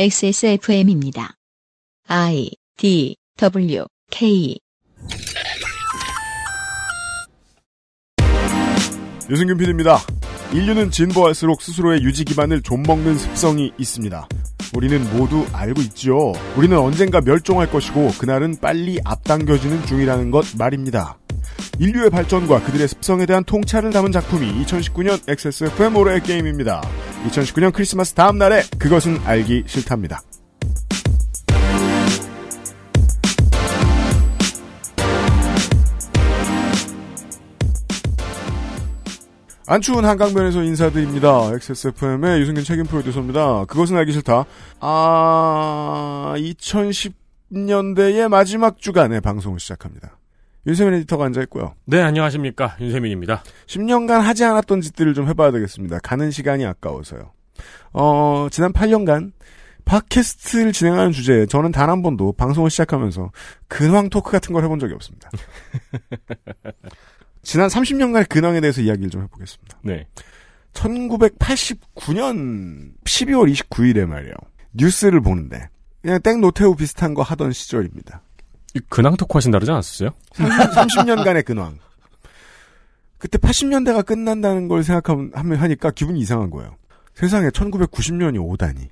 XSFM입니다. I D W K 유승균 PD입니다. 인류는 진보할수록 스스로의 유지 기반을 좀먹는 습성이 있습니다. 우리는 모두 알고 있죠. 우리는 언젠가 멸종할 것이고 그날은 빨리 앞당겨지는 중이라는 것 말입니다. 인류의 발전과 그들의 습성에 대한 통찰을 담은 작품이 2019년 XSFM 올해의 게임입니다. 2019년 크리스마스 다음 날에 그것은 알기 싫답니다. 안 추운 한강변에서 인사드립니다. XSFM의 유승균 책임 프로듀서입니다. 그것은 알기 싫다. 아, 2010년대의 마지막 주간에 방송을 시작합니다. 윤세민 에디터가 앉아있고요. 네, 안녕하십니까. 윤세민입니다. 10년간 하지 않았던 짓들을 좀 해봐야 되겠습니다. 가는 시간이 아까워서요. 어, 지난 8년간 팟캐스트를 진행하는 주제에 저는 단 한 번도 방송을 시작하면서 근황 토크 같은 걸 해본 적이 없습니다. 지난 30년간의 근황에 대해서 이야기를 좀 해보겠습니다. 네. 1989년 12월 29일에 말이에요. 뉴스를 보는데 그냥 땡 노태우 비슷한 거 하던 시절입니다. 이 근황 토크 하신다 그러지 않았어요? 30 년간의 근황. 그때 80년대가 끝난다는 걸 생각하면 하니까 기분이 이상한 거예요. 세상에 1990년이 오다니.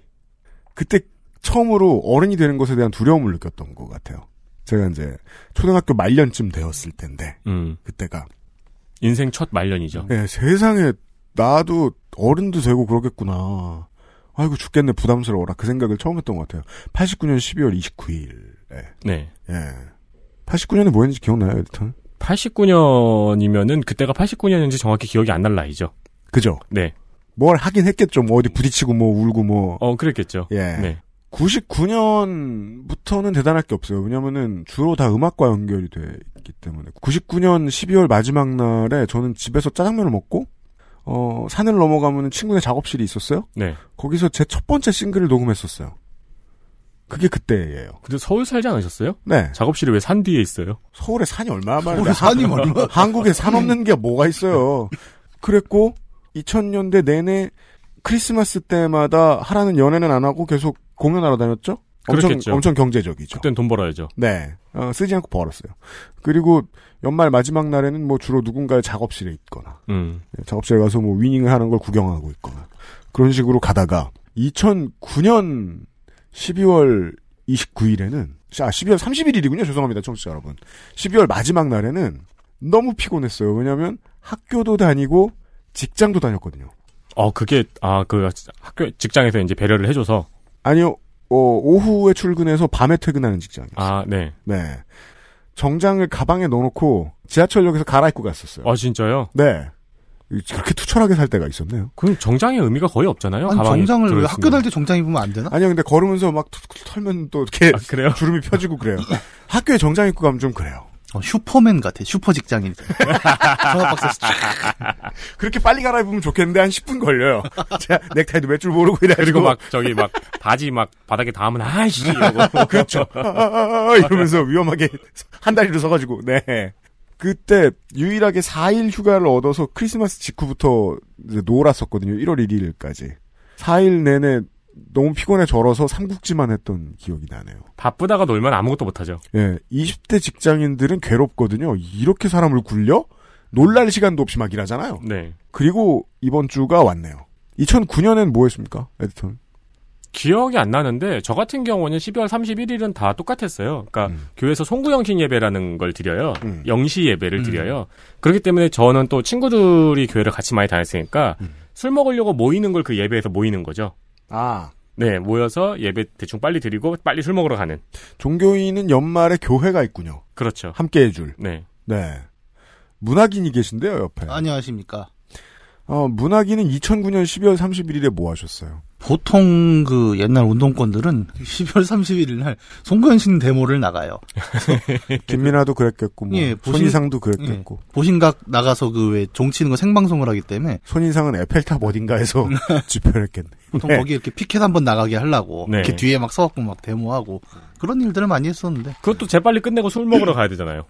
그때 처음으로 어른이 되는 것에 대한 두려움을 느꼈던 것 같아요. 제가 이제 초등학교 말년쯤 되었을 텐데 음. 그때가 인생 첫 말년이죠. 네, 세상에 나도 어른도 되고 그러겠구나. 아이고 죽겠네 부담스러워라 그 생각을 처음 했던 것 같아요. 89년 12월 29일에. 네. 예. 89년에 뭐 했는지 기억나요, 에디턴? 89년이면은 그때가 89년인지 정확히 기억이 안 날 나이죠. 그죠? 네. 뭘 하긴 했겠죠. 뭐 어디 부딪히고 뭐 울고 뭐. 어, 그랬겠죠. 예. 네. 99년부터는 대단할 게 없어요. 왜냐면은 주로 다 음악과 연결이 돼 있기 때문에. 99년 12월 마지막 날에 저는 집에서 짜장면을 먹고 어, 산을 넘어가면 친구네 작업실이 있었어요. 네. 거기서 제 첫 번째 싱글을 녹음했었어요. 그게 그때예요. 근데 서울 살지 않으셨어요? 네. 작업실이 왜 산 뒤에 있어요? 서울에 산이 얼마나 많은데. 서울에 산이 얼마나- 한국에 산 없는 게 뭐가 있어요. 그랬고 2000년대 내내 크리스마스 때마다 하라는 연애는 안 하고 계속 공연하러 다녔죠? 엄청, 그렇겠죠. 엄청 경제적이죠. 그땐 돈 벌어야죠. 네. 어, 쓰지 않고 벌었어요. 그리고 연말 마지막 날에는 뭐 주로 누군가의 작업실에 있거나, 음. 예, 작업실에 가서 뭐 위닝을 하는 걸 구경하고 있거나, 그런 식으로 가다가 2009년 12월 29일에는, 아, 12월 31일이군요. 죄송합니다. 청취자 여러분. 12월 마지막 날에는 너무 피곤했어요. 왜냐면 학교도 다니고 직장도 다녔거든요. 어, 그게, 아, 그, 학교, 직장에서 이제 배려를 해 줘서. 아니요, 어, 오후에 출근해서 밤에 퇴근하는 직장이었어요. 아, 네. 네. 정장을 가방에 넣어놓고 지하철역에서 갈아입고 갔었어요. 아, 진짜요? 네. 그렇게 투철하게 살 때가 있었네요. 그럼 정장의 의미가 거의 없잖아요? 아니, 정장을 왜. 학교 다닐 때 정장 입으면 안 되나? 아니요, 근데 걸으면서 막 툭툭 털면 또 이렇게 아, 그래요? 주름이 펴지고 그래요. 학교에 정장 입고 가면 좀 그래요. 어, 슈퍼맨 같아. 슈퍼 직장인. 그렇게 빨리 갈아입으면 좋겠는데 한 10분 걸려요. 제가 넥타이도 몇 줄 모르고 이래가지고. 그리고 막, 저기 막, 바지 막, 바닥에 닿으면, 아이씨, 이러고. 그렇죠. 아, 아, 아, 이러면서 위험하게 한 다리로 서가지고, 네. 그때 유일하게 4일 휴가를 얻어서 크리스마스 직후부터 놀았었거든요. 1월 1일까지. 4일 내내 너무 피곤해 절어서 삼국지만 했던 기억이 나네요. 바쁘다가 놀면 아무것도 못하죠. 예, 20대 직장인들은 괴롭거든요. 이렇게 사람을 굴려? 놀랄 시간도 없이 막 일하잖아요. 네. 그리고 이번 주가 왔네요. 2009년엔 뭐 했습니까? 에디터는? 기억이 안 나는데 저 같은 경우는 12월 31일은 다 똑같았어요. 그러니까 교회에서 송구 영신 예배라는 걸 드려요. 음. 영시 예배를 드려요. 그렇기 때문에 저는 또 친구들이 교회를 같이 많이 다녔으니까 술 먹으려고 모이는 걸 그 예배에서 모이는 거죠. 아. 네, 모여서 예배 대충 빨리 드리고 빨리 술 먹으러 가는. 종교인은 연말에 교회가 있군요. 그렇죠. 함께 해줄. 네. 네. 문학인이 계신데요, 옆에. 안녕하십니까. 어, 문학인은 2009년 12월 31일에 뭐 하셨어요? 보통 그 옛날 운동권들은 12월 31일 날 송구현신 데모를 나가요. 김민아도 그랬겠고, 뭐, 예, 보신- 손이상도 그랬겠고. 보신각 나가서 그 왜 종치는 거 생방송을 하기 때문에 손이상은 에펠탑 어딘가에서 집회를 했겠네. 보통 네. 거기 이렇게 피켓 한번 나가게 하려고 네. 이렇게 뒤에 막 서갖고 막 데모하고 그런 일들을 많이 했었는데 그것도 재빨리 끝내고 술 먹으러 가야 되잖아요.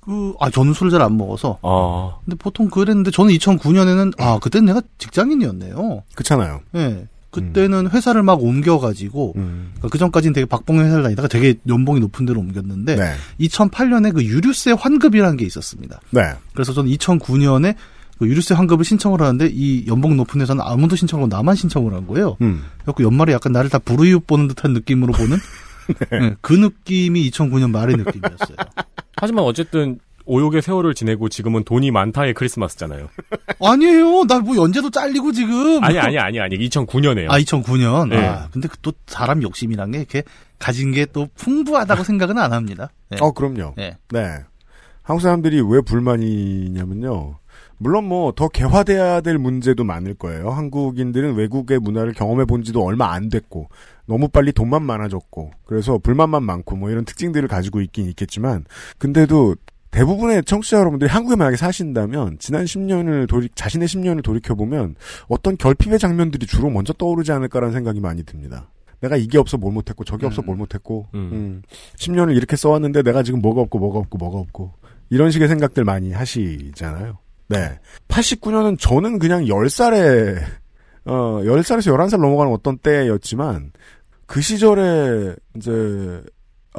그, 아, 저는 술잘안 먹어서. 아, 근데 보통 그랬는데 저는 2009년에는 아, 그땐 내가 직장인이었네요. 그렇잖아요. 예. 그때는 회사를 막 옮겨가지고 음. 그 전까지는 되게 박봉 회사를 다니다가 되게 연봉이 높은 데로 옮겼는데 네. 2008년에 그 유류세 환급이라는 게 있었습니다. 네. 그래서 저는 2009년에 그 유류세 환급을 신청을 하는데 이 연봉 높은 회사는 아무도 신청하고 나만 신청을 한 거예요. 음. 그래서 연말에 약간 나를 다 불우이웃 보는 듯한 느낌으로 보는 네, 그 느낌이 2009년 말의 느낌이었어요. 하지만 어쨌든 오욕의 세월을 지내고 지금은 돈이 많다의 크리스마스잖아요. 아니에요. 나 뭐 연재도 잘리고 지금. 아니 아니 아니 아니 2009년에요. 아 2009년. 네. 아 근데 그또 사람 욕심이란 게 이렇게 가진 게 또 풍부하다고 생각은 안 합니다. 네. 어, 그럼요. 네. 네. 한국 사람들이 왜 불만이냐면요. 물론 뭐 더 개화돼야 될 문제도 많을 거예요. 한국인들은 외국의 문화를 경험해 본 지도 얼마 안 됐고 너무 빨리 돈만 많아졌고 그래서 불만만 많고 뭐 이런 특징들을 가지고 있긴 있겠지만 근데도 대부분의 청취자 여러분들이 한국에 만약에 사신다면 지난 10년을 돌이 자신의 10년을 돌이켜 보면 어떤 결핍의 장면들이 주로 먼저 떠오르지 않을까라는 생각이 많이 듭니다. 내가 이게 없어 뭘 못했고 저게 없어 음. 뭘 못했고 음. 음. 10년을 이렇게 써왔는데 내가 지금 뭐가 없고 뭐가 없고 뭐가 없고 이런 식의 생각들 많이 하시잖아요. 네. 89년은 저는 그냥 10살에 어 10살에서 11살 넘어가는 어떤 때였지만 그 시절에 이제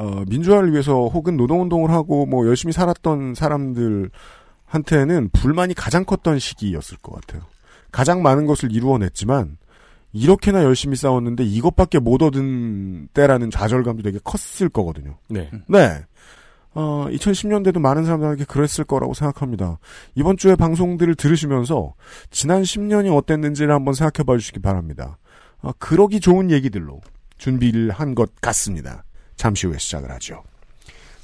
어 민주화를 위해서 혹은 노동운동을 하고 뭐 열심히 살았던 사람들한테는 불만이 가장 컸던 시기였을 것 같아요. 가장 많은 것을 이루어냈지만 이렇게나 열심히 싸웠는데 이것밖에 못 얻은 때라는 좌절감도 되게 컸을 거거든요. 네. 네. 어, 2010년대도 많은 사람들에게 그랬을 거라고 생각합니다. 이번 주에 방송들을 들으시면서 지난 10년이 어땠는지를 한번 생각해 봐 주시기 바랍니다. 어, 그러기 좋은 얘기들로 준비를 한 것 같습니다. 잠시 후에 시작을 하죠.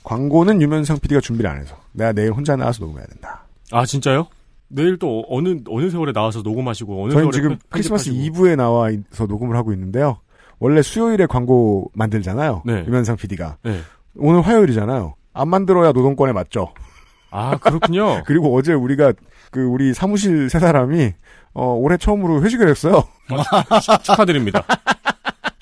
광고는 유면상 PD가 준비를 안 해서 내가 내일 혼자 나와서 녹음해야 된다. 아 진짜요? 내일 또 어느 어느 세월에 나와서 녹음하시고 어느 저희는 세월에 지금 편- 크리스마스 편집하시고. 2부에 나와 있어 녹음을 하고 있는데요. 원래 수요일에 광고 만들잖아요. 네. 유면상 PD가. 네. 오늘 화요일이잖아요. 안 만들어야 노동권에 맞죠. 아 그렇군요. 그리고 어제 우리가 그 우리 사무실 세 사람이 어 올해 처음으로 회식을 했어요. 축하드립니다.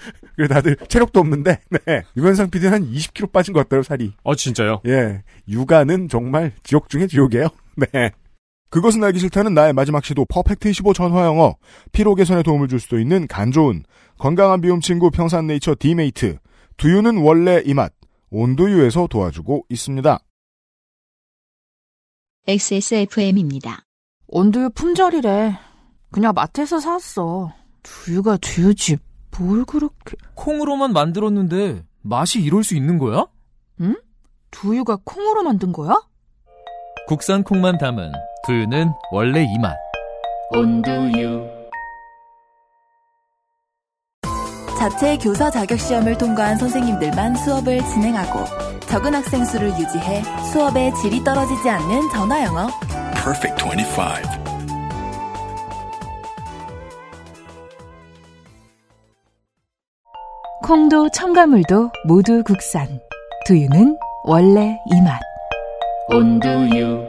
그래서 다들 체력도 없는데 네. 유면상 PD는 한 20kg 빠진 것 같아요 살이. 어 진짜요? 예, 육아는 정말 지옥 중에 지옥이에요. 네. 그것은 알기 싫다는 나의 마지막 시도 퍼펙트 25 전화 영어 피로 개선에 도움을 줄 수도 있는 간 좋은 건강한 비움 친구 평산네이처 디메이트 두유는 원래 이 맛 온두유에서 도와주고 있습니다. XSFM입니다. 온두유 품절이래. 그냥 마트에서 샀어. 두유가 두유지. 뭘 그렇게... 콩으로만 만들었는데 맛이 이럴 수 있는 거야? 두유가 콩으로 만든 거야? 국산 콩만 담은 두유는 원래 이 맛. 온두유. 자체 교사 자격 시험을 통과한 선생님들만 수업을 진행하고 적은 학생 수를 유지해 수업의 질이 떨어지지 않는 전화 영어. Perfect 25. 콩도 첨가물도 모두 국산. 두유는 원래 이 맛. 온두유.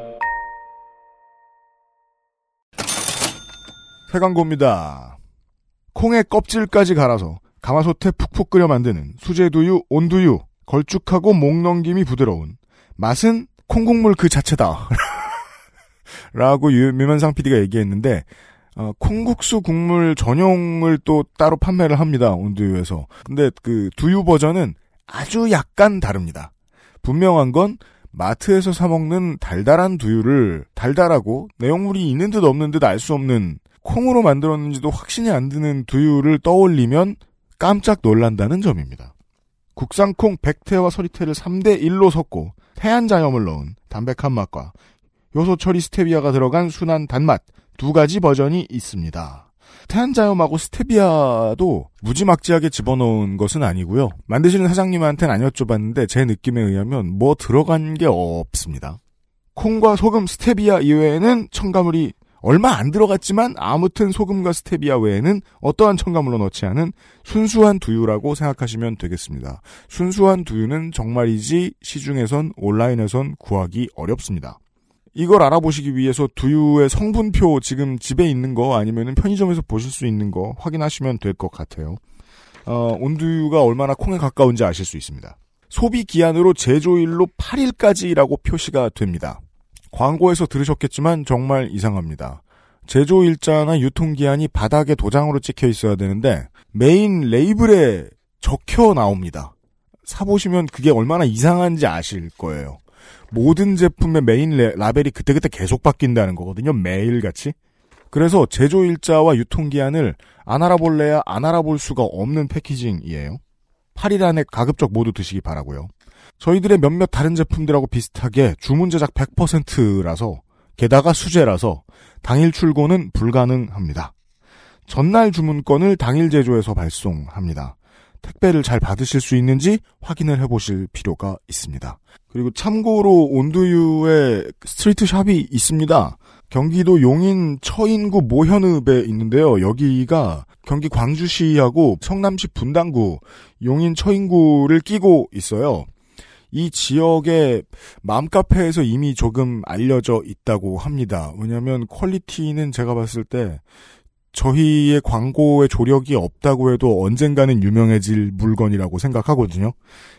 새 광고입니다. 콩의 껍질까지 갈아서 가마솥에 푹푹 끓여 만드는 수제두유, 온두유, 걸쭉하고 목 넘김이 부드러운 맛은 콩국물 그 자체다. 라고 유, 유면상 PD가 얘기했는데 어, 콩국수 국물 전용을 또 따로 판매를 합니다. 온두유에서. 근데 그 두유 버전은 아주 약간 다릅니다. 분명한 건 마트에서 사 먹는 달달한 두유를 달달하고 내용물이 있는 듯 없는 듯 알 수 없는 콩으로 만들었는지도 확신이 안 드는 두유를 떠올리면 깜짝 놀란다는 점입니다. 국산콩 백태와 서리태를 3대 1로 섞고 태안 자염을 넣은 담백한 맛과 요소 처리 스테비아가 들어간 순한 단맛 두 가지 버전이 있습니다. 태안자염하고 스테비아도 무지막지하게 집어넣은 것은 아니고요. 만드시는 사장님한테는 안 여쭤봤는데 제 느낌에 의하면 뭐 들어간 게 없습니다. 콩과 소금, 스테비아 이외에는 첨가물이 얼마 안 들어갔지만 아무튼 소금과 스테비아 외에는 어떠한 첨가물로 넣지 않은 순수한 두유라고 생각하시면 되겠습니다. 순수한 두유는 정말이지 시중에선 온라인에선 구하기 어렵습니다. 이걸 알아보시기 위해서 두유의 성분표 지금 집에 있는 거 아니면 편의점에서 보실 수 있는 거 확인하시면 될 것 같아요. 어, 온두유가 얼마나 콩에 가까운지 아실 수 있습니다. 소비 기한으로 제조일로 8일까지라고 표시가 됩니다. 광고에서 들으셨겠지만 정말 이상합니다. 제조 일자나 유통기한이 바닥에 도장으로 찍혀 있어야 되는데 메인 레이블에 적혀 나옵니다. 사보시면 그게 얼마나 이상한지 아실 거예요. 모든 제품의 메인 레- 라벨이 그때그때 계속 바뀐다는 거거든요. 매일같이. 그래서 제조 일자와 유통기한을 안 알아볼래야 안 알아볼 수가 없는 packaging이에요. 8일 안에 가급적 모두 드시기 바라고요. 저희들의 몇몇 다른 제품들하고 비슷하게 주문 제작 100%라서 게다가 수제라서 당일 출고는 불가능합니다. 전날 주문건을 당일 제조해서 발송합니다. 택배를 잘 받으실 수 있는지 확인을 해보실 필요가 있습니다. 그리고 참고로 온두유에 street shop이 있습니다. 경기도 용인 처인구 모현읍에 있는데요. 여기가 경기 광주시하고 성남시 분당구 용인 처인구를 끼고 있어요. 이 지역의 맘카페에서 이미 조금 알려져 있다고 합니다. 왜냐하면 퀄리티는 제가 봤을 때 저희의 광고의 조력이 없다고 해도 언젠가는 유명해질 물건이라고 생각하거든요.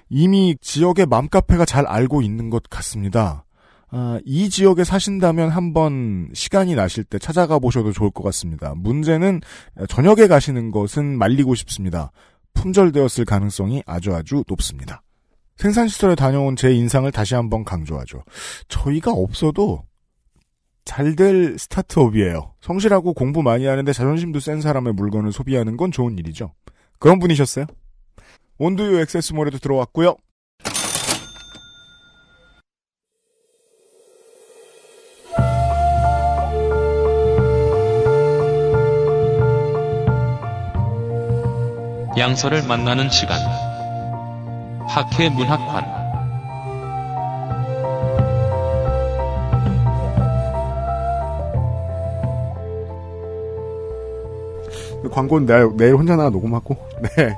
이미 지역의 맘카페가 잘 알고 있는 것 같습니다. 아, 이 지역에 사신다면 한번 시간이 나실 때 찾아가 보셔도 좋을 것 같습니다. 문제는 저녁에 가시는 것은 말리고 싶습니다. 품절되었을 가능성이 아주 아주 높습니다. 생산시설에 다녀온 제 인상을 다시 한번 강조하죠. 저희가 없어도 잘 될 스타트업이에요. 성실하고 공부 많이 하는데 자존심도 센 사람의 물건을 소비하는 건 좋은 일이죠. 그런 분이셨어요? 온두유 액세스몰에도 들어왔고요. 양서를 만나는 시간. 학회 문학관. 광고는 내일, 내일 혼자 나가 녹음하고. 네.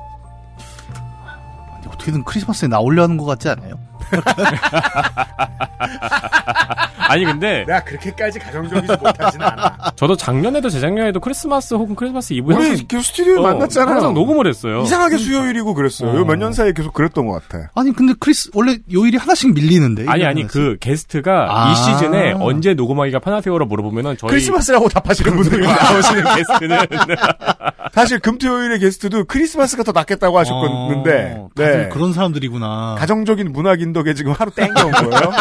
어떻게든 크리스마스에 나오려는 것 같지 않아요? 아니 근데 내가 그렇게까지 가정적이지 못하진 않아. 저도 작년에도 재작년에도 크리스마스 혹은 크리스마스 이브에 우리 항상, 계속 스튜디오에 어, 만났잖아요. 항상 녹음을 했어요. 이상하게 수요일이고 그랬어요. 어. 몇년 사이에 계속 그랬던 것 같아. 아니 근데 크리스 원래 요일이 하나씩 밀리는데 아니 아니. 그 게스트가 아. 이 시즌에 언제 녹음하기가 편하세요로 물어보면은 저희 크리스마스라고 답하시는 분들이 나오시는 게스트는 사실 금토요일의 게스트도 크리스마스가 더 낫겠다고 하셨는데 어, 네. 그런 사람들이구나. 가정적인 문학 인 덕에 지금 하루 땡겨온 거예요.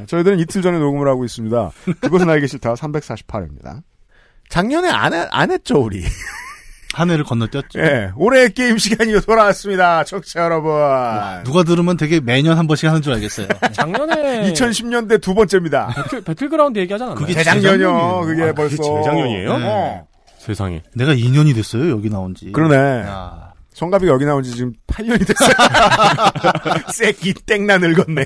예, 저희들은 이틀 전에 녹음을 하고 있습니다. 그것은 알기 싫다 348회입니다. 작년에 안, 해- 안 했죠 우리. 한 해를 건너뛰었죠. 예, 올해 게임 시간이 돌아왔습니다. 청취자 여러분. 누가 들으면 되게 매년 한 번씩 하는 줄 알겠어요. 작년에 2010년대 두 번째입니다. 배틀, 배틀그라운드 얘기하지 않았나요? 그게 재작년이요. 그게 아, 벌써 그게 재작년이에요? 네. 세상에. 내가 2년이 됐어요 여기 나온 지. 그러네. 야, 성갑이가 여기 나온 지 지금 8년이 됐어요. 새끼 땡나 늙었네.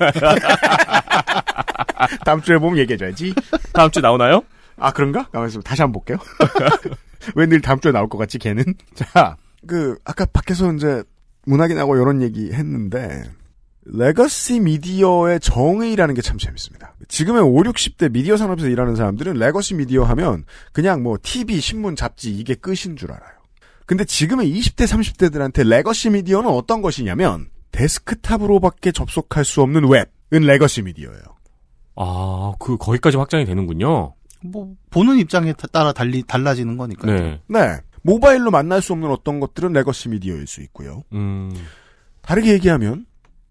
다음 주에 보면 얘기해줘야지. 다음 주에 나오나요? 아, 그런가? 가만있어. 다시 한번 볼게요. 왜 늘 다음 주에 나올 것 같지, 걔는? 자, 그, 아까 밖에서 이제 문학인하고 이런 얘기 했는데, legacy 미디어의 정의라는 게 참 재밌습니다. 지금의 5, 60대 미디어 산업에서 일하는 사람들은 legacy 미디어 하면 그냥 뭐 TV, 신문, 잡지 이게 끝인 줄 알아요. 근데 지금의 20대, 30대들한테 legacy 미디어는 어떤 것이냐면 데스크탑으로밖에 접속할 수 없는 웹은 legacy 미디어예요. 아, 그, 거기까지 확장이 되는군요. 뭐 보는 입장에 타- 따라 달리 달라지는 거니까. 네. 네. 모바일로 만날 수 없는 어떤 것들은 legacy 미디어일 수 있고요. 음, 다르게 얘기하면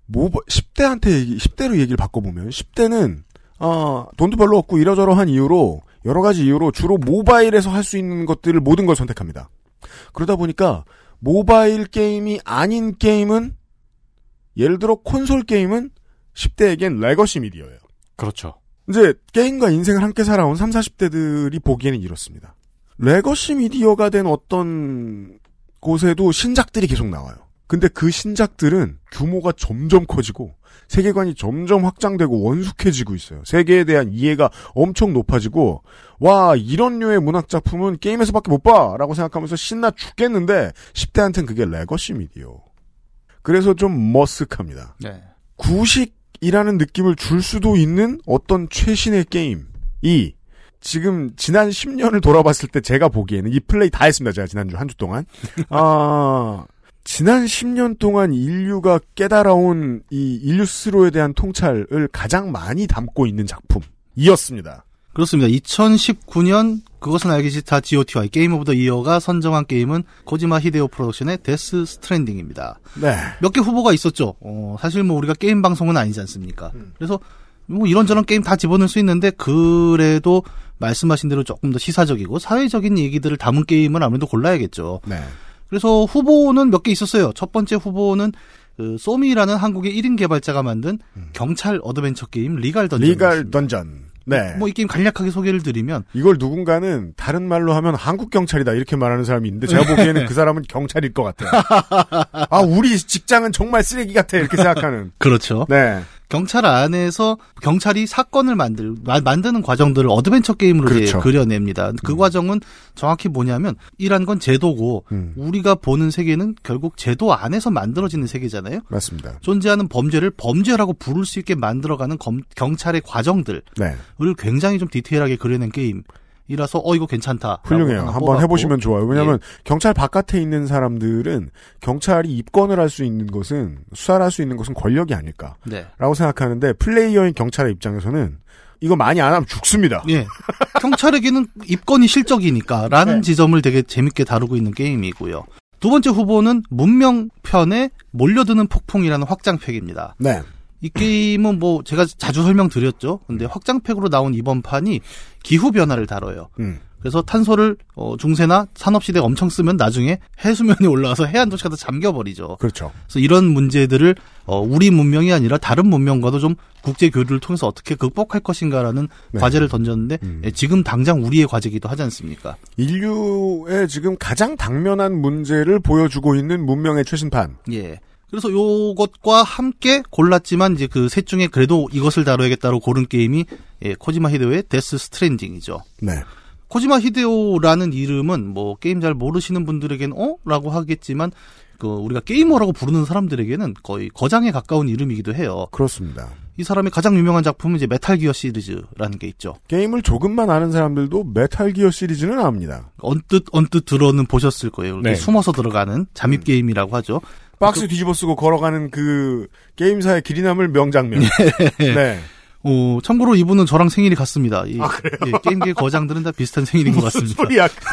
모바 10대한테 얘기 10대로 얘기를 바꿔 보면 10대는 어, 돈도 별로 없고 이러저러한 이유로 여러 가지 이유로 주로 모바일에서 할 수 있는 것들을 모든 걸 선택합니다. 그러다 보니까 모바일 게임이 아닌 게임은 예를 들어 콘솔 게임은 10대에겐 legacy 미디어예요. 그렇죠. 이제 게임과 인생을 함께 살아온 3, 40대들이 보기에는 이렇습니다. legacy 미디어가 된 어떤 곳에도 신작들이 계속 나와요. 근데 그 신작들은 규모가 점점 커지고 세계관이 점점 확장되고 원숙해지고 있어요. 세계에 대한 이해가 엄청 높아지고 와 이런 류의 문학 작품은 게임에서밖에 못 봐라고 생각하면서 신나 죽겠는데 10대한테는 그게 legacy 미디어. 그래서 좀 머쓱합니다. 네. 구식 이라는 느낌을 줄 수도 있는 어떤 최신의 게임이 지금 지난 10년을 돌아봤을 때 제가 보기에는 이 플레이 다 했습니다. 제가 지난주 한 주 동안. 아, 지난 10년 동안 인류가 깨달아온 이 인류 스스로에 대한 통찰을 가장 많이 담고 있는 작품이었습니다. 그렇습니다. 2019년 그것은 알기 싫다 GOTY Game of the Year가 선정한 게임은 코지마 히데오 프로덕션의 데스 스트랜딩입니다. 네. 몇 개 후보가 있었죠. 어, 사실 뭐 우리가 게임 방송은 아니지 않습니까? 그래서 뭐 이런저런 게임 다 집어넣을 수 있는데 그래도 말씀하신 대로 조금 더 시사적이고 사회적인 얘기들을 담은 게임은 아무래도 골라야겠죠. 네. 그래서 후보는 몇 개 있었어요. 첫 번째 후보는 그 소미라는 한국의 1인 개발자가 만든 경찰 어드벤처 게임 리갈 던전. 리갈 던전. 네. 뭐 이 게임 간략하게 소개를 드리면 이걸 누군가는 다른 말로 하면 한국 경찰이다 이렇게 말하는 사람이 있는데 제가 보기에는 그 사람은 경찰일 것 같아요. 아 우리 직장은 정말 쓰레기 같아 이렇게 생각하는. 그렇죠. 네. 경찰 안에서 경찰이 사건을 만들 마- 만드는 과정들을 어드벤처 게임으로 그렇죠. 그려냅니다. 그 과정은 정확히 뭐냐면 이란 건 제도고 음. 우리가 보는 세계는 결국 제도 안에서 만들어지는 세계잖아요. 맞습니다. 존재하는 범죄를 범죄라고 부를 수 있게 만들어가는 검- 경찰의 과정들을 네. 굉장히 좀 디테일하게 그려낸 게임 이라서 어 이거 괜찮다. 훌륭해요. 한번 해보시면 좋아요. 왜냐하면 예. 경찰 바깥에 있는 사람들은 경찰이 입건을 할 수 있는 것은 수사를 할 수 있는 것은 권력이 아닐까. 네. 라고 생각하는데 플레이어인 경찰의 입장에서는 이거 많이 안 하면 죽습니다. 예. 경찰에게는 입건이 실적이니까라는 네. 지점을 되게 재밌게 다루고 있는 게임이고요. 두 번째 후보는 문명편에 몰려드는 폭풍이라는 확장팩입니다. 네. 이 게임은 뭐 제가 자주 설명드렸죠. 근데 확장팩으로 나온 이번 판이 기후 변화를 다뤄요. 음. 그래서 탄소를 어, 중세나 산업 시대에 엄청 쓰면 나중에 해수면이 올라와서 해안 도시가 다 잠겨 버리죠. 그렇죠. 그래서 이런 문제들을 어, 우리 문명이 아니라 다른 문명과도 좀 국제 교류를 통해서 어떻게 극복할 것인가라는 네. 과제를 던졌는데 음. 예, 지금 당장 우리의 과제기도 하지 않습니까? 인류의 지금 가장 당면한 문제를 보여주고 있는 문명의 최신판. 예. 그래서 요것과 함께 골랐지만 이제 그 셋 중에 그래도 이것을 다뤄야겠다고 고른 게임이 예, 코지마 히데오의 데스 스트랜딩이죠. 네. 코지마 히데오라는 이름은 뭐 게임 잘 모르시는 분들에겐 어? 라고 하겠지만 그 우리가 게이머라고 부르는 사람들에게는 거의 거장에 가까운 이름이기도 해요. 그렇습니다. 이 사람의 가장 유명한 작품은 이제 메탈 기어 시리즈라는 게 있죠. 게임을 조금만 아는 사람들도 메탈 기어 시리즈는 압니다. 언뜻 언뜻 들어는 보셨을 거예요. 이렇게 네. 숨어서 들어가는 잠입 게임이라고 하죠. 박스 뒤집어 쓰고 걸어가는 그 게임사의 길이 남을 명장면. 네. 어, 참고로 이분은 저랑 생일이 같습니다. 이, 아, 그래요? 예, 게임계 거장들은 다 비슷한 생일인 것 같습니다. 소리야, 그게.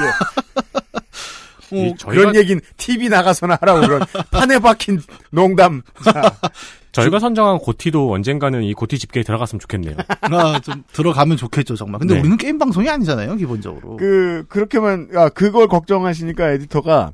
어, 그런 얘기는 TV 나가서나 하라고 그런 판에 박힌 농담. 자, 저희가 선정한 고티도 언젠가는 이 고티 집계에 들어갔으면 좋겠네요. 아, 좀 들어가면 좋겠죠, 정말. 근데 네. 우리는 게임 방송이 아니잖아요, 기본적으로. 그, 그렇게만, 아, 그걸 걱정하시니까 에디터가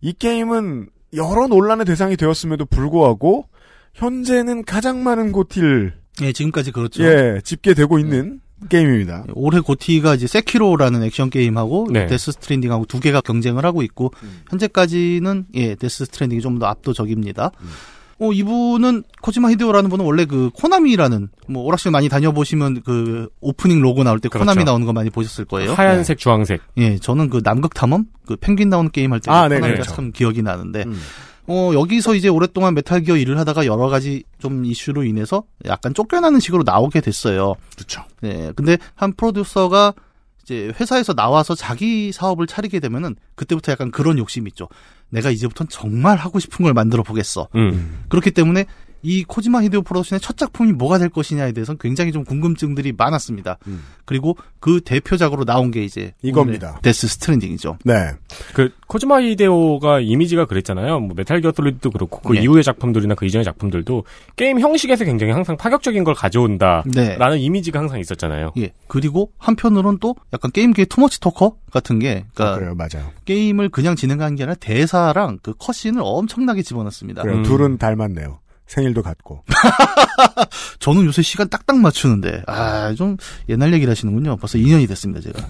이 게임은 여러 논란의 대상이 되었음에도 불구하고 현재는 가장 많은 GOTY를 예, 지금까지 그렇죠. 예, 집계되고 있는 게임입니다. 올해 GOTY가 이제 세키로라는 액션 게임하고 네. 데스 스트랜딩하고 두 개가 경쟁을 하고 있고 현재까지는 예 데스 스트랜딩이 좀 더 압도적입니다. 어 이분은 코지마 히데오라는 분은 원래 그 코나미라는 뭐 오락실 많이 다녀보시면 그 오프닝 로고 나올 때 그렇죠. 코나미 나오는 거 많이 보셨을 거예요. 하얀색, 주황색. 예, 저는 그 남극 탐험 그 펭귄 나오는 게임 할때 아, 네, 코나미가 그렇죠. 참 기억이 나는데 음. 어, 여기서 이제 오랫동안 메탈 기어 일을 하다가 여러 가지 좀 이슈로 인해서 약간 쫓겨나는 식으로 나오게 됐어요. 그렇죠. 네. 근데 한 프로듀서가 이제 회사에서 나와서 자기 사업을 차리게 되면은 그때부터 약간 그런 욕심이 있죠. 내가 이제부터는 정말 하고 싶은 걸 만들어 보겠어. 음. 그렇기 때문에 이 코지마 히데오 프로덕션의 첫 작품이 뭐가 될 것이냐에 대해서는 굉장히 좀 궁금증들이 많았습니다. 음. 그리고 그 대표작으로 나온 게 이제 이겁니다. 데스 스트랜딩이죠. 네. 그 코지마 히데오가 이미지가 그랬잖아요. 뭐 메탈 기어 솔리드도 그렇고 그 네. 이후의 작품들이나 그 이전의 작품들도 게임 형식에서 굉장히 항상 파격적인 걸 가져온다라는 네. 이미지가 항상 있었잖아요. 예. 그리고 한편으로는 또 약간 게임계의 too much talker 같은 게 그러니까 아, 그래요, 맞아요. 게임을 그냥 진행하는 게 아니라 대사랑 그 cutscene을 엄청나게 집어넣습니다. 그래요. 음. 둘은 닮았네요. 생일도 같고. 저는 요새 시간 딱딱 맞추는데 아 좀 옛날 얘기를 하시는군요. 벌써 2년이 됐습니다 제가.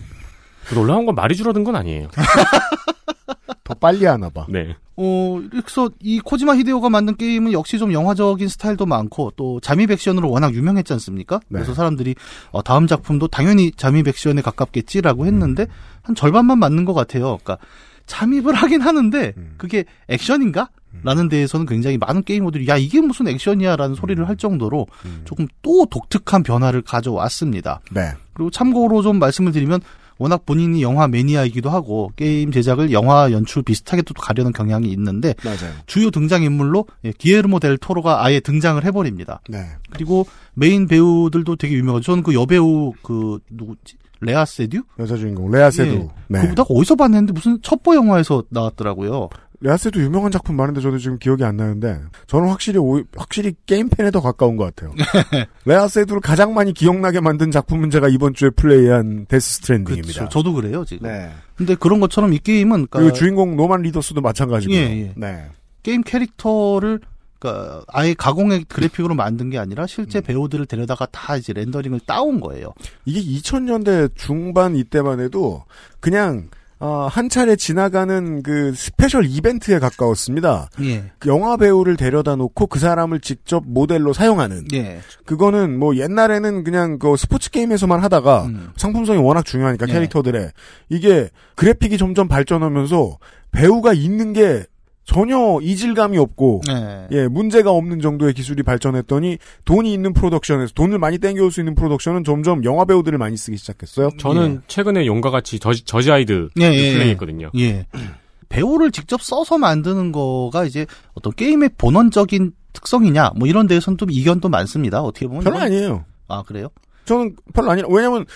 놀라운 건 말이 줄어든 건 아니에요. 더 빨리 하나 봐. 네. 어 그래서 이 코지마 히데오가 만든 게임은 역시 좀 영화적인 스타일도 많고 또 잠입 액션으로 워낙 유명했지 않습니까? 네. 그래서 사람들이 어, 다음 작품도 당연히 잠입 액션에 가깝겠지라고 했는데 한 절반만 맞는 것 같아요. 그러니까 잠입을 하긴 하는데 음. 그게 액션인가? 라는 데에서는 굉장히 많은 게이머들이 야 이게 무슨 액션이야라는 소리를 할 정도로 음. 조금 또 독특한 변화를 가져왔습니다. 네. 그리고 참고로 좀 말씀을 드리면 워낙 본인이 영화 매니아이기도 하고 게임 제작을 영화 연출 비슷하게 또 가려는 경향이 있는데 맞아요. 주요 등장 인물로 예, 기예르모 델 토로가 아예 등장을 해버립니다. 네. 그리고 메인 배우들도 되게 유명하죠. 저는 그 여배우 그 누구지? 레아 세듀? 여자 주인공 레아 세두. 예. 네. 그보다 어디서 봤는데 무슨 첩보 영화에서 나왔더라고요. 레아 세두 유명한 작품 많은데 저도 지금 기억이 안 나는데 저는 확실히 오- 확실히 게임 팬에 더 가까운 것 같아요. 레아 세두를 가장 많이 기억나게 만든 작품은 제가 이번 주에 플레이한 데스 스트랜딩입니다. 그렇죠. 저도 그래요 지금. 네. 근데 그런 것처럼 이 게임은 그리고 그러니까 주인공 노만 리더스도 마찬가지고. 예, 예. 네. 게임 캐릭터를 그러니까 아예 가공의 그래픽으로 만든 게 아니라 음. 실제 배우들을 데려다가 다 이제 렌더링을 따온 거예요. 이게 2000년대 중반 이때만 해도 그냥 어, 한 차례 지나가는 그 special 이벤트에 가까웠습니다. 예. 그 영화 배우를 데려다 놓고 그 사람을 직접 모델로 사용하는. 예. 그거는 뭐 옛날에는 그냥 그 스포츠 게임에서만 하다가 음. 상품성이 워낙 중요하니까 예. 캐릭터들의 이게 그래픽이 점점 발전하면서 배우가 있는 게 전혀 이질감이 없고 예. 예, 문제가 없는 정도의 기술이 발전했더니 돈이 있는 프로덕션에서 돈을 많이 땡겨올 수 있는 프로덕션은 점점 영화 배우들을 많이 쓰기 시작했어요. 저는 최근에 용과 같이 저지, 저지 아이드 예, 예, 플레이했거든요. 예. 배우를 직접 써서 만드는 거가 이제 어떤 게임의 본원적인 특성이냐 뭐 이런 데에서는 좀 이견도 많습니다. 어떻게 보면 별로 아니에요. 아 그래요? 저는 별로 아니라 왜냐면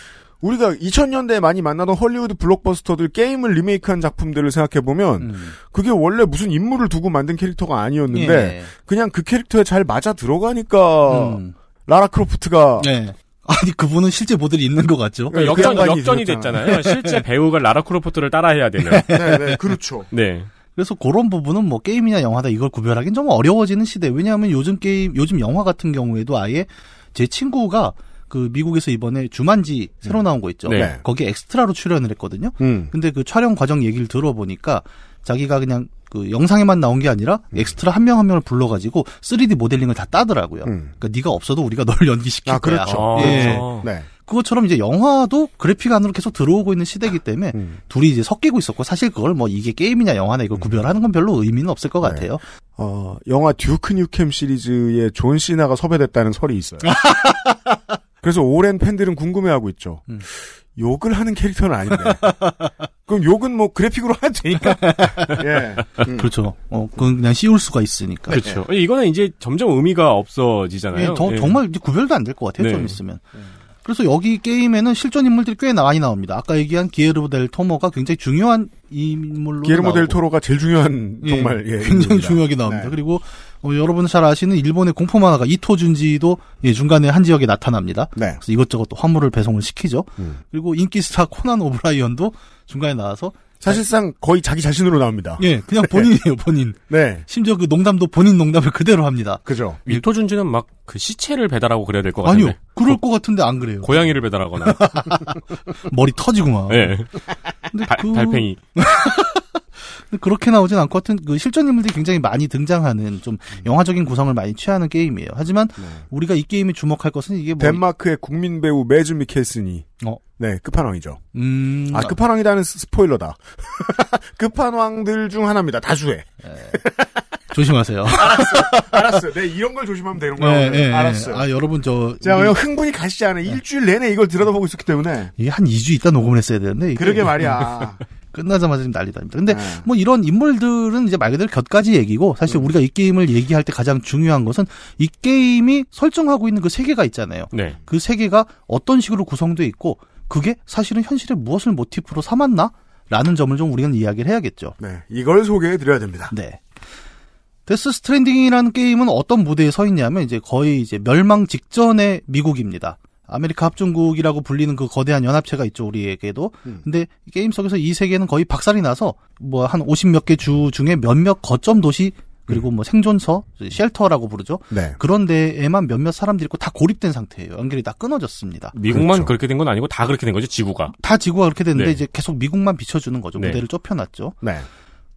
우리가 2000년대에 많이 만나던 헐리우드 블록버스터들 게임을 리메이크한 작품들을 생각해 보면 음. 그게 원래 무슨 인물을 두고 만든 캐릭터가 아니었는데 예. 그냥 그 캐릭터에 잘 맞아 들어가니까 음. 라라 크로프트가 예. 아니 그분은 실제 모델이 있는 것 같죠? 그러니까 그 역전, 양반이 역전이 되셨잖아요. 됐잖아요. 실제 배우가 라라 크로프트를 따라해야 되는. 네, 네, 그렇죠. 네. 그래서 그런 부분은 뭐 게임이나 영화다 이걸 구별하기는 좀 어려워지는 시대. 왜냐하면 요즘 게임, 요즘 영화 같은 경우에도 아예 제 친구가 그 미국에서 이번에 주만지 새로 나온 거 있죠. 네. 거기에 엑스트라로 출연을 했거든요. 음. 근데 그 촬영 과정 얘기를 들어보니까 자기가 그냥 그 영상에만 나온 게 아니라 엑스트라 한 명한 명을 불러가지고 3D 모델링을 다 따더라고요. 음. 그러니까 네가 없어도 우리가 널 연기시킬 아, 거야. 그렇죠. 예. 그렇죠. 네. 그것처럼 이제 영화도 그래픽 안으로 계속 들어오고 있는 시대이기 때문에 음. 둘이 이제 섞이고 있었고 사실 그걸 뭐 이게 게임이냐 영화냐 이걸 구별하는 건 별로 의미는 없을 것 같아요. 어, 영화 듀크 뉴켐 시리즈에 존 시나가 섭외됐다는 설이 있어요. 그래서 오랜 팬들은 궁금해하고 있죠. 음. 욕을 하는 캐릭터는 아닌데. 그럼 욕은 뭐 그래픽으로 하면 되니까. 예. 음. 그렇죠. 어, 그건 그냥 씌울 수가 있으니까. 그렇죠. 이거는 이제 점점 의미가 없어지잖아요. 예, 더- 예. 정말 이제 구별도 안 될 것 같아요. 네. 좀 있으면. 그래서 여기 게임에는 실존 인물들이 꽤 많이 나옵니다. 아까 얘기한 기예르모 델 토로가 굉장히 중요한 인물로 기예르모 델 토로가 제일 중요한 예, 정말 예, 굉장히 인물입니다. 중요하게 나옵니다. 네. 그리고 어, 여러분 잘 아시는 일본의 공포 만화가 이토 준지도 예, 중간에 한 지역에 나타납니다. 네. 그래서 이것저것 또 화물을 배송을 시키죠. 음. 그리고 인기 스타 코난 오브라이언도 중간에 나와서 사실상 거의 자기 자신으로 나옵니다. 예, 그냥 본인이에요, 본인. 네. 심지어 그 농담도 본인 농담을 그대로 합니다. 그죠. 이토 준지는 막 그 시체를 배달하고 그래야 될 것 같은데. 아니요, 그럴 것 같은데 안 그래요. 고양이를 배달하거나. 머리 터지고 막. 예. 근데 달- 그- 달팽이. 그렇게 나오진 않고 하여튼 그 실존 인물들이 굉장히 많이 등장하는 좀 영화적인 구성을 많이 취하는 게임이에요. 하지만 우리가 이 게임에 주목할 것은 이게 뭐 덴마크의 국민 배우 매즈 미켈슨이 어. 네 끝판왕이죠. 음, 아 끝판왕이라는 스- 스포일러다. 끝판왕들 중 하나입니다. 다수의. 조심하세요. 알았어. 네 이런 걸 조심하면 되는 거야. 예, 오늘. 예, 예. 알았어요. 아, 여러분 저 제가 우리- 흥분이 가시지 않아요. 일주일 내내 이걸 들여다보고 있었기 때문에. 이게 한 2주 있다 녹음을 했어야 되는데 이게 그러게 말이야. 끝나자마자 지금 난리다. 근데 네. 뭐 이런 인물들은 이제 말 그대로 곁가지 얘기고 사실 음. 우리가 이 게임을 얘기할 때 가장 중요한 것은 이 게임이 설정하고 있는 그 세계가 있잖아요. 네. 그 세계가 어떤 식으로 구성돼 있고 그게 사실은 현실에 무엇을 모티프로 삼았나? 라는 점을 좀 우리는 이야기를 해야겠죠. 네, 이걸 소개해 드려야 됩니다. 네. 데스 스트랜딩이라는 게임은 어떤 무대에 서 있냐면 이제 거의 이제 멸망 직전의 미국입니다. 아메리카 합중국이라고 불리는 그 거대한 연합체가 있죠, 우리에게도. 음. 근데 이 게임 속에서 이 세계는 거의 박살이 나서 뭐 한 50몇 개 주 중에 몇몇 거점 도시 그리고 뭐 생존서, shelter라고 부르죠. 네. 그런 데에만 몇몇 사람들이 있고 다 고립된 상태예요. 연결이 다 끊어졌습니다. 미국만 그렇죠. 그렇게 된 건 아니고 다 그렇게 된 거죠, 지구가. 다 지구가 그렇게 됐는데 네. 이제 계속 미국만 비춰주는 거죠. 네. 무대를 좁혀놨죠. 네.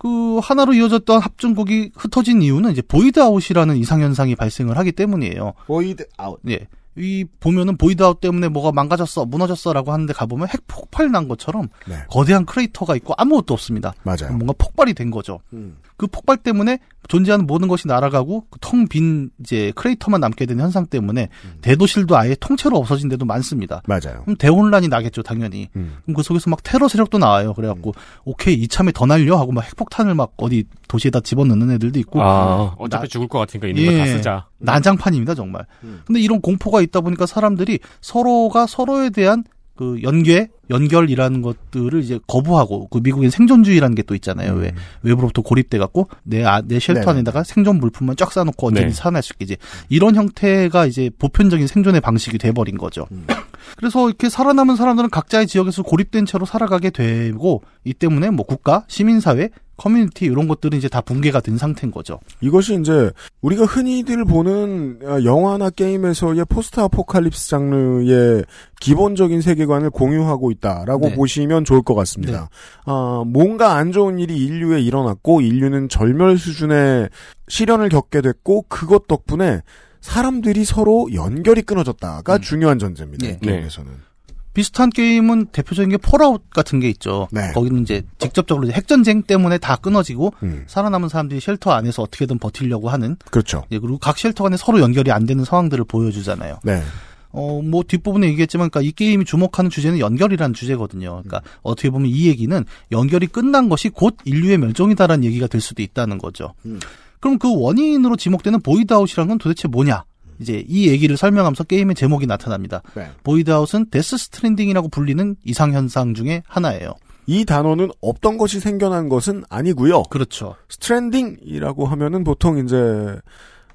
그 하나로 이어졌던 합중국이 흩어진 이유는 이제 void out이라는 이상 현상이 발생을 하기 때문이에요. void out. 예. 이 보면은 void out 때문에 뭐가 망가졌어, 무너졌어라고 하는데 가보면 핵 폭발 난 것처럼 네. 거대한 크레이터가 있고 아무것도 없습니다. 맞아요. 뭔가 폭발이 된 거죠. 음. 그 폭발 때문에 존재하는 모든 것이 날아가고 텅빈 이제 크레이터만 남게 되는 현상 때문에 대도실도 아예 통째로 없어진 데도 많습니다. 맞아요. 그럼 대혼란이 나겠죠, 당연히. 음. 그럼 그 속에서 막 테러 세력도 나와요. 그래갖고 오케이 이참에 더 날려 하고 막 핵폭탄을 막 어디 도시에다 집어넣는 애들도 있고 아, 어차피 나- 죽을 것 같으니까 있는 거다 예. 쓰자. 난장판입니다 정말. 음. 근데 이런 공포가 있다 보니까 사람들이 서로가 서로에 대한 그 연계, 연결이라는 것들을 이제 거부하고 그 미국엔 생존주의라는 게 또 있잖아요. 왜 외부로부터 고립돼 갖고 내 아, 내 shelter 음. 네네. 안에다가 생존 물품만 쫙 쌓아놓고 언제든 네. 살아날 수 있겠지. 이런 형태가 이제 보편적인 생존의 방식이 돼버린 거죠. 음. 그래서 이렇게 살아남은 사람들은 각자의 지역에서 고립된 채로 살아가게 되고 이 때문에 뭐 국가, 시민사회, 커뮤니티 이런 것들은 이제 다 붕괴가 된 상태인 거죠. 이것이 이제 우리가 흔히들 보는 어, 영화나 게임에서의 post-apocalypse 장르의 기본적인 세계관을 공유하고 있다라고 네. 보시면 좋을 것 같습니다. 아, 뭔가 안 좋은 일이 인류에 일어났고 인류는 절멸 수준의 시련을 겪게 됐고 그것 덕분에 사람들이 서로 연결이 끊어졌다가 음. 중요한 전제입니다. 네. 이 게임에서는. 비슷한 게임은 대표적인 게 Fallout 같은 게 있죠. 네. 거기는 이제 직접적으로 이제 핵전쟁 때문에 다 끊어지고 음, 살아남은 사람들이 shelter 안에서 어떻게든 버티려고 하는 그렇죠. 예, 그리고 각 shelter 간에 서로 연결이 안 되는 상황들을 보여주잖아요. 네. 어, 뭐 뒷부분에 얘기했지만 그러니까 이 게임이 주목하는 주제는 연결이라는 주제거든요. 그러니까 어떻게 보면 이 얘기는 연결이 끝난 것이 곧 인류의 멸종이다라는 얘기가 될 수도 있다는 거죠. 음. 그럼 그 원인으로 지목되는 void out이라는 건 도대체 뭐냐? 이제 이 얘기를 설명하면서 게임의 제목이 나타납니다. 네. void out은 death stranding이라고 불리는 이상현상 중에 하나예요. 이 단어는 없던 것이 생겨난 것은 아니고요. 그렇죠. stranding이라고 하면은 보통 이제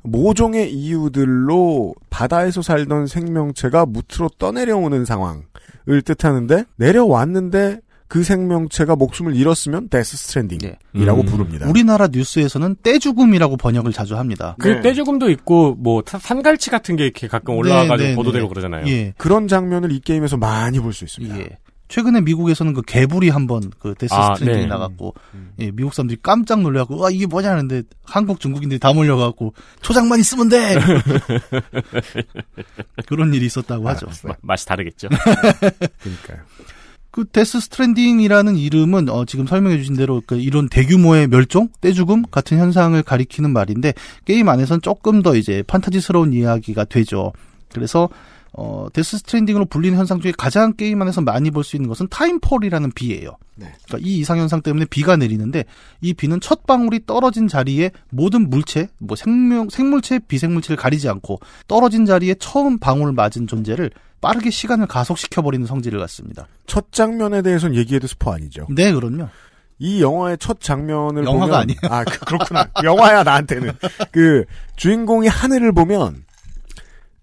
모종의 이유들로 바다에서 살던 생명체가 뭍으로 떠내려오는 상황을 뜻하는데 내려왔는데 그 생명체가 목숨을 잃었으면 death stranding이라고 음. 부릅니다. 우리나라 뉴스에서는 떼죽음이라고 번역을 자주 합니다. 그 네. 떼죽음도 있고 뭐 사- 산갈치 같은 게 이렇게 가끔 올라와가지고 네, 네, 보도되고 네. 그러잖아요. 예. 그런 장면을 이 게임에서 많이 볼 수 있습니다. 예. 최근에 미국에서는 그 개불이 한번 그 death 아, stranding이 네. 나갔고 예, 미국 사람들이 깜짝 놀래갖고 와 이게 뭐냐 하는데 한국 중국인들이 다 몰려가고 초장만 있으면 돼 그런 일이 있었다고 하죠. 마- 맛이 다르겠죠. 그러니까요. 그 death stranding이라는 이름은 어, 지금 설명해 주신 대로 그 이런 대규모의 멸종, 떼죽음 같은 현상을 가리키는 말인데 게임 안에서는 조금 더 이제 판타지스러운 이야기가 되죠. 그래서 어, death stranding으로 불리는 현상 중에 가장 게임 안에서 많이 볼 수 있는 것은 timefall이라는 비예요. 네. 그러니까 이 이상 현상 때문에 비가 내리는데 이 비는 첫 방울이 떨어진 자리에 모든 물체, 뭐 생명 생물체, 비생물체를 가리지 않고 떨어진 자리에 처음 방울을 맞은 존재를 빠르게 시간을 가속시켜 버리는 성질을 갖습니다. 첫 장면에 대해서는 얘기해도 스포 아니죠. 네, 그럼요. 이 영화의 첫 장면을 영화가 보면 아니에요. 아 그- 그렇구나. 영화야 나한테는 그 주인공이 하늘을 보면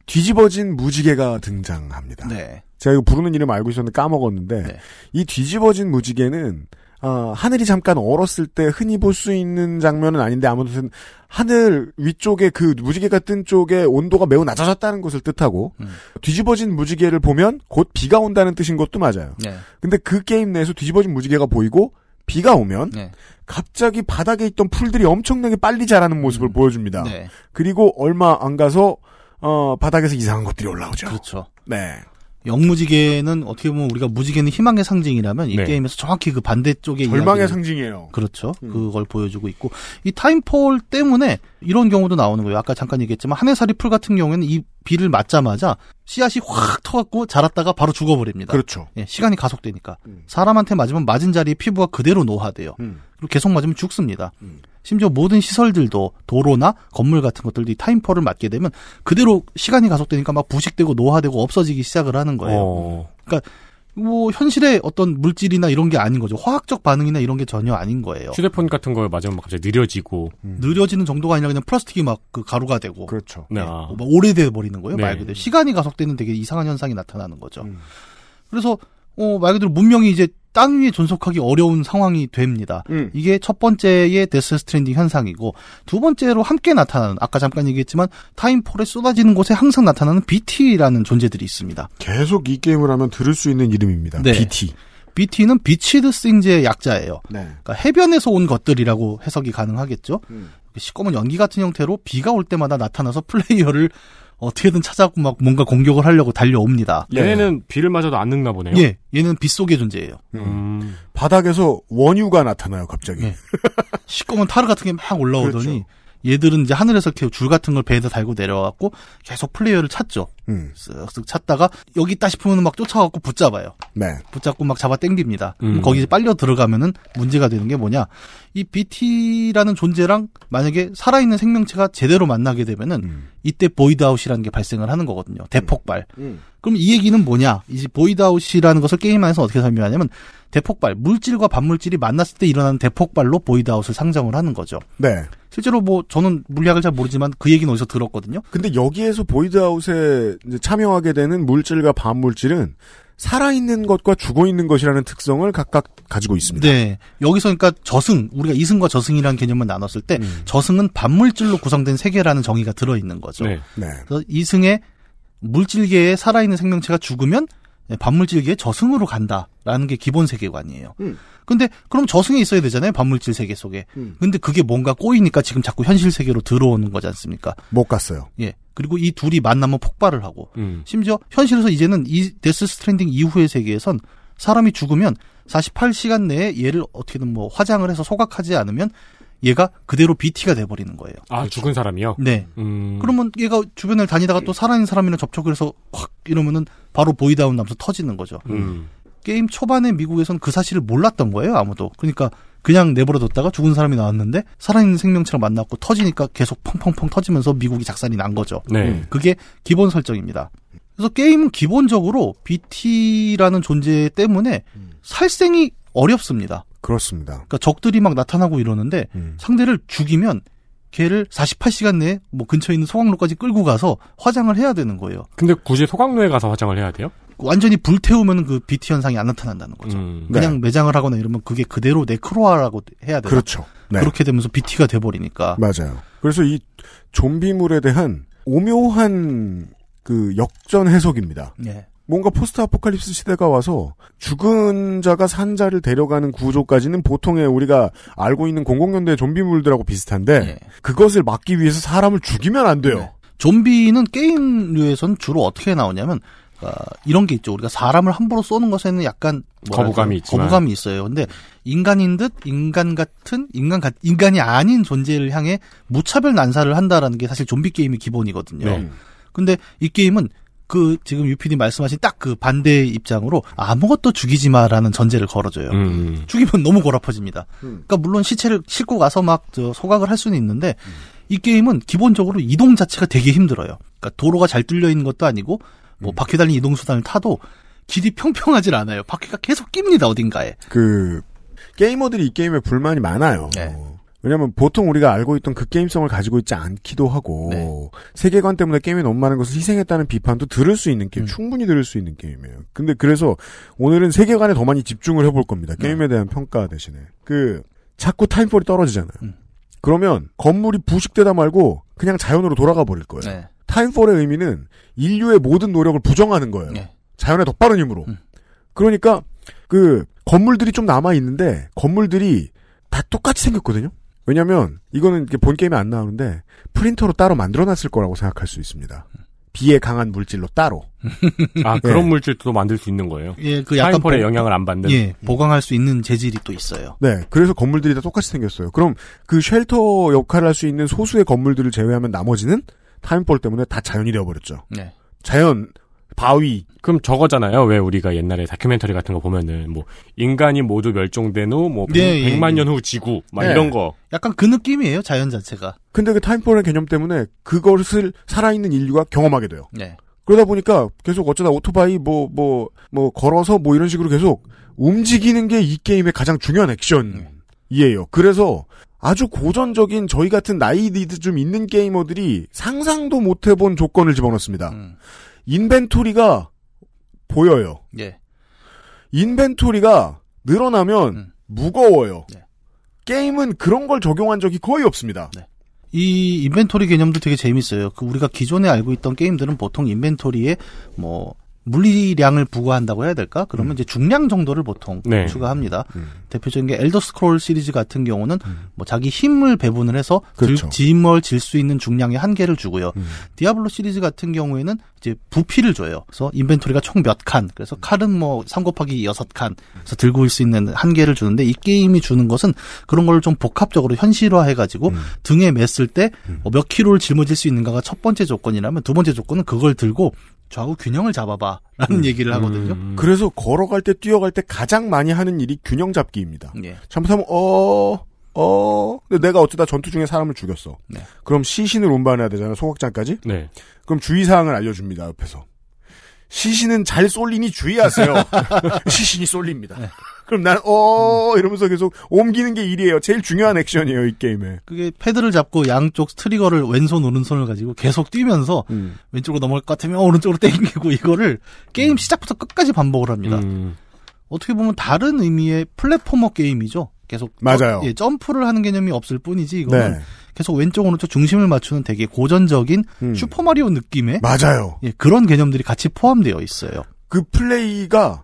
뒤집어진 무지개가 등장합니다. 네. 제가 이거 부르는 이름 알고 있었는데 까먹었는데 네. 이 뒤집어진 무지개는 어, 하늘이 잠깐 얼었을 때 흔히 볼 수 있는 장면은 아닌데 아무튼 하늘 위쪽에 그 무지개가 뜬 쪽에 온도가 매우 낮아졌다는 것을 뜻하고 음. 뒤집어진 무지개를 보면 곧 비가 온다는 뜻인 것도 맞아요. 네. 근데 그 게임 내에서 뒤집어진 무지개가 보이고 비가 오면 네. 갑자기 바닥에 있던 풀들이 엄청나게 빨리 자라는 모습을 음. 보여줍니다. 네. 그리고 얼마 안 가서 어, 바닥에서 이상한 것들이 올라오죠. 그렇죠. 네. 역무지개는 어떻게 보면 우리가 무지개는 희망의 상징이라면 이 네. 게임에서 정확히 그 반대쪽의 절망의 상징이에요. 그렇죠. 음. 그걸 보여주고 있고 이 timefall 때문에 이런 경우도 나오는 거예요. 아까 잠깐 얘기했지만 한해살이 풀 같은 경우에는 이 비를 맞자마자 씨앗이 확 터갖고 자랐다가 바로 죽어버립니다. 그렇죠. 예, 시간이 가속되니까 음. 사람한테 맞으면 맞은 자리에 피부가 그대로 노화돼요. 음. 그리고 계속 맞으면 죽습니다. 음. 심지어 모든 시설들도 도로나 건물 같은 것들도 이 타임폴을 맞게 되면 그대로 시간이 가속되니까 막 부식되고 노화되고 없어지기 시작을 하는 거예요. 어, 뭐 현실의 어떤 물질이나 이런 게 아닌 거죠. 화학적 반응이나 이런 게 전혀 아닌 거예요. 휴대폰 같은 거 맞으면 막 갑자기 느려지고. 느려지는 정도가 아니라 그냥 플라스틱이 막 그 가루가 되고 그렇죠. 네. 예, 아. 막 오래돼 버리는 거예요. 네. 말 그대로 시간이 가속되는 되게 이상한 현상이 나타나는 거죠. 음. 그래서 어, 말 그대로 문명이 이제 땅 위에 존속하기 어려운 상황이 됩니다. 음. 이게 첫 번째의 death stranding 현상이고 두 번째로 함께 나타나는 아까 잠깐 얘기했지만 timefall이 쏟아지는 곳에 항상 나타나는 BT라는 존재들이 있습니다. 계속 이 게임을 하면 들을 수 있는 이름입니다. 네. BT. BT는 Beached Things의 약자예요. 네. 그러니까 해변에서 온 것들이라고 해석이 가능하겠죠. 음. 시꺼먼 연기 같은 형태로 비가 올 때마다 나타나서 플레이어를 어떻게든 찾으려고 막 뭔가 공격을 하려고 달려옵니다. 얘네는 비를 맞아도 안 늙나 보네요. 예, 얘는 빗 속의 존재예요. 음. 바닥에서 원유가 나타나요, 갑자기. 예. 시꺼먼 타르 같은 게 막 올라오더니 그렇죠. 얘들은 이제 하늘에서 이렇게 줄 같은 걸 배에다 달고 내려와갖고 계속 플레이어를 찾죠. 음, 쓱쓱 찾다가 여기 있다 싶으면 막 쫓아가고 붙잡아요. 네. 붙잡고 막 잡아 당깁니다. 음. 그럼 거기 빨려 들어가면은 문제가 되는 게 뭐냐? 이 BT라는 존재랑 만약에 살아있는 생명체가 제대로 만나게 되면은 음. 이때 void out이라는 게 발생을 하는 거거든요. 대폭발. 음. 그럼 이 얘기는 뭐냐? 이제 void out이라는 것을 게임 안에서 어떻게 설명하냐면 대폭발, 물질과 반물질이 만났을 때 일어나는 대폭발로 void out을 상정을 하는 거죠. 네. 실제로 뭐 저는 물리학을 잘 모르지만 그 얘기는 어디서 들었거든요. 근데 여기에서 void out에 참여하게 되는 물질과 반물질은 살아있는 것과 죽어있는 것이라는 특성을 각각 가지고 있습니다. 네. 여기서 그러니까 저승, 우리가 이승과 저승이라는 개념을 나눴을 때 음. 저승은 반물질로 구성된 세계라는 정의가 들어있는 거죠. 네. 네. 그래서 이승에 물질계에 살아있는 생명체가 죽으면 반물질계에 저승으로 간다라는 게 기본 세계관이에요. 음. 근데 그럼 저승에 있어야 되잖아요. 반물질 세계 속에. 음. 근데 그게 뭔가 꼬이니까 지금 자꾸 현실 세계로 들어오는 거지 않습니까? 못 갔어요. 예. 그리고 이 둘이 만나면 폭발을 하고 음. 심지어 현실에서 이제는 이 death stranding 이후의 세계에선 사람이 죽으면 48시간 내에 얘를 어떻게든 뭐 화장을 해서 소각하지 않으면 얘가 그대로 BT가 돼버리는 거예요. 아, 죽은 사람이요? 네. 음. 그러면 얘가 주변을 다니다가 또 살아있는 사람이랑 접촉을 해서 확 이러면은 바로 보이다운 나면서 터지는 거죠. 음. 게임 초반에 미국에선 그 사실을 몰랐던 거예요, 아무도. 그러니까 그냥 내버려뒀다가 죽은 사람이 나왔는데 살아있는 생명체랑 만났고 터지니까 계속 펑펑펑 터지면서 미국이 작살이 난 거죠. 네. 그게 기본 설정입니다. 그래서 게임은 기본적으로 BT라는 존재 때문에 살생이 어렵습니다. 그렇습니다. 그러니까 적들이 막 나타나고 이러는데 음. 상대를 죽이면 걔를 48시간 내에 뭐 근처에 있는 소각로까지 끌고 가서 화장을 해야 되는 거예요. 근데 굳이 소각로에 가서 화장을 해야 돼요? 완전히 불태우면 그 BT 현상이 안 나타난다는 거죠. 음. 그냥 매장을 하거나 이러면 그게 그대로 네크로아라고 해야 돼요. 그렇죠. 네. 그렇게 되면서 BT가 돼버리니까. 맞아요. 그래서 이 좀비물에 대한 오묘한 그 역전 해석입니다. 예. 뭔가 포스트 아포칼립스 시대가 와서 죽은 자가 산 자를 데려가는 구조까지는 보통의 우리가 알고 있는 공공연대 좀비물들하고 비슷한데 예. 그것을 막기 위해서 사람을 죽이면 안 돼요. 네. 좀비는 게임류에선 주로 어떻게 나오냐면 아, 이런 게 있죠. 우리가 사람을 함부로 쏘는 것에는 약간 거부감이 있지만. 거부감이 있어요. 근데 인간인 듯 인간 같은 인간 같 인간이 아닌 존재를 향해 무차별 난사를 한다라는 게 사실 좀비 게임의 기본이거든요. 네. 근데 이 게임은 그 지금 유피디 말씀하신 딱 그 반대의 입장으로 아무것도 죽이지 마라는 전제를 걸어줘요. 음. 죽이면 너무 골아퍼집니다. 음. 그러니까 물론 시체를 싣고 가서 막 저 소각을 할 수는 있는데 이 게임은 기본적으로 이동 자체가 되게 힘들어요. 그러니까 도로가 잘 뚫려 있는 것도 아니고 뭐 바퀴 달린 이동 수단을 타도 길이 평평하질 않아요. 바퀴가 계속 낍니다 어딘가에. 그 게이머들이 이 게임에 불만이 많아요. 네. 왜냐하면 보통 우리가 알고 있던 그 게임성을 가지고 있지 않기도 하고 네. 세계관 때문에 게임에 너무 많은 것을 희생했다는 비판도 들을 수 있는 게임, 음. 충분히 들을 수 있는 게임이에요. 근데 그래서 오늘은 세계관에 더 많이 집중을 해볼 겁니다. 게임에 대한 평가 대신에 그 자꾸 타임폴이 떨어지잖아요. 음. 그러면 건물이 부식되다 말고 그냥 자연으로 돌아가 버릴 거예요. 네. 타임폴의 의미는 인류의 모든 노력을 부정하는 거예요. 네. 자연의 더 빠른 힘으로. 음. 그러니까 그 건물들이 좀 남아 있는데 건물들이 다 똑같이 생겼거든요. 왜냐하면 이거는 본 게임에 안 나오는데 프린터로 따로 만들어놨을 거라고 생각할 수 있습니다. 비에 강한 물질로 따로. 아, 그런 네. 물질도 만들 수 있는 거예요. 예, 그 약간 타임폴에 보- 영향을 안 받는. 예, 보강할 수 있는 재질이 또 있어요. 네, 그래서 건물들이 다 똑같이 생겼어요. 그럼 그 쉘터 역할을 할 수 있는 소수의 건물들을 제외하면 나머지는 타임폴 때문에 다 자연이 되어버렸죠. 네. 자연, 바위, 그럼 저거잖아요. 왜 우리가 옛날에 다큐멘터리 같은 거 보면은 뭐 인간이 모두 멸종된 후 뭐 네, 예, 100만 예. 년후 지구 막 네. 이런 거. 약간 그 느낌이에요, 자연 자체가. 근데 그 타임폴의 개념 때문에 그것을 살아있는 인류가 경험하게 돼요. 네. 그러다 보니까 계속 어쩌다 오토바이 뭐 뭐뭐 걸어서 뭐 이런 식으로 계속 움직이는 게 이 게임의 가장 중요한 액션이에요. 그래서 아주 고전적인 저희 같은 나이도 좀 있는 게이머들이 상상도 못 해본 조건을 집어넣습니다. 음. 인벤토리가 보여요. 예. 인벤토리가 늘어나면 음. 무거워요. 네. 게임은 그런 걸 적용한 적이 거의 없습니다. 이 인벤토리 개념도 되게 재밌어요. 그 우리가 기존에 알고 있던 게임들은 보통 인벤토리에 뭐 물리량을 부과한다고 해야 될까? 그러면 이제 중량 정도를 보통 네. 추가합니다. 음. 대표적인 게 엘더 스크롤 시리즈 같은 경우는 뭐 자기 힘을 배분을 해서 그렇죠. 짐을 질 수 있는 중량의 한계를 주고요. 음. 디아블로 시리즈 같은 경우에는 이제 부피를 줘요. 그래서 인벤토리가 총 몇 칸. 그래서 칼은 뭐 3 곱하기 6칸. 그래서 들고 올 수 있는 한계를 주는데 이 게임이 주는 것은 그런 걸 좀 복합적으로 현실화해 가지고 음. 등에 맸을 때 몇 킬로를 짊어질 수 있는가가 첫 번째 조건이라면 두 번째 조건은 그걸 들고 좌우 균형을 잡아봐 라는 얘기를 하거든요. 음. 그래서 걸어갈 때 뛰어갈 때 가장 많이 하는 일이 균형 잡기입니다. 예. 잘못하면 어, 어, 근데 내가 어쩌다 전투 중에 사람을 죽였어. 네. 그럼 시신을 운반해야 되잖아, 소각장까지? 네. 그럼 주의사항을 알려줍니다, 옆에서. 시신은 잘 쏠리니 주의하세요. 시신이 쏠립니다. 네. 그럼 난, 어, 이러면서 계속 옮기는 게 일이에요. 제일 중요한 액션이에요, 이 게임에. 그게 패드를 잡고 양쪽 트리거를 왼손 오른손을 가지고 계속 뛰면서 음. 왼쪽으로 넘어갈 것 같으면 오른쪽으로 땡기고 이거를 게임 시작부터 끝까지 반복을 합니다. 음. 어떻게 보면 다른 의미의 플랫포머 게임이죠. 계속 맞아요. 점, 예, 점프를 하는 개념이 없을 뿐이지 이거는 네. 계속 왼쪽 오른쪽 중심을 맞추는 되게 고전적인 음. 슈퍼마리오 느낌의 맞아요. 예, 그런 개념들이 같이 포함되어 있어요. 그 플레이가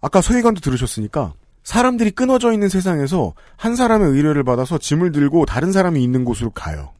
아까 소회관도 들으셨으니까 사람들이 끊어져 있는 세상에서 한 사람의 의뢰를 받아서 짐을 들고 다른 사람이 있는 곳으로 가요.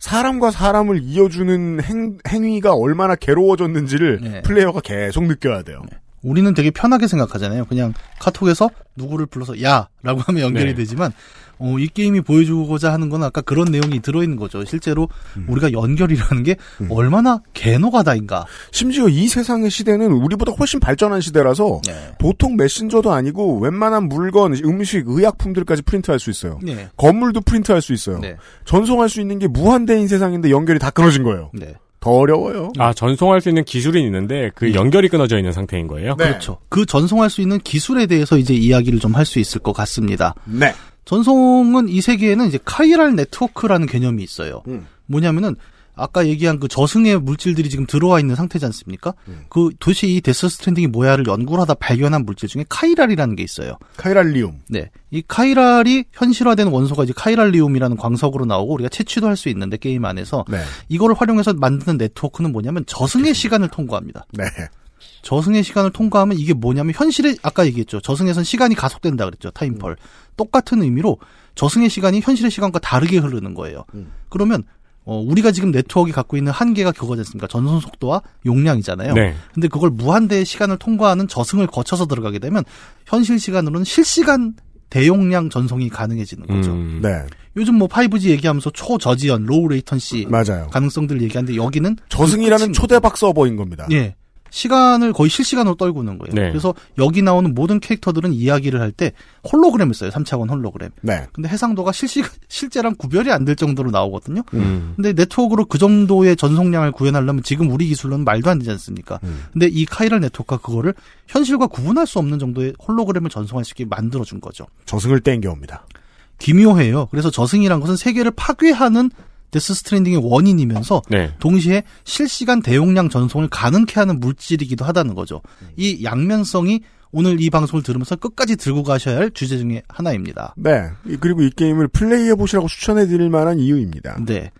사람과 사람을 이어주는 행, 행위가 얼마나 괴로워졌는지를 네. 플레이어가 계속 느껴야 돼요. 우리는 되게 편하게 생각하잖아요. 그냥 카톡에서 누구를 불러서 야라고 하면 연결이 네. 되지만 어, 이 게임이 보여주고자 하는 건 아까 그런 내용이 들어있는 거죠. 실제로 음. 우리가 연결이라는 게 얼마나 개노가다인가. 심지어 이 세상의 시대는 우리보다 훨씬 발전한 시대라서 네. 보통 메신저도 아니고 웬만한 물건, 음식, 의약품들까지 프린트할 수 있어요. 네. 건물도 프린트할 수 있어요. 네. 전송할 수 있는 게 무한대인 세상인데 연결이 다 끊어진 거예요. 네. 더 어려워요. 아, 전송할 수 있는 기술이 있는데 그 연결이 끊어져 있는 상태인 거예요? 네. 그렇죠. 그 전송할 수 있는 기술에 대해서 이제 이야기를 좀 할 수 있을 것 같습니다. 네. 전송은 이 세계에는 이제 카이랄 네트워크라는 개념이 있어요. 음. 뭐냐면은 아까 얘기한 그 저승의 물질들이 지금 들어와 있는 상태지 않습니까? 음. 그 도시 이 데스 스트랜딩이 뭐야를 연구를 하다 발견한 물질 중에 카이랄이라는 게 있어요. 카이랄리움. 네. 이 카이랄이 현실화된 원소가 이제 카이랄리움이라는 광석으로 나오고 우리가 채취도 할 수 있는데 게임 안에서 네. 이거를 활용해서 만드는 네트워크는 뭐냐면 저승의 시간을 통과합니다. 네. 저승의 시간을 통과하면 이게 뭐냐면 현실에 아까 얘기했죠. 저승에선 시간이 가속된다 그랬죠. 타임펄. 똑같은 의미로 저승의 시간이 현실의 시간과 다르게 흐르는 거예요. 음. 그러면 어, 우리가 지금 네트워크가 갖고 있는 한계가 그거지 않습니까? 전송 속도와 용량이잖아요. 네. 근데 그걸 무한대의 시간을 통과하는 저승을 거쳐서 들어가게 되면 현실 시간으로는 실시간 대용량 전송이 가능해지는 거죠. 음. 네. 요즘 뭐 5G 얘기하면서 초저지연, low latency 맞아요. 가능성들 얘기하는데 여기는 저승이라는 끝인 초대박 서버인 겁니다. 예. 시간을 거의 실시간으로 떨구는 거예요. 네. 그래서 여기 나오는 모든 캐릭터들은 이야기를 할 때 홀로그램을 써요. 3차원 홀로그램. 네. 근데 해상도가 실시간, 실제랑 구별이 안 될 정도로 나오거든요. 음. 근데 네트워크로 그 정도의 전송량을 구현하려면 지금 우리 기술로는 말도 안 되지 않습니까? 음. 근데 이 카이랄 네트워크가 그거를 현실과 구분할 수 없는 정도의 홀로그램을 전송할 수 있게 만들어 준 거죠. 저승을 땡겨옵니다. 기묘해요. 그래서 저승이란 것은 세계를 파괴하는 데스 스트랜딩의 원인이면서 네. 동시에 실시간 대용량 전송을 가능케 하는 물질이기도 하다는 거죠. 이 양면성이 오늘 이 방송을 들으면서 끝까지 들고 가셔야 할 주제 중에 하나입니다. 네. 이- 그리고 이 게임을 플레이해 보시라고 추천해 드릴 만한 이유입니다. 네.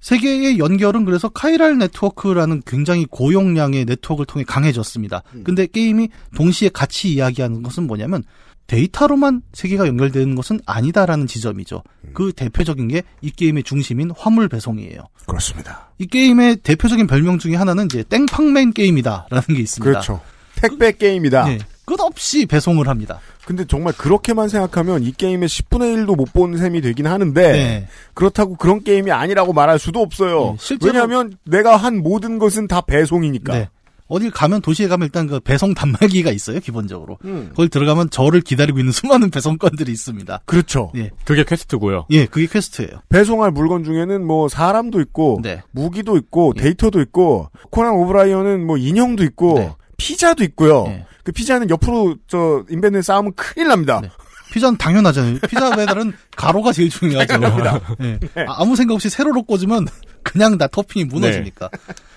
세계의 연결은 그래서 카이랄 네트워크라는 굉장히 고용량의 네트워크를 통해 강해졌습니다. 근데 게임이 동시에 같이 이야기하는 것은 뭐냐면 데이터로만 세계가 연결되는 것은 아니다라는 지점이죠. 그 대표적인 게 이 게임의 중심인 화물 배송이에요. 그렇습니다. 이 게임의 대표적인 별명 중에 하나는 이제 땡팡맨 게임이다라는 게 있습니다. 그렇죠. 택배 게임이다. 네. 끝없이 배송을 합니다. 근데 정말 그렇게만 생각하면 이 게임의 10분의 1도 못 본 셈이 되긴 하는데 네. 그렇다고 그런 게임이 아니라고 말할 수도 없어요. 네, 왜냐하면 내가 한 모든 것은 다 배송이니까. 네. 어딜 가면 도시에 가면 일단 그 배송 단말기가 있어요 기본적으로. 음. 거기 들어가면 저를 기다리고 있는 수많은 배송건들이 있습니다. 그렇죠. 예, 그게 퀘스트고요. 예, 그게 퀘스트예요. 배송할 물건 중에는 뭐 사람도 있고 네. 무기도 있고 예. 데이터도 있고 코난 오브라이언은 뭐 인형도 있고 네. 피자도 있고요. 예. 그 피자는 옆으로 저 인벤에 쌓으면 큰일 납니다. 네. 피자는 당연하잖아요. 피자 배달은 가로가 제일 중요하죠. 예. 아, 아무 생각 없이 세로로 꽂으면 그냥 다 토핑이 무너지니까.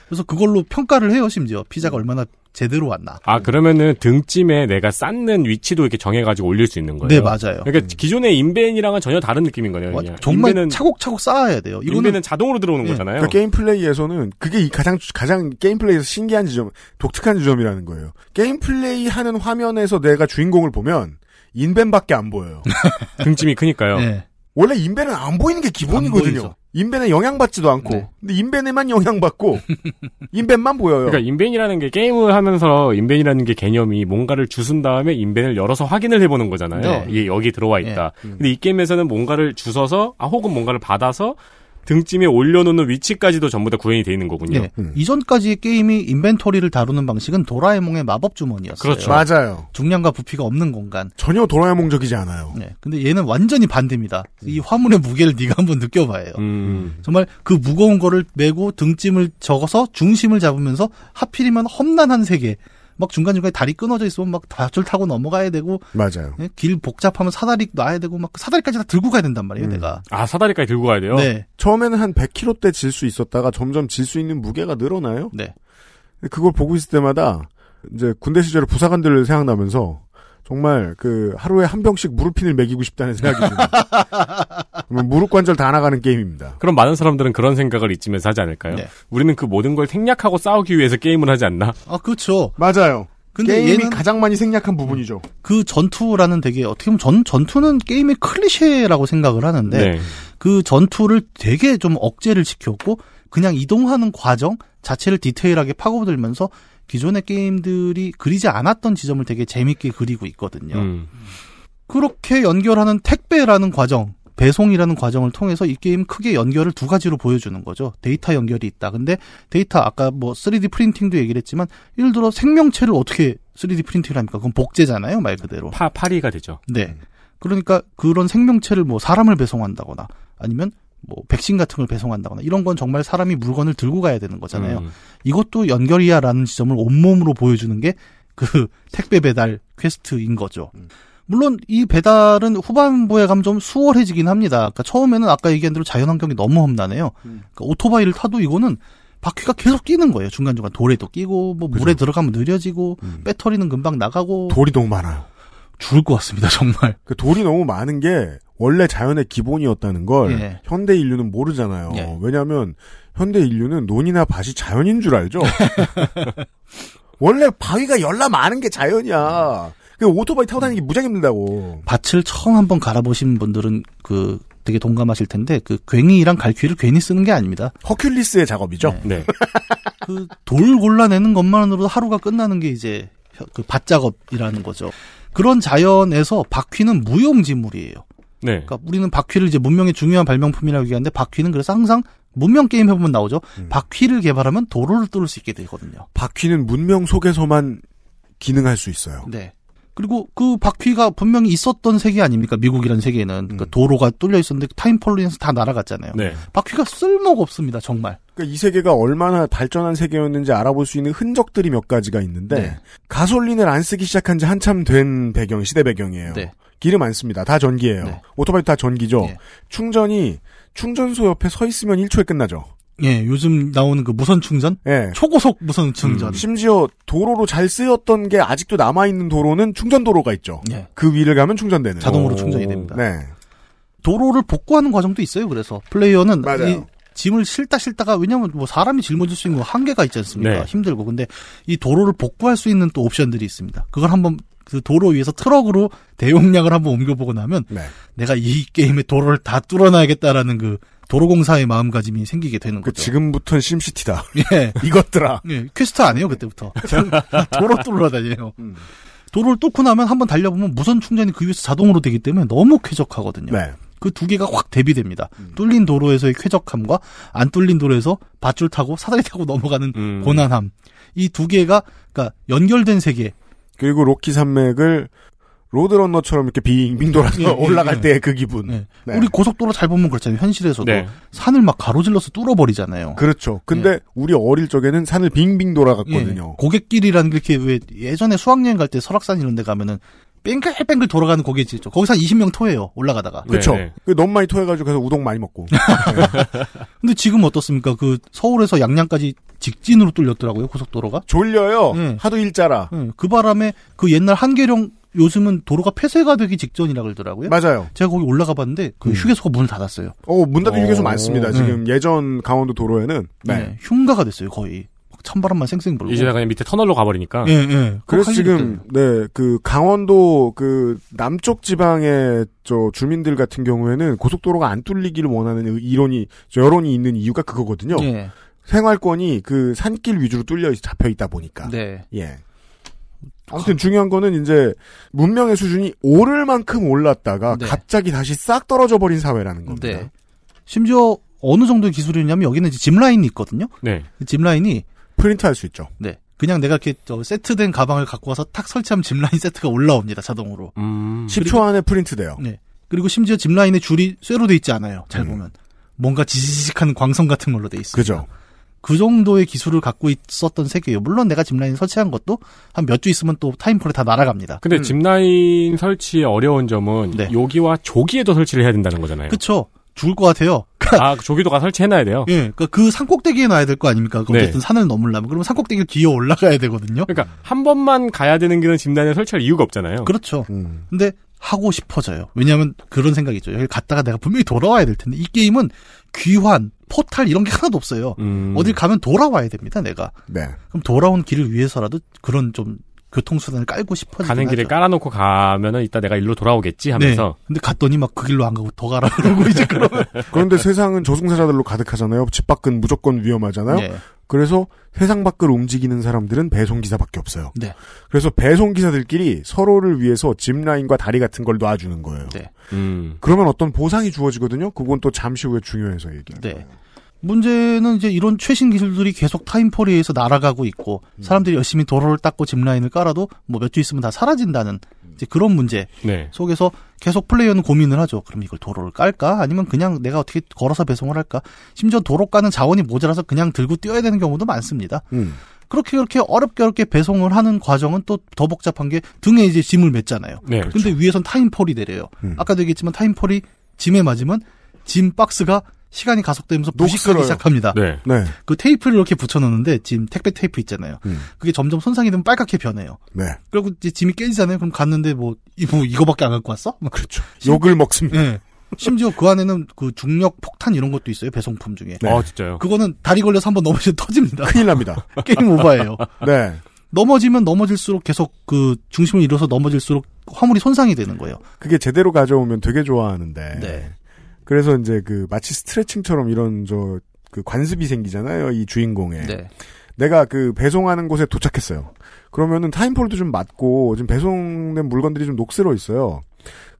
그래서 그걸로 평가를 해요, 심지어. 피자가 얼마나 제대로 왔나. 아 그러면은 등찜에 내가 쌓는 위치도 이렇게 정해가지고 올릴 수 있는 거예요. 네, 맞아요. 그러니까 기존의 인벤이랑은 전혀 다른 느낌인 거네요. 와, 그냥. 정말 인벤은 차곡차곡 쌓아야 돼요. 이거는 인벤은 자동으로 들어오는 예. 거잖아요. 그 게임 플레이에서는 그게 이 가장 가장 게임 플레이에서 신기한 지점, 독특한 지점이라는 거예요. 게임 플레이 하는 화면에서 내가 주인공을 보면 인벤밖에 안 보여요. 등찜이 크니까요. 네. 원래 인벤은 안 보이는 게안 기본이거든요. 인벤에 영향받지도 않고, 네. 근데 인벤에만 영향받고, 인벤만 보여요. 그러니까 인벤이라는 게 게임을 하면서 인벤이라는 게 개념이 뭔가를 주순 다음에 인벤을 열어서 확인을 해보는 거잖아요. 네. 이게 여기 들어와 있다. 네. 음. 근데 이 게임에서는 뭔가를 주워서 아 혹은 뭔가를 받아서 등찜에 올려놓는 위치까지도 전부 다 구현이 돼 있는 거군요. 네. 음. 이전까지 게임이 인벤토리를 다루는 방식은 도라에몽의 마법 주머니였어요. 그렇죠. 맞아요. 중량과 부피가 없는 공간. 전혀 도라에몽적이지 않아요. 네. 근데 얘는 완전히 반대입니다. 이 화물의 무게를 네가 한번 느껴봐요. 음. 정말 그 무거운 거를 메고 등짐을 적어서 중심을 잡으면서 하필이면 험난한 세계. 막 중간중간에 다리 끊어져 있으면 막 밧줄 타고 넘어가야 되고 맞아요. 예? 길 복잡하면 사다리 놔야 되고 막그 사다리까지 다 들고 가야 된단 말이에요, 음. 내가. 아 사다리까지 들고 가야 돼요. 네. 처음에는 한 100kg대 질 수 있었다가 점점 질 수 있는 무게가 늘어나요. 네. 그걸 보고 있을 때마다 이제 군대 시절에 부사관들을 생각나면서 정말 그 하루에 한 병씩 무릎핀을 먹이고 싶다는 생각이 듭니다. 그러면 무릎 관절 다 나가는 게임입니다. 그럼 많은 사람들은 그런 생각을 이쯤에서 하지 않을까요? 네. 우리는 그 모든 걸 생략하고 싸우기 위해서 게임을 하지 않나? 아, 그렇죠. 맞아요. 근데 게임이 얘는 가장 많이 생략한 부분이죠. 그 전투라는 되게 어떻게 보면 전 전투는 게임의 클리셰라고 생각을 하는데 네. 그 전투를 되게 좀 억제를 시켰고 그냥 이동하는 과정 자체를 디테일하게 파고들면서 기존의 게임들이 그리지 않았던 지점을 되게 재밌게 그리고 있거든요. 음. 그렇게 연결하는 택배라는 과정, 배송이라는 과정을 통해서 이 게임 크게 연결을 두 가지로 보여주는 거죠. 데이터 연결이 있다. 근데 데이터 아까 뭐 3D 프린팅도 얘기를 했지만 예를 들어 생명체를 어떻게 3D 프린팅을 합니까? 그건 복제잖아요, 말 그대로. 파 파리가 되죠. 네. 그러니까 그런 생명체를 뭐 사람을 배송한다거나 아니면 뭐 백신 같은 걸 배송한다거나 이런 건 정말 사람이 물건을 들고 가야 되는 거잖아요. 음. 이것도 연결이야라는 지점을 온몸으로 보여주는 게 그 택배 배달 퀘스트인 거죠. 물론 이 배달은 후반부에 가면 좀 수월해지긴 합니다. 그러니까 처음에는 아까 얘기한 대로 자연환경이 너무 험난해요. 그러니까 오토바이를 타도 이거는 바퀴가 계속 끼는 거예요. 중간중간 돌에도 끼고 뭐 물에 들어가면 느려지고 음. 배터리는 금방 나가고 돌이 너무 많아요. 죽을 것 같습니다. 정말. 그 돌이 너무 많은 게 원래 자연의 기본이었다는 걸 예. 현대 인류는 모르잖아요. 예. 왜냐하면 현대 인류는 논이나 밭이 자연인 줄 알죠. 원래 바위가 열나 많은 게 자연이야. 그 오토바이 타고 다니기 무지하게 힘들다고. 밭을 처음 한번 갈아보신 분들은 그 되게 동감하실 텐데 그 괭이랑 갈퀴를 괜히 쓰는 게 아닙니다. 허큘리스의 작업이죠. 네. 네. 그 돌 골라내는 것만으로도 하루가 끝나는 게 이제 그 밭작업이라는 거죠. 그런 자연에서 바퀴는 무용지물이에요. 네. 그러니까 우리는 바퀴를 이제 문명의 중요한 발명품이라고 얘기하는데 바퀴는 그래서 항상 문명 게임 해보면 나오죠. 음. 바퀴를 개발하면 도로를 뚫을 수 있게 되거든요. 바퀴는 문명 속에서만 기능할 수 있어요. 네. 그리고 그 바퀴가 분명히 있었던 세계 아닙니까? 미국이라는 세계는 그러니까 음. 도로가 뚫려 있었는데 타임폴리에서 다 날아갔잖아요. 네. 바퀴가 쓸모가 없습니다. 정말. 그러니까 이 세계가 얼마나 발전한 세계였는지 알아볼 수 있는 흔적들이 몇 가지가 있는데 네. 가솔린을 안 쓰기 시작한 지 한참 된 배경 시대 배경이에요. 네. 기름 안 씁니다. 다 전기예요. 네. 오토바이 다 전기죠. 예. 충전이 충전소 옆에 서 있으면 1초에 끝나죠. 예, 요즘 나오는 그 무선 충전? 예. 초고속 무선 충전. 음, 심지어 도로로 잘 쓰였던 게 아직도 남아 있는 도로는 충전 도로가 있죠. 예. 그 위를 가면 충전되는. 자동으로 오. 충전이 됩니다. 네. 도로를 복구하는 과정도 있어요. 그래서 플레이어는 맞아요. 이 짐을 실다 실다가 왜냐면 뭐 사람이 짊어질 수 있는 건 한계가 있지 않습니까? 네. 힘들고 근데 이 도로를 복구할 수 있는 또 옵션들이 있습니다. 그걸 한번 그 도로 위에서 트럭으로 대용량을 한번 옮겨보고 나면 네. 내가 이 게임의 도로를 다 뚫어놔야겠다라는 그 도로공사의 마음가짐이 생기게 되는 그 거죠. 지금부터는 심시티다. 예. 이것들아. 예, 퀘스트 안 해요 그때부터 도로 뚫으러 다녀요. 음. 도로를 뚫고 나면 한번 달려보면 무선 충전이 그 위에서 자동으로 되기 때문에 너무 쾌적하거든요. 네. 그 두 개가 확 대비됩니다. 음. 뚫린 도로에서의 쾌적함과 안 뚫린 도로에서 밧줄 타고 사다리 타고 넘어가는 음. 고난함. 이 두 개가 그러니까 연결된 세계. 그리고 로키 산맥을 로드런너처럼 이렇게 빙빙 돌아서 예, 예, 올라갈 예. 때의 그 기분. 네. 네. 우리 고속도로 잘 보면 그렇잖아요. 현실에서도 네. 산을 막 가로질러서 뚫어버리잖아요. 그렇죠. 근데 우리 어릴 적에는 산을 빙빙 돌아갔거든요. 예. 고갯길이라는 게 이렇게 왜 예전에 수학여행 갈 때 설악산 이런 데 가면은 뺑글뺑글 돌아가는 고개 있죠. 거기서 한 20명 토해요. 올라가다가. 그쵸. 네. 그 너무 많이 토해가지고 가서 우동 많이 먹고. 근데 지금 어떻습니까? 그 서울에서 양양까지 직진으로 뚫렸더라고요. 고속도로가. 졸려요. 네. 하도 일자라. 예, 그 바람에 그 옛날 한계령 요즘은 도로가 폐쇄가 되기 직전이라 그러더라고요. 맞아요. 제가 거기 올라가 봤는데 그 음. 휴게소가 문을 닫았어요. 어, 문 닫은 어, 휴게소 많습니다. 네. 지금 예전 강원도 도로에는. 네. 네. 흉가가 됐어요, 거의. 막 찬바람만 쌩쌩 불고. 이제 그냥 밑에 터널로 가버리니까. 예, 예. 그래서 지금 일이 네그 강원도 그 남쪽 지방의 저 주민들 같은 경우에는 고속도로가 안 뚫리기를 원하는 이론이 저 여론이 있는 이유가 그거거든요. 예. 생활권이 그 산길 위주로 뚫려 있- 잡혀 있다 보니까. 네. 예. 아무튼 중요한 거는 이제 문명의 수준이 오를 만큼 올랐다가 네. 갑자기 다시 싹 떨어져 버린 사회라는 겁니다. 네. 심지어 어느 정도의 기술이냐면 여기는 이제 짚라인이 있거든요. 네. 그 짚라인이 프린트할 수 있죠. 네. 그냥 내가 이렇게 저 세트된 가방을 갖고 와서 탁 설치하면 짚라인 세트가 올라옵니다. 자동으로. 음. 10초 안에 프린트돼요. 네. 그리고 심지어 짚라인의 줄이 쇠로 돼 있지 않아요. 잘 보면. 뭔가 지지직하는 광선 같은 걸로 돼 있어요. 그죠. 그 정도의 기술을 갖고 있었던 세계예요. 물론 내가 짚라인 설치한 것도 한 몇 주 있으면 또 타임폴에 다 날아갑니다. 근데 음. 짚라인 설치의 어려운 점은 네. 여기와 조기에도 설치를 해야 된다는 거잖아요. 그쵸. 죽을 것 같아요. 아, 그 조기도 가서 설치해놔야 돼요. 예, 그러니까 그 산꼭대기에 놔야 될 거 아닙니까? 그 네. 어쨌든 산을 넘으려면 그러면 산꼭대기를 기어 올라가야 되거든요. 그러니까 한 번만 가야 되는 길은 짚라인을 설치할 이유가 없잖아요. 그렇죠. 음. 근데 하고 싶어져요. 왜냐하면 그런 생각이 있죠. 여기 갔다가 내가 분명히 돌아와야 될 텐데 이 게임은 귀환, 포탈 이런 게 하나도 없어요. 음. 어딜 가면 돌아와야 됩니다. 내가 네. 그럼 돌아온 길을 위해서라도 그런 좀 교통수단을 깔고 싶어지긴 가는 길에 하죠. 깔아놓고 가면은 이따 내가 일로 돌아오겠지 하면서 네. 근데 갔더니 막 그 길로 안 가고 더 가라 그러고 이제 그러면 그런데 세상은 저승사자들로 가득하잖아요. 집 밖은 무조건 위험하잖아요. 네. 그래서 세상 밖을 움직이는 사람들은 배송기사밖에 없어요. 네. 그래서 배송기사들끼리 서로를 위해서 짚라인과 다리 같은 걸 놔주는 거예요. 네. 음. 그러면 어떤 보상이 주어지거든요. 그건 또 잠시 후에 중요해서 얘기해요. 네. 문제는 이제 이런 최신 기술들이 계속 타임폴에 의해서 날아가고 있고 음. 사람들이 열심히 도로를 닦고 짚라인을 깔아도 뭐 몇 주 있으면 다 사라진다는 이제 그런 문제 네. 속에서 계속 플레이어는 고민을 하죠. 그럼 이걸 도로를 깔까? 아니면 그냥 내가 어떻게 걸어서 배송을 할까? 심지어 도로 까는 자원이 모자라서 그냥 들고 뛰어야 되는 경우도 많습니다. 음. 그렇게 그렇게 어렵게 어렵게 배송을 하는 과정은 또 더 복잡한 게 등에 이제 짐을 맸잖아요. 네. 근데 위에선 timefall이 내려요. 음. 아까도 얘기했지만 timefall이 짐에 맞으면 짐 박스가 시간이 가속되면서 부식하기. 시작합니다. 네. 네. 그 테이프를 이렇게 붙여놓는데 지금 택배 테이프 있잖아요. 음. 그게 점점 손상이 되면 빨갛게 변해요. 네. 그리고 이제 짐이 깨지잖아요. 그럼 갔는데 뭐, 이, 뭐 이거밖에 안 갖고 왔어? 막 그렇죠. 욕을 먹습니다. 예. 심지어 그 안에는 그 중력 폭탄 이런 것도 있어요. 배송품 중에. 네. 어, 진짜요. 그거는 다리 걸려서 한번 넘어지면 터집니다. 큰일 납니다. 게임 오버예요. 네. 넘어지면 넘어질수록 계속 그 중심을 잃어서 넘어질수록 화물이 손상이 되는 거예요. 그게 제대로 가져오면 되게 좋아하는데. 네. 그래서 이제 그 마치 스트레칭처럼 이런 저 그 관습이 생기잖아요. 이 주인공에. 네. 내가 그 배송하는 곳에 도착했어요. 그러면은 timefall도 좀 맞고 지금 배송된 물건들이 좀 녹슬어 있어요.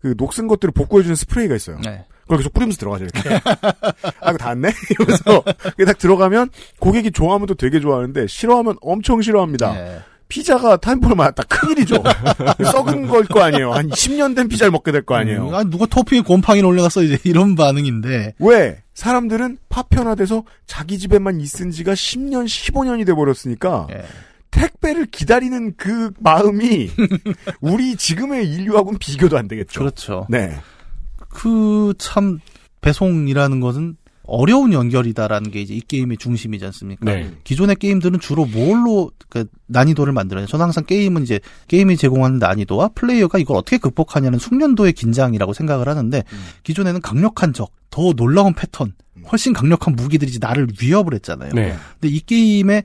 그 녹슨 것들을 복구해주는 스프레이가 있어요. 네. 그걸 계속 뿌리면서 들어가죠, 이렇게. 아, 이거 닿았네? 이러면서. 그게 딱 들어가면 고객이 좋아하면 또 되게 좋아하는데 싫어하면 엄청 싫어합니다. 네. 피자가 timefall 맞다 큰일이죠. 썩은 걸 거 아니에요. 한 10년 된 피자를 먹게 될 거 아니에요. 음, 아, 누가 토핑에 곰팡이를 올려놨어, 이제 이런 반응인데. 왜? 사람들은 파편화돼서 자기 집에만 있은 지가 10년, 15년이 돼버렸으니까 예. 택배를 기다리는 그 마음이 우리 지금의 인류하고는 비교도 안 되겠죠. 그렇죠. 네. 그 참 배송이라는 것은 어려운 연결이다라는 게 이제 이 게임의 중심이지 않습니까? 네. 기존의 게임들은 주로 뭘로 그 난이도를 만들어요? 저는 항상 게임은 이제 게임이 제공하는 난이도와 플레이어가 이걸 어떻게 극복하냐는 숙련도의 긴장이라고 생각을 하는데 기존에는 강력한 적, 더 놀라운 패턴, 훨씬 강력한 무기들이 나를 위협을 했잖아요. 네. 근데 이 게임에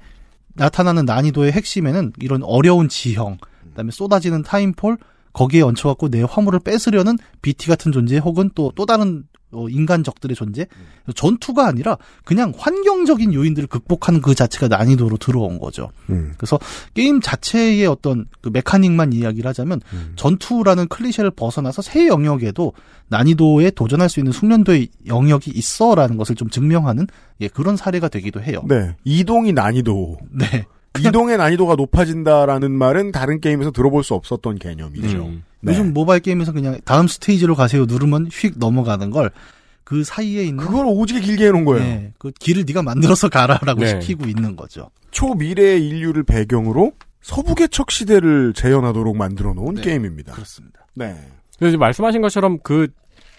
나타나는 난이도의 핵심에는 이런 어려운 지형, 그다음에 쏟아지는 timefall, 거기에 얹혀갖고 내 화물을 뺏으려는 BT 같은 존재 혹은 또또 다른 어, 인간적들의 존재, 전투가 아니라 그냥 환경적인 요인들을 극복하는 그 자체가 난이도로 들어온 거죠. 음. 그래서 게임 자체의 어떤 그 mechanic만 이야기를 하자면 전투라는 클리셰를 벗어나서 새 영역에도 난이도에 도전할 수 있는 숙련도의 영역이 있어라는 것을 좀 증명하는 예, 그런 사례가 되기도 해요. 네. 이동이 난이도. 네. 이동의 난이도가 높아진다라는 말은 다른 게임에서 들어볼 수 없었던 개념이죠. 음. 네. 요즘 모바일 게임에서 그냥 다음 스테이지로 가세요 누르면 휙 넘어가는 걸 그 사이에 있는 그걸 오지게 길게 해놓은 거예요. 네, 그 길을 네가 만들어서 가라라고 네. 시키고 있는 거죠. 초미래의 인류를 배경으로 서부개척 시대를 재현하도록 만들어 놓은 네. 게임입니다. 그렇습니다. 네. 그래서 말씀하신 것처럼 그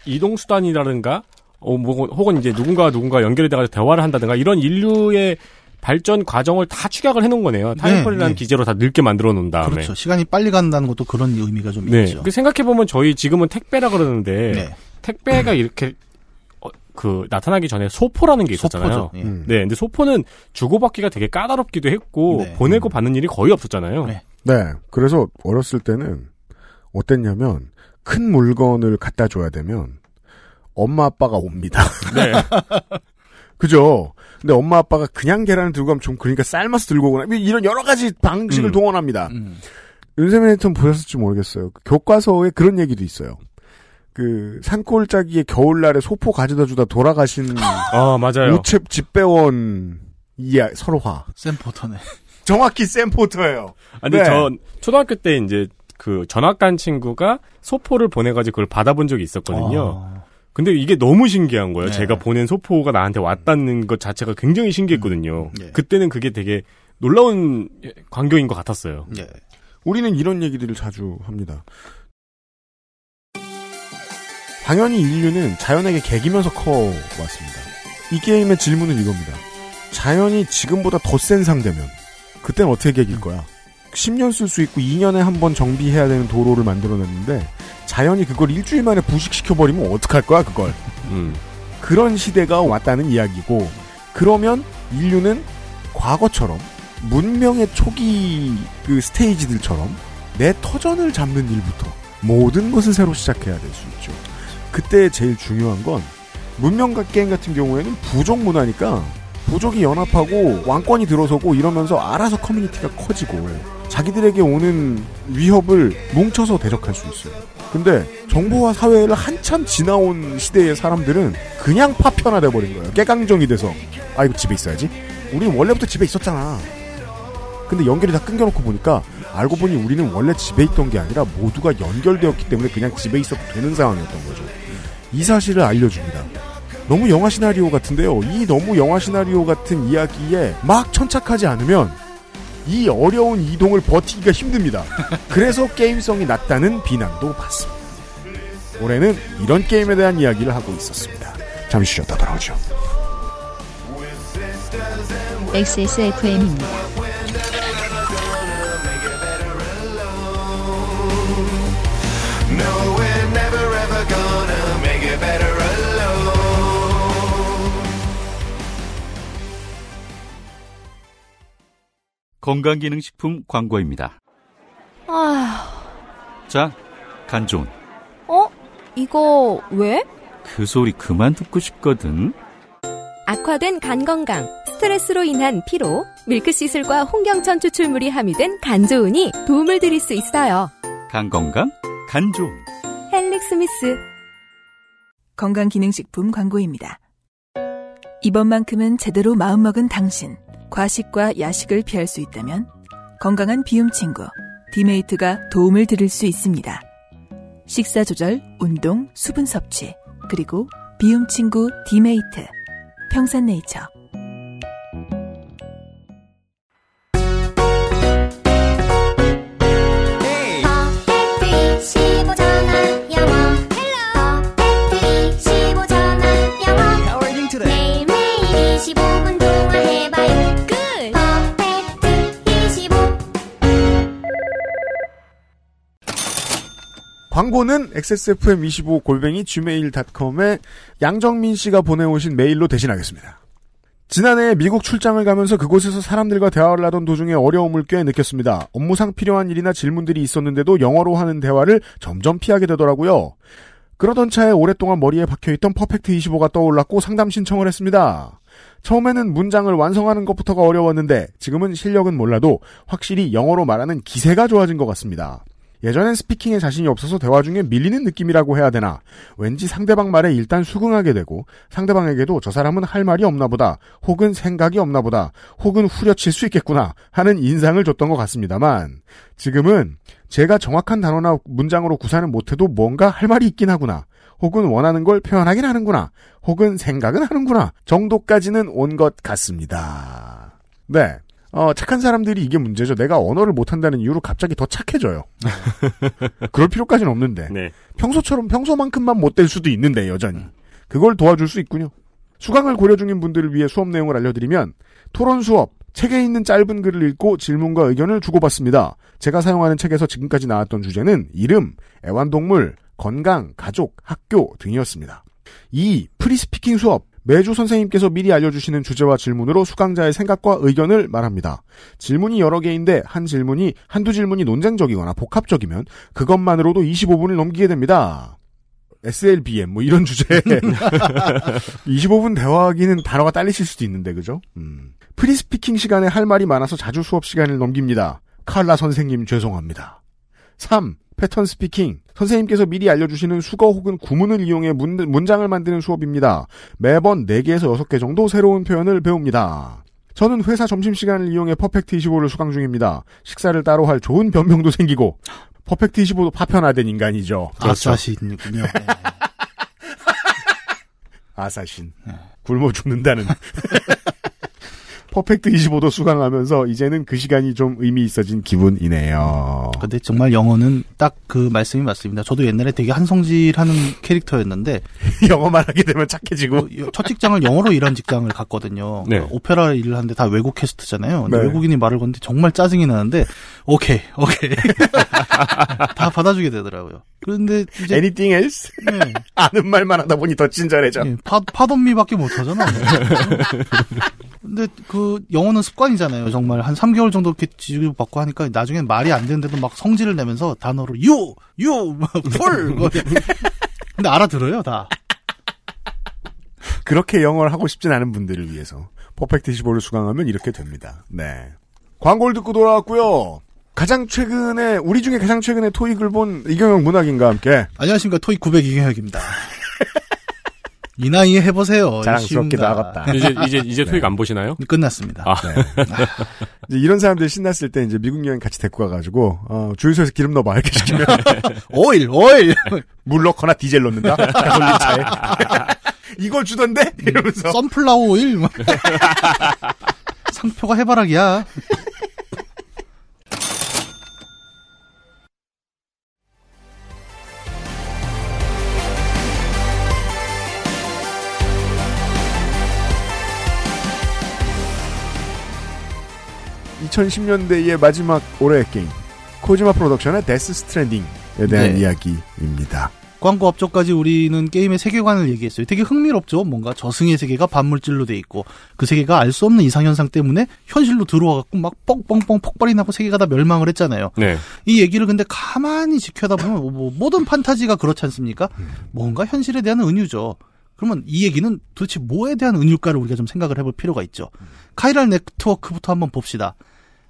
이동 수단이라든가 어, 뭐, 혹은 이제 누군가 누군가 연결이 돼가지고 대화를 한다든가 이런 인류의 발전 과정을 다 축약을 해놓은 거네요. 타임펄이라는 네. 기제로 다 늙게 만들어 놓은 다음에. 그렇죠. 시간이 빨리 간다는 것도 그런 의미가 좀 네. 있죠. 그 생각해보면 저희 지금은 택배라 그러는데 네. 택배가 이렇게 어, 그 나타나기 전에 소포라는 게 있었잖아요. 소포죠. 예. 음. 네, 근데 소포는 주고받기가 되게 까다롭기도 했고 네. 보내고 받는 일이 거의 없었잖아요. 네. 네. 그래서 어렸을 때는 어땠냐면 큰 물건을 갖다 줘야 되면 엄마 아빠가 옵니다. 네. 그죠? 근데 엄마 아빠가 그냥 계란을 들고 가면 좀 그러니까 삶아서 들고 오거나 이런 여러 가지 방식을 음. 동원합니다. 음. 윤세민 에디터 보셨을지 모르겠어요. 그 교과서에 그런 얘기도 있어요. 그 산골짜기에 겨울날에 소포 가져다 주다 돌아가신 아 맞아요. 우측 집배원 이야 설화. 샘포터네. 정확히 샘포터예요. 아니 네. 전 초등학교 때 이제 그 전학 간 친구가 소포를 보내가지고 그걸 받아본 적이 있었거든요. 아, 근데 이게 너무 신기한 거예요. 네. 제가 보낸 소포가 나한테 왔다는 것 자체가 굉장히 신기했거든요. 네. 그때는 그게 되게 놀라운 광경인 것 같았어요. 예. 우리는 이런 얘기들을 자주 합니다. 당연히 인류는 자연에게 개기면서 커왔습니다. 이 게임의 질문은 이겁니다. 자연이 지금보다 더 센 상대면 그땐 어떻게 개길 거야? 10년 쓸 수 있고 2년에 한 번 정비해야 되는 도로를 만들어냈는데 자연이 그걸 일주일 만에 부식시켜버리면 어떡할 거야 그걸? 음. 그런 시대가 왔다는 이야기고 그러면 인류는 과거처럼 문명의 초기 그 스테이지들처럼 내 터전을 잡는 일부터 모든 것을 새로 시작해야 될 수 있죠. 그때 제일 중요한 건 문명과 게임 같은 경우에는 부족 문화니까 부족이 연합하고 왕권이 들어서고 이러면서 알아서 커뮤니티가 커지고 자기들에게 오는 위협을 뭉쳐서 대적할 수 있어요. 근데 정보화 사회를 한참 지나온 시대의 사람들은 그냥 파편화돼 버린 거예요. 깨강정이 돼서 아이고 집에 있어야지. 우리는 원래부터 집에 있었잖아. 근데 연결이 다 끊겨놓고 보니까 알고 보니 우리는 원래 집에 있던 게 아니라 모두가 연결되었기 때문에 그냥 집에 있어도 되는 상황이었던 거죠. 이 사실을 알려줍니다. 너무 영화 시나리오 같은데요. 이 너무 영화 시나리오 같은 이야기에 막 천착하지 않으면 이 어려운 이동을 버티기가 힘듭니다. 그래서 게임성이 낮다는 비난도 받습니다. 올해는 이런 게임에 대한 이야기를 하고 있었습니다. 잠시 쉬었다 돌아오죠. XSFM입니다. 건강기능식품 광고입니다. 아휴, 자, 간존. 어? 이거 왜? 그 소리 그만 듣고 싶거든. 악화된 간 건강, 스트레스로 인한 피로, 밀크시슬과 홍경천 추출물이 함유된 간조은이 도움을 드릴 수 있어요. 간 건강, 간조은. 헬릭스미스. 건강기능식품 광고입니다. 이번만큼은 제대로 마음먹은 당신. 과식과 야식을 피할 수 있다면 건강한 비움 친구 디메이트가 도움을 드릴 수 있습니다. 식사 조절, 운동, 수분 섭취, 그리고 비움 친구 디메이트. 평산네이처. 광고는 XSFM25 골뱅이 gmail.com에 양정민 씨가 보내오신 메일로 대신하겠습니다. 지난해 미국 출장을 가면서 그곳에서 사람들과 대화를 하던 도중에 어려움을 꽤 느꼈습니다. 업무상 필요한 일이나 질문들이 있었는데도 영어로 하는 대화를 점점 피하게 되더라고요. 그러던 차에 오랫동안 머리에 박혀있던 퍼펙트 25가 떠올랐고 상담 신청을 했습니다. 처음에는 문장을 완성하는 것부터가 어려웠는데 지금은 실력은 몰라도 확실히 영어로 말하는 기세가 좋아진 것 같습니다. 예전엔 스피킹에 자신이 없어서 대화 중에 밀리는 느낌이라고 해야 되나 왠지 상대방 말에 일단 수긍하게 되고 상대방에게도 저 사람은 할 말이 없나 보다 혹은 생각이 없나 보다 혹은 후려칠 수 있겠구나 하는 인상을 줬던 것 같습니다만 지금은 제가 정확한 단어나 문장으로 구사는 못해도 뭔가 할 말이 있긴 하구나 혹은 원하는 걸 표현하긴 하는구나 혹은 생각은 하는구나 정도까지는 온 것 같습니다. 네. 어, 착한 사람들이 이게 문제죠. 내가 언어를 못한다는 이유로 갑자기 더 착해져요. 그럴 필요까지는 없는데. 네. 평소처럼 평소만큼만 못 될 수도 있는데 여전히. 그걸 도와줄 수 있군요. 수강을 고려 중인 분들을 위해 수업 내용을 알려드리면 토론 수업, 책에 있는 짧은 글을 읽고 질문과 의견을 주고받습니다. 제가 사용하는 책에서 지금까지 나왔던 주제는 이름, 애완동물, 건강, 가족, 학교 등이었습니다. 2. free speaking 수업. 매주 선생님께서 미리 알려주시는 주제와 질문으로 수강자의 생각과 의견을 말합니다. 질문이 여러 개인데 한 질문이 한두 질문이 논쟁적이거나 복합적이면 그것만으로도 25분을 넘기게 됩니다. SLBM 뭐 이런 주제에 25분 대화하기는 단어가 딸리실 수도 있는데 그죠? 음. free speaking 시간에 할 말이 많아서 자주 수업 시간을 넘깁니다. 칼라 선생님 죄송합니다. 3. pattern speaking. 선생님께서 미리 알려주시는 숙어 혹은 구문을 이용해 문, 문장을 만드는 수업입니다. 매번 4개에서 6개 정도 새로운 표현을 배웁니다. 저는 회사 점심시간을 이용해 퍼펙트 25를 수강 중입니다. 식사를 따로 할 좋은 변명도 생기고 퍼펙트 25도 파편화된 인간이죠. 그렇죠. 아싸신이군요. 아사신. 굶어 죽는다는. 퍼펙트 25도 수강하면서 이제는 그 시간이 좀 의미 있어진 기분이네요. 근데 정말 영어는 딱 그 말씀이 맞습니다. 저도 옛날에 되게 한성질하는 캐릭터였는데 영어만 하게 되면 착해지고 첫 직장을 영어로 일한 직장을 갔거든요. 네. 오페라 일을 하는데 다 외국 cast잖아요. 네. 외국인이 말을 거는데 정말 짜증이 나는데 오케이 오케이 다 받아주게 되더라고요. 그런데 이제 Anything else? 네. 아는 말만 하다 보니 더 친절해져. 예, 파, 파돈미밖에 못 하잖아. 근데 그 영어는 습관이잖아요. 정말 한 3개월 정도 이렇게 지지고 받고 하니까 나중엔 말이 안 되는데도 막 성질을 내면서 단어로 you, you, 풀. 뭐 근데 알아들어요 다. 그렇게 영어를 하고 싶진 않은 분들을 위해서 퍼펙트 15를 수강하면 이렇게 됩니다. 네. 광고를 듣고 돌아왔고요. 가장 최근에 우리 중에 가장 최근에 토익을 본 이경영 문학인과 함께 안녕하십니까 토익 900 이경혁입니다. 이 나이에 해보세요. 자랑스럽게. 나갔다. 이제 이제 이제 네. 토익 안 보시나요? 끝났습니다. 아. 이제 이런 사람들 신났을 때 이제 미국 여행 같이 데리고 가가지고 어, 주유소에서 기름 넣어봐 이렇게 시키면 오일 오일 물 넣거나 디젤 넣는다 가솔린 차에 이걸 주던데 이러면서 sunflower oil 뭐. 상표가 해바라기야. 2010년대의 마지막 올해의 게임 코지마 프로덕션의 데스 스트랜딩에 대한 네. 이야기입니다. 광고 앞쪽까지 우리는 게임의 세계관을 얘기했어요. 되게 흥미롭죠. 뭔가 저승의 세계가 반물질로 돼 있고 그 세계가 알 수 없는 이상 현상 때문에 현실로 들어와갖고 막 뻥뻥뻥 폭발이 나고 세계가 다 멸망을 했잖아요. 네. 이 얘기를 근데 가만히 지켜다 보면 뭐, 뭐 모든 판타지가 그렇지 않습니까? 뭔가 현실에 대한 은유죠. 그러면 이 얘기는 도대체 뭐에 대한 은유일까를 우리가 좀 생각을 해볼 필요가 있죠. 카이랄 네트워크부터 한번 봅시다.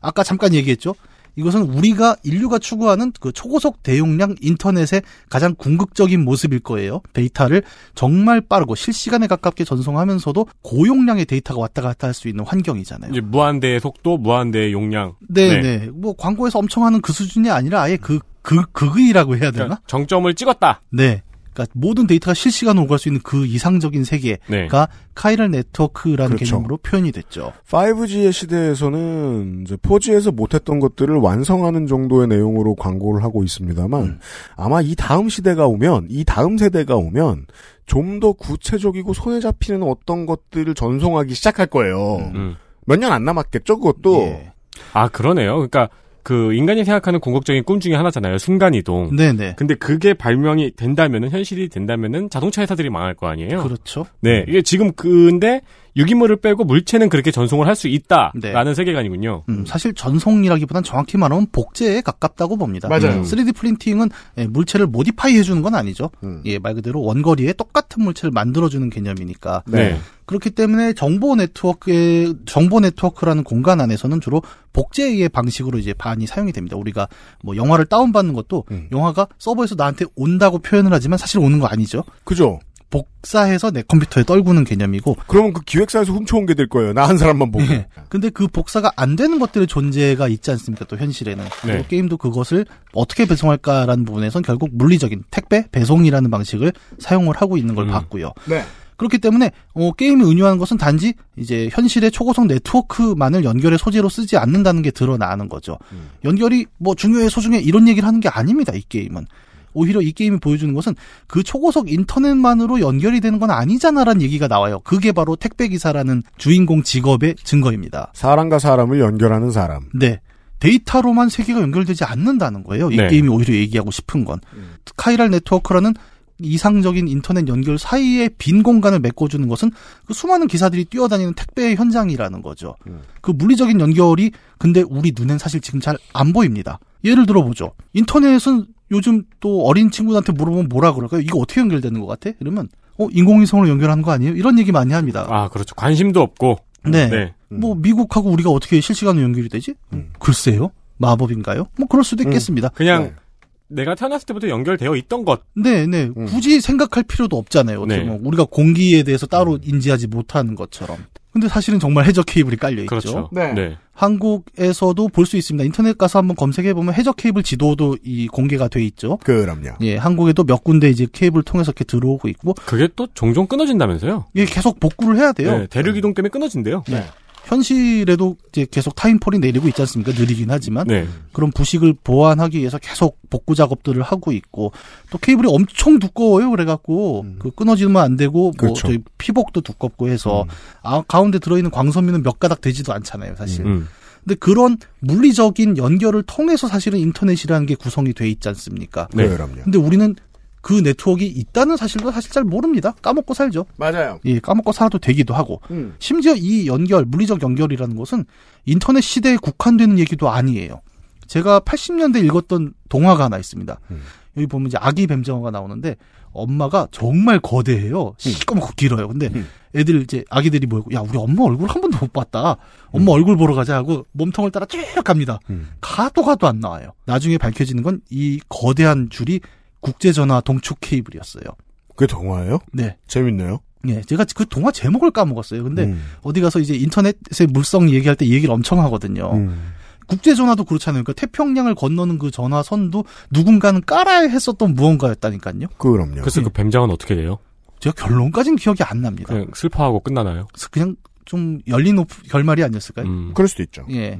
아까 잠깐 얘기했죠. 이것은 우리가 인류가 추구하는 그 초고속 대용량 인터넷의 가장 궁극적인 모습일 거예요. 데이터를 정말 빠르고 실시간에 가깝게 전송하면서도 고용량의 데이터가 왔다 갔다 할 수 있는 환경이잖아요. 이제 무한대의 속도, 무한대의 용량. 네, 네. 뭐 광고에서 엄청 하는 그 수준이 아니라 아예 그, 그, 극의라고 해야 되나? 그러니까 정점을 찍었다. 네. 그러니까 모든 데이터가 실시간으로 오갈 수 있는 그 이상적인 세계가 네. 카이럴 네트워크라는 그렇죠. 개념으로 표현이 됐죠. 5G의 시대에서는 이제 4G에서 못했던 것들을 완성하는 정도의 내용으로 광고를 하고 있습니다만 음. 아마 이 다음 시대가 오면 이 다음 세대가 오면 좀 더 구체적이고 손에 잡히는 어떤 것들을 전송하기 시작할 거예요. 음. 몇년 안 남았겠죠, 그것도. 예. 아 그러네요. 그러니까 그 인간이 생각하는 궁극적인 꿈 중에 하나잖아요. 순간 이동. 네네. 근데 그게 발명이 된다면은 현실이 된다면은 자동차 회사들이 망할 거 아니에요. 그렇죠. 네, 이게 지금 근데 유기물을 빼고 물체는 그렇게 전송을 할 수 있다라는 네. 세계관이군요. 음, 사실 전송이라기보단 정확히 말하면 복제에 가깝다고 봅니다. 맞아요. 3D 프린팅은 예, 물체를 modify 해주는 건 아니죠. 음. 예, 말 그대로 원거리에 똑같은 물체를 만들어주는 개념이니까. 네. 그렇기 때문에 정보 네트워크의 정보 네트워크라는 공간 안에서는 주로 복제의 방식으로 이제 반이 사용이 됩니다. 우리가 뭐 영화를 다운받는 것도 음. 영화가 서버에서 나한테 온다고 표현을 하지만 사실 오는 거 아니죠. 그죠? 복사해서 내 컴퓨터에 떨구는 개념이고. 그러면 그 기획사에서 훔쳐온 게 될 거예요. 나 한 사람만 보고. 예. 근데 그 복사가 안 되는 것들의 존재가 있지 않습니까? 또 현실에는. 네. 게임도 그것을 어떻게 배송할까라는 부분에선 결국 물리적인 택배 배송이라는 방식을 사용을 하고 있는 걸 음. 봤고요. 네. 그렇기 때문에 어, 게임이 은유하는 것은 단지 이제 현실의 초고속 네트워크만을 연결의 소재로 쓰지 않는다는 게 드러나는 거죠. 연결이 뭐 중요해 소중해 이런 얘기를 하는 게 아닙니다. 이 게임은. 오히려 이 게임이 보여주는 것은 그 초고속 인터넷만으로 연결이 되는 건 아니잖아라는 얘기가 나와요. 그게 바로 택배기사라는 주인공 직업의 증거입니다. 사람과 사람을 연결하는 사람. 네. 데이터로만 세계가 연결되지 않는다는 거예요. 이 네. 게임이 오히려 얘기하고 싶은 건. 카이랄 네트워크라는 이상적인 인터넷 연결 사이에 빈 공간을 메꿔주는 것은 그 수많은 기사들이 뛰어다니는 택배 현장이라는 거죠. 그 물리적인 연결이 근데 우리 눈엔 사실 지금 잘 안 보입니다. 예를 들어보죠. 인터넷은 요즘 또 어린 친구들한테 물어보면 뭐라 그럴까요? 이거 어떻게 연결되는 것 같아? 이러면 어 인공위성으로 연결하는 거 아니에요? 이런 얘기 많이 합니다. 아, 그렇죠. 관심도 없고. 네. 네. 뭐 미국하고 우리가 어떻게 실시간으로 연결이 되지? 글쎄요. 마법인가요? 뭐 그럴 수도 있겠습니다. 그냥 내가 태어났을 때부터 연결되어 있던 것. 네, 네. 굳이 생각할 필요도 없잖아요. 어떻게 네. 보면 우리가 공기에 대해서 따로 인지하지 못하는 것처럼. 근데 사실은 정말 해저 케이블이 깔려 있죠. 그렇죠. 네. 네. 한국에서도 볼 수 있습니다. 인터넷 가서 한번 검색해 보면 해저 케이블 지도도 이 공개가 돼 있죠. 그럼요. 예, 한국에도 몇 군데 이제 케이블 통해서 이렇게 들어오고 있고 그게 또 종종 끊어진다면서요? 이게 계속 복구를 해야 돼요. 네, 대륙 이동 때문에 끊어진대요. 네. 현실에도 이제 계속 타임폴이 내리고 있지 않습니까? 느리긴 하지만 네. 그런 부식을 보완하기 위해서 계속 복구 작업들을 하고 있고 또 케이블이 엄청 두꺼워요. 그래갖고 그 끊어지면 안 되고 뭐 음. 그렇죠. 저희 피복도 두껍고 해서 아 가운데 들어있는 광선미는 몇 가닥 되지도 않잖아요, 사실. 음. 근데 그런 물리적인 연결을 통해서 사실은 인터넷이라는 게 구성이 돼 있지 않습니까? 네. 그럼요. 근데 우리는 그 네트워크가 있다는 사실도 사실 잘 모릅니다. 까먹고 살죠. 맞아요. 예, 까먹고 살아도 되기도 하고. 음. 심지어 이 연결, 물리적 연결이라는 것은 인터넷 시대에 국한되는 얘기도 아니에요. 제가 80년대 읽었던 동화가 하나 있습니다. 여기 보면 이제 아기 뱀장어가 나오는데 엄마가 정말 거대해요. 시꺼멓고 길어요. 근데 애들 이제 아기들이 모이고 야 우리 엄마 얼굴 한 번도 못 봤다. 엄마 얼굴 보러 가자 하고 몸통을 따라 쭉 갑니다. 가도 가도 안 나와요. 나중에 밝혀지는 건 이 거대한 줄이 국제전화 동축 케이블이었어요. 그게 동화예요? 네. 재밌네요. 예, 제가 그 동화 제목을 까먹었어요. 근데 음. 어디 가서 이제 인터넷의 물성 얘기할 때이 얘기를 엄청 하거든요. 음. 국제 전화도 그렇잖아요. 그러니까 태평양을 건너는 그 전화선도 누군가는 깔아야 했었던 무언가였다니까요. 그럼요. 그래서 그 뱀장은 어떻게 돼요? 제가 결론까지는 기억이 안 납니다. 그냥 슬퍼하고 끝나나요? 그냥 좀 열린 오프 결말이 아니었을까요? 음. 그럴 수도 있죠. 예.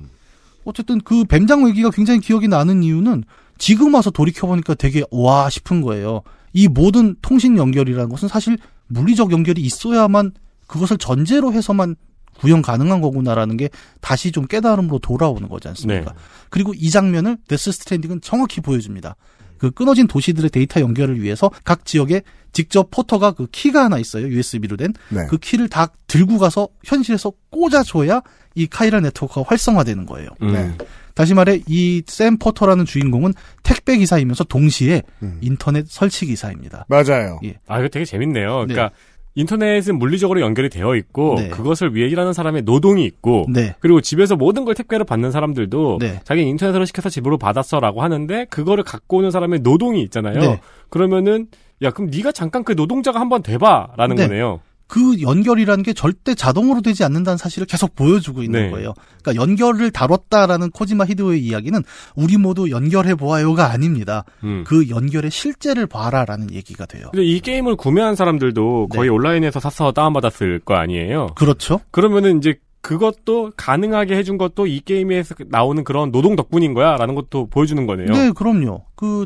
어쨌든 그 뱀장 얘기가 굉장히 기억이 나는 이유는 지금 와서 돌이켜보니까 되게 와 싶은 거예요. 이 모든 통신 연결이라는 것은 사실 물리적 연결이 있어야만 그것을 전제로 해서만 구현 가능한 거구나라는 게 다시 좀 깨달음으로 돌아오는 거지 않습니까? 네. 그리고 이 장면을 데스 스트랜딩은 정확히 보여줍니다. 그 끊어진 도시들의 데이터 연결을 위해서 각 지역에 직접 포터가 그 키가 하나 있어요. USB로 된. 네. 그 키를 다 들고 가서 현실에서 꽂아줘야 이 카이랄 네트워크가 활성화되는 거예요. 음. 네. 다시 말해 이 샘 포터라는 주인공은 택배 기사이면서 동시에 음. 인터넷 설치 기사입니다. 맞아요. 예. 아, 이거 되게 재밌네요. 그러니까 인터넷은 물리적으로 연결이 되어 있고 네. 그것을 위해 일하는 사람의 노동이 있고 네. 그리고 집에서 모든 걸 택배로 받는 사람들도 네. 자기는 인터넷으로 시켜서 집으로 받았어라고 하는데 그거를 갖고 오는 사람의 노동이 있잖아요. 네. 그러면은 야 그럼 네가 잠깐 그 노동자가 한번 돼봐라는 네. 거네요. 그 연결이라는 게 절대 자동으로 되지 않는다는 사실을 계속 보여주고 있는 네. 거예요. 그러니까 연결을 다뤘다라는 코지마 히데오의 이야기는 우리 모두 연결해 보아요가 아닙니다. 음. 그 연결의 실제를 봐라라는 얘기가 돼요. 근데 이 게임을 구매한 사람들도 네. 거의 온라인에서 사서 다운받았을 거 아니에요. 그렇죠. 그러면은 이제 그것도 가능하게 해준 것도 이 게임에서 나오는 그런 노동 덕분인 거야 라는 것도 보여주는 거네요. 네, 그럼요. 그,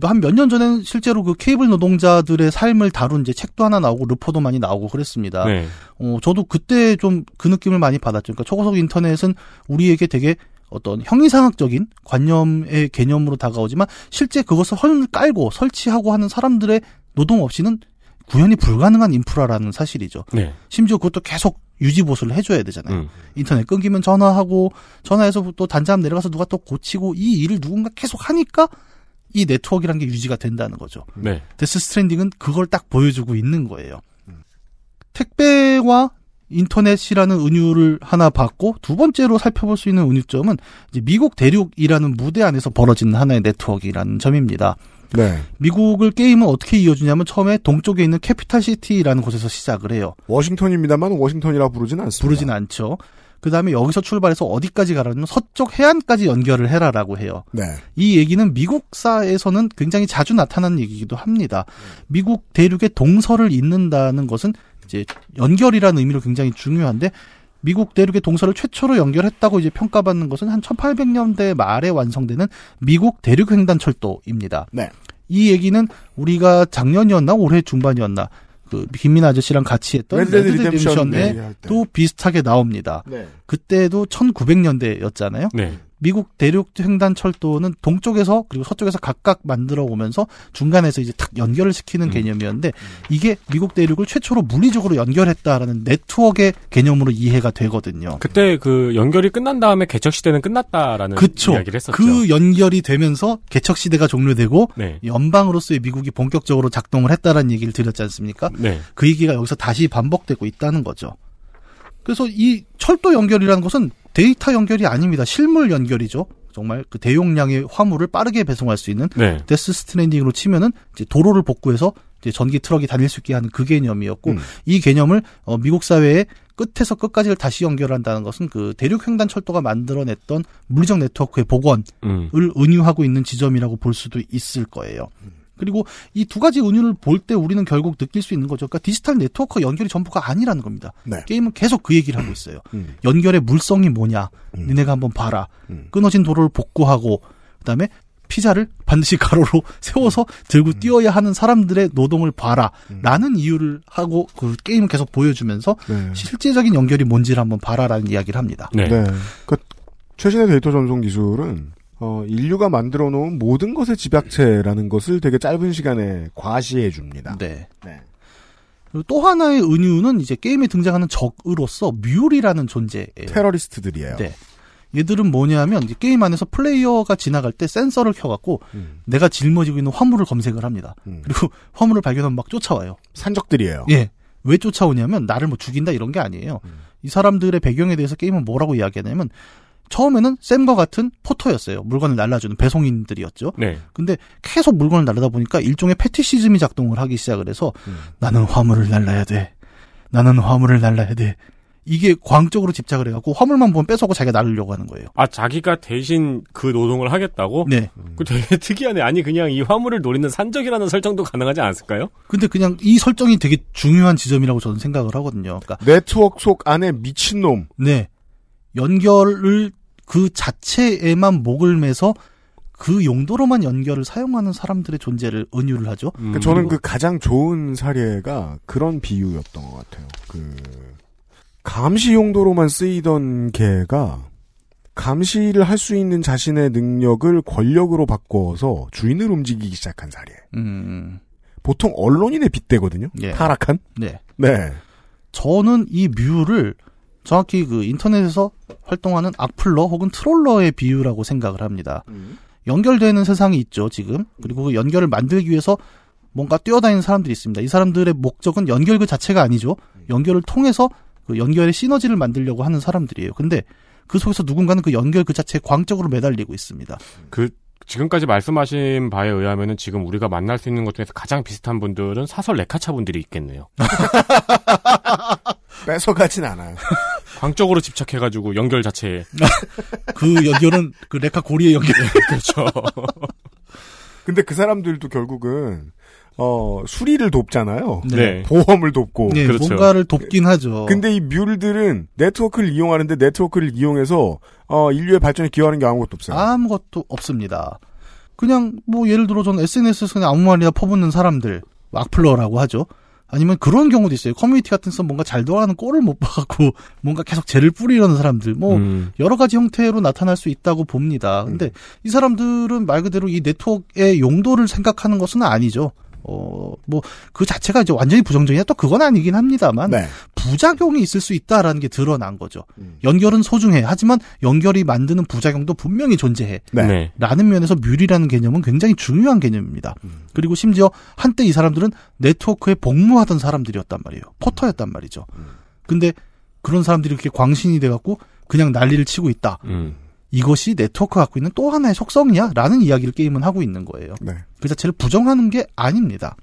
한 몇 년 전에는 실제로 그 케이블 노동자들의 삶을 다룬 이제 책도 하나 나오고 르포도 많이 나오고 그랬습니다. 네. 어, 저도 그때 좀 그 느낌을 많이 받았죠. 그러니까 초고속 인터넷은 우리에게 되게 어떤 형이상학적인 관념의 개념으로 다가오지만 실제 그것을 헐 깔고 설치하고 하는 사람들의 노동 없이는 구현이 불가능한 인프라라는 사실이죠. 네. 심지어 그것도 계속 유지 보수를 해줘야 되잖아요. 음. 인터넷 끊기면 전화하고 전화해서 또 단자함 내려가서 누가 또 고치고 이 일을 누군가 계속 하니까 이 네트워크라는 게 유지가 된다는 거죠. 네. 데스 스트랜딩은 그걸 딱 보여주고 있는 거예요. 택배와 인터넷이라는 은유를 하나 받고 두 번째로 살펴볼 수 있는 은유점은 이제 미국 대륙이라는 무대 안에서 벌어지는 하나의 네트워크라는 점입니다. 네. 미국을 게임은 어떻게 이어주냐면 처음에 동쪽에 있는 캐피탈 시티라는 곳에서 시작을 해요. 워싱턴입니다만 워싱턴이라 부르진 않습니다. 부르진 않죠. 그 다음에 여기서 출발해서 어디까지 가라면 서쪽 해안까지 연결을 해라라고 해요. 네. 이 얘기는 미국사에서는 굉장히 자주 나타나는 얘기이기도 합니다. 미국 대륙의 동서를 잇는다는 것은 이제 연결이라는 의미로 굉장히 중요한데 미국 대륙의 동서를 최초로 연결했다고 이제 평가받는 것은 한 1800년대 말에 완성되는 미국 대륙 횡단 철도입니다. 네. 이 얘기는 우리가 작년이었나 올해 중반이었나 그 김민 아저씨랑 같이 했던 레드 데드 레드 리뎀션 리뎀션에. 또 비슷하게 나옵니다. 네. 그때도 1900년대였잖아요. 네. 미국 대륙 횡단 철도는 동쪽에서 그리고 서쪽에서 각각 만들어 오면서 중간에서 이제 탁 연결을 시키는 개념이었는데 이게 미국 대륙을 최초로 물리적으로 연결했다라는 네트워크의 개념으로 이해가 되거든요. 그때 그 연결이 끝난 다음에 개척 시대는 끝났다라는 그쵸. 이야기를 했었죠. 그 연결이 되면서 개척 시대가 종료되고 네. 연방으로서의 미국이 본격적으로 작동을 했다라는 얘기를 드렸지 않습니까? 네. 그 얘기가 여기서 다시 반복되고 있다는 거죠. 그래서 이 철도 연결이라는 것은 데이터 연결이 아닙니다. 실물 연결이죠. 정말 그 대용량의 화물을 빠르게 배송할 수 있는 네. 데스 스트랜딩으로 치면은 이제 도로를 복구해서 이제 전기 트럭이 다닐 수 있게 하는 그 개념이었고 음. 이 개념을 어, 미국 사회의 끝에서 끝까지를 다시 연결한다는 것은 그 대륙 횡단 철도가 만들어냈던 물리적 네트워크의 복원을 음. 은유하고 있는 지점이라고 볼 수도 있을 거예요. 그리고 이 두 가지 은유를 볼 때 우리는 결국 느낄 수 있는 거죠. 그러니까 디지털 네트워크 연결이 전부가 아니라는 겁니다. 네. 게임은 계속 그 얘기를 하고 있어요. 음. 연결의 물성이 뭐냐? 니네가 한번 봐라. 음. 끊어진 도로를 복구하고 그다음에 피자를 반드시 가로로 세워서 들고 뛰어야 하는 사람들의 노동을 봐라. 라는 얘기를 하고 그 게임을 계속 보여주면서 네. 실제적인 연결이 뭔지를 한번 봐라라는 이야기를 합니다. 네. 그 최신의 데이터 전송 기술은 어, 인류가 만들어 놓은 모든 것의 집약체라는 것을 되게 짧은 시간에 과시해 줍니다. 네. 네. 또 하나의 은유는 이제 게임에 등장하는 적으로서 뮬이라는 존재예요. 테러리스트들이에요. 네. 얘들은 뭐냐면 이제 게임 안에서 플레이어가 지나갈 때 센서를 켜갖고 음. 내가 짊어지고 있는 화물을 검색을 합니다. 그리고 화물을 발견하면 막 쫓아와요. 산적들이에요. 예. 왜 쫓아오냐면 나를 뭐 죽인다 이런 게 아니에요. 이 사람들의 배경에 대해서 게임은 뭐라고 이야기하냐면 처음에는 샘과 같은 포터였어요. 물건을 날라주는 배송인들이었죠. 네. 근데 계속 물건을 날르다 보니까 일종의 패티시즘이 작동을 하기 시작을 해서 나는 화물을 날라야 돼. 나는 화물을 날라야 돼. 이게 광적으로 집착을 해갖고 화물만 보면 뺏어고 자기가 날르려고 하는 거예요. 아 자기가 대신 그 노동을 하겠다고? 네. 그 되게 특이하네. 아니 그냥 이 화물을 노리는 산적이라는 설정도 가능하지 않았을까요? 근데 그냥 이 설정이 되게 중요한 지점이라고 저는 생각을 하거든요. 그러니까 네트워크 속 안에 미친 놈. 네. 연결을 그 자체에만 목을 매서 그 용도로만 연결을 사용하는 사람들의 존재를 은유를 하죠. 그러니까 저는 그 가장 좋은 사례가 그런 비유였던 것 같아요. 그 감시 용도로만 쓰이던 개가 감시를 할 수 있는 자신의 능력을 권력으로 바꿔서 주인을 움직이기 시작한 사례. 음. 보통 언론인의 빗대거든요. 예. 타락한. 네. 네. 저는 이 뮤를 정확히 그 인터넷에서 활동하는 악플러 혹은 트롤러의 비유라고 생각을 합니다. 연결되는 세상이 있죠, 지금. 그리고 그 연결을 만들기 위해서 뭔가 뛰어다니는 사람들이 있습니다. 이 사람들의 목적은 연결 그 자체가 아니죠. 연결을 통해서 그 연결의 시너지를 만들려고 하는 사람들이에요. 근데 그 속에서 누군가는 그 연결 그 자체에 광적으로 매달리고 있습니다. 그 지금까지 말씀하신 바에 의하면은 지금 우리가 만날 수 있는 것 중에서 가장 비슷한 분들은 사설 레카차 분들이 있겠네요. 뺏어가진 않아요. 광적으로 집착해가지고 연결 자체에 그 연결은 그 레카 고리의 연결. 그렇죠. 근데 그 사람들도 결국은 어 수리를 돕잖아요. 네. 모험을 돕고. 네, 그렇죠. 뭔가를 돕긴 하죠. 근데 이 뮬들은 네트워크를 이용하는데 네트워크를 이용해서 어 인류의 발전에 기여하는 게 아무것도 없어요. 아무것도 없습니다. 그냥 뭐 예를 들어 저는 SNS에서 그냥 아무 말이나 퍼붓는 사람들 악플러라고 하죠. 아니면 그런 경우도 있어요. 커뮤니티 같은 데서 뭔가 잘 돌아가는 꼴을 못 봐갖고 뭔가 계속 재를 뿌리려는 사람들 뭐 음. 여러 가지 형태로 나타날 수 있다고 봅니다. 근데 이 사람들은 말 그대로 이 네트워크의 용도를 생각하는 것은 아니죠. 어, 뭐, 그 자체가 이제 완전히 부정적이냐? 또 그건 아니긴 합니다만, 네. 부작용이 있을 수 있다라는 게 드러난 거죠. 연결은 소중해. 하지만 연결이 만드는 부작용도 분명히 존재해. 네. 네. 라는 면에서 뮬이라는 개념은 굉장히 중요한 개념입니다. 그리고 심지어 한때 이 사람들은 네트워크에 복무하던 사람들이었단 말이에요. 포터였단 말이죠. 근데 그런 사람들이 그렇게 광신이 돼갖고 그냥 난리를 치고 있다. 음. 이것이 네트워크가 갖고 있는 또 하나의 속성이야? 라는 이야기를 게임은 하고 있는 거예요. 네. 그 자체를 부정하는 게 아닙니다.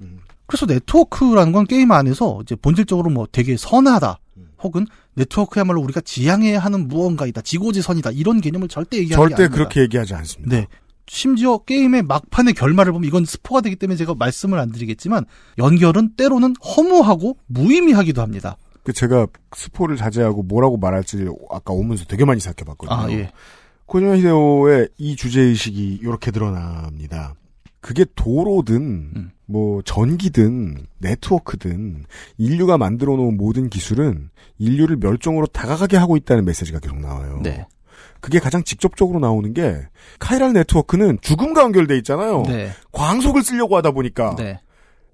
그래서 네트워크라는 건 게임 안에서 이제 본질적으로 뭐 되게 선하다. 혹은 네트워크야말로 우리가 지향해야 하는 무언가이다. 지고지선이다. 이런 개념을 절대 얘기하지 절대 않습니다. 그렇게 얘기하지 않습니다. 네. 심지어 게임의 막판의 결말을 보면 이건 스포가 되기 때문에 제가 말씀을 안 드리겠지만 연결은 때로는 허무하고 무의미하기도 합니다. 그 제가 스포를 자제하고 뭐라고 말할지 아까 오면서 되게 많이 생각해봤거든요. 아, 예. 코지마 히데오의 이 주제의식이 이렇게 드러납니다. 그게 도로든, 음. 뭐, 전기든, 네트워크든, 인류가 만들어 놓은 모든 기술은 인류를 멸종으로 다가가게 하고 있다는 메시지가 계속 나와요. 네. 그게 가장 직접적으로 나오는 게, 카이랄 네트워크는 죽음과 연결돼 있잖아요. 네. 광속을 쓰려고 하다 보니까. 네.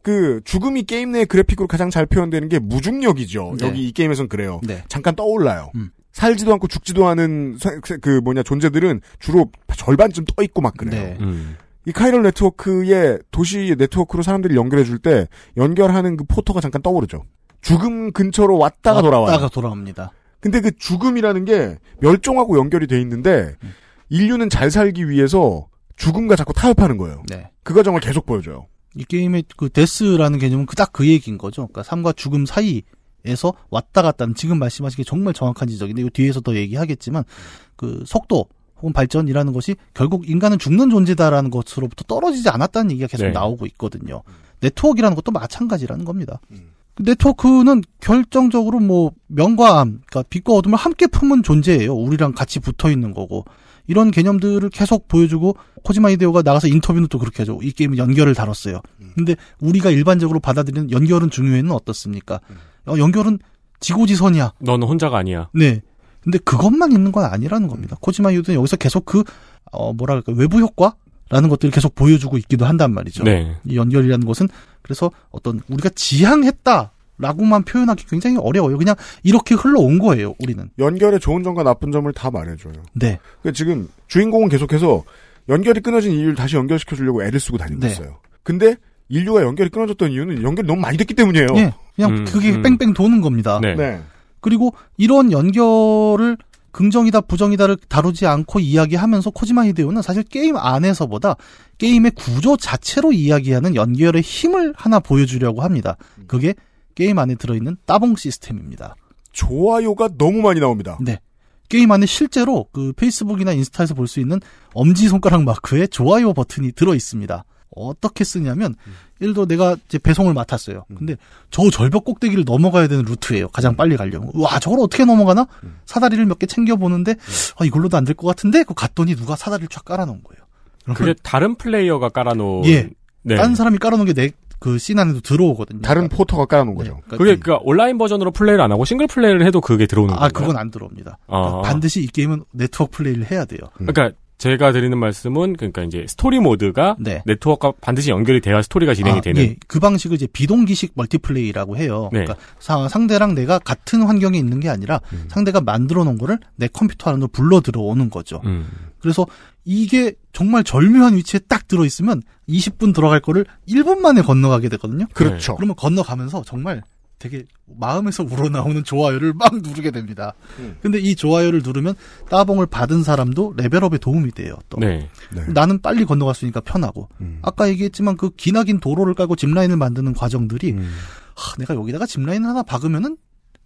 그, 죽음이 게임 내 그래픽으로 가장 잘 표현되는 게 무중력이죠. 네. 여기 이 게임에선 그래요. 네. 잠깐 떠올라요. 음. 살지도 않고 죽지도 않은 사- 그 뭐냐 존재들은 주로 절반쯤 떠 있고 막 그래요. 네. 음. 이 카이럴 네트워크의 도시 네트워크로 사람들이 연결해 줄 때 연결하는 그 포터가 잠깐 떠오르죠. 죽음 근처로 왔다가 돌아와요. 왔다가 돌아옵니다. 근데 그 죽음이라는 게 멸종하고 연결이 돼 있는데 인류는 잘 살기 위해서 죽음과 자꾸 타협하는 거예요. 네. 그 과정을 계속 보여줘요. 이 게임의 그 Death라는 개념은 그 딱 그 얘기인 거죠. 그러니까 삶과 죽음 사이 에서 왔다 갔다 하는 지금 말씀하신 게 정말 정확한 지적인데 이 뒤에서 더 얘기하겠지만 그 속도 혹은 발전이라는 것이 결국 인간은 죽는 존재다라는 것으로부터 떨어지지 않았다는 얘기가 계속 네. 나오고 있거든요. 네트워크라는 것도 마찬가지라는 겁니다. 그 네트워크는 결정적으로 뭐 명과 암, 그러니까 빛과 어둠을 함께 품은 존재예요. 우리랑 같이 붙어 있는 거고 이런 개념들을 계속 보여주고 코지마 히데오가 나가서 인터뷰는 또 그렇게 하죠. 이 게임은 연결을 다뤘어요. 근데 우리가 일반적으로 받아들이는 연결은 중요해는 어떻습니까? 어, 연결은 지고지선이야. 너는 혼자가 아니야. 네. 근데 그것만 있는 건 아니라는 겁니다. 코지마 히데오는 여기서 계속 그 어, 뭐랄까 외부 효과 라는 것들을 계속 보여주고 있기도 한단 말이죠. 네. 이 연결이라는 것은 그래서 어떤 우리가 지향했다 라고만 표현하기 굉장히 어려워요. 그냥 이렇게 흘러온 거예요. 우리는. 연결의 좋은 점과 나쁜 점을 다 말해줘요. 네. 그 지금 주인공은 계속해서 연결이 끊어진 인류를 다시 연결시켜 주려고 애를 쓰고 다니고 네. 있어요. 근데 인류가 연결이 끊어졌던 이유는 연결이 너무 많이 됐기 때문이에요. 예. 그냥 음, 그게 음. 뺑뺑 도는 겁니다. 네. 네. 그리고 이런 연결을 긍정이다 부정이다를 다루지 않고 이야기하면서 코지마 히데오는 사실 게임 안에서보다 게임의 구조 자체로 이야기하는 연결의 힘을 하나 보여주려고 합니다. 그게 게임 안에 들어있는 따봉 시스템입니다. 좋아요가 너무 많이 나옵니다. 네. 게임 안에 실제로 그 페이스북이나 인스타에서 볼 수 있는 엄지손가락 마크에 좋아요 버튼이 들어 있습니다. 어떻게 쓰냐면, 예를 들어 내가 이제 배송을 맡았어요. 근데 저 절벽 꼭대기를 넘어가야 되는 루트예요. 가장 빨리 가려면. 와, 저걸 어떻게 넘어가나? 사다리를 몇 개 챙겨 보는데, 아, 이걸로도 안 될 것 같은데? 그 갔더니 누가 사다리를 쫙 깔아 놓은 거예요. 그게 다른 플레이어가 깔아 놓은. 예. 네. 다른 사람이 깔아 놓은 게 내 그 씬 안에도 들어오거든요. 다른 포터가 깔아 놓은 거죠. 그러니까 그게 그 온라인 버전으로 플레이를 안 하고 싱글 플레이를 해도 그게 들어오는 거예요. 아, 그건 안 들어옵니다. 아. 반드시 이 게임은 네트워크 플레이를 해야 돼요. 그러니까 제가 드리는 말씀은 그러니까 이제 스토리 모드가 네. 네트워크와 반드시 연결이 돼야 스토리가 진행이 아, 되는. 예. 그 방식을 이제 비동기식 멀티플레이라고 해요. 네. 그러니까 사- 상대랑 내가 같은 환경에 있는 게 아니라 음. 상대가 만들어 놓은 거를 내 컴퓨터 안으로 불러 들어오는 거죠. 음. 그래서 이게 정말 절묘한 위치에 딱 들어 있으면 20분 들어갈 거를 1분 만에 건너가게 되거든요. 그렇죠. 그러면 건너가면서 정말 되게 마음에서 우러나오는 좋아요를 막 누르게 됩니다. 음. 근데 이 좋아요를 누르면 따봉을 받은 사람도 레벨업에 도움이 돼요. 또. 네. 나는 빨리 건너갈 수 있으니까 편하고. 음. 아까 얘기했지만 그 기나긴 도로를 깔고 짚라인을 만드는 과정들이 음. 하, 내가 여기다가 짚라인을 하나 박으면은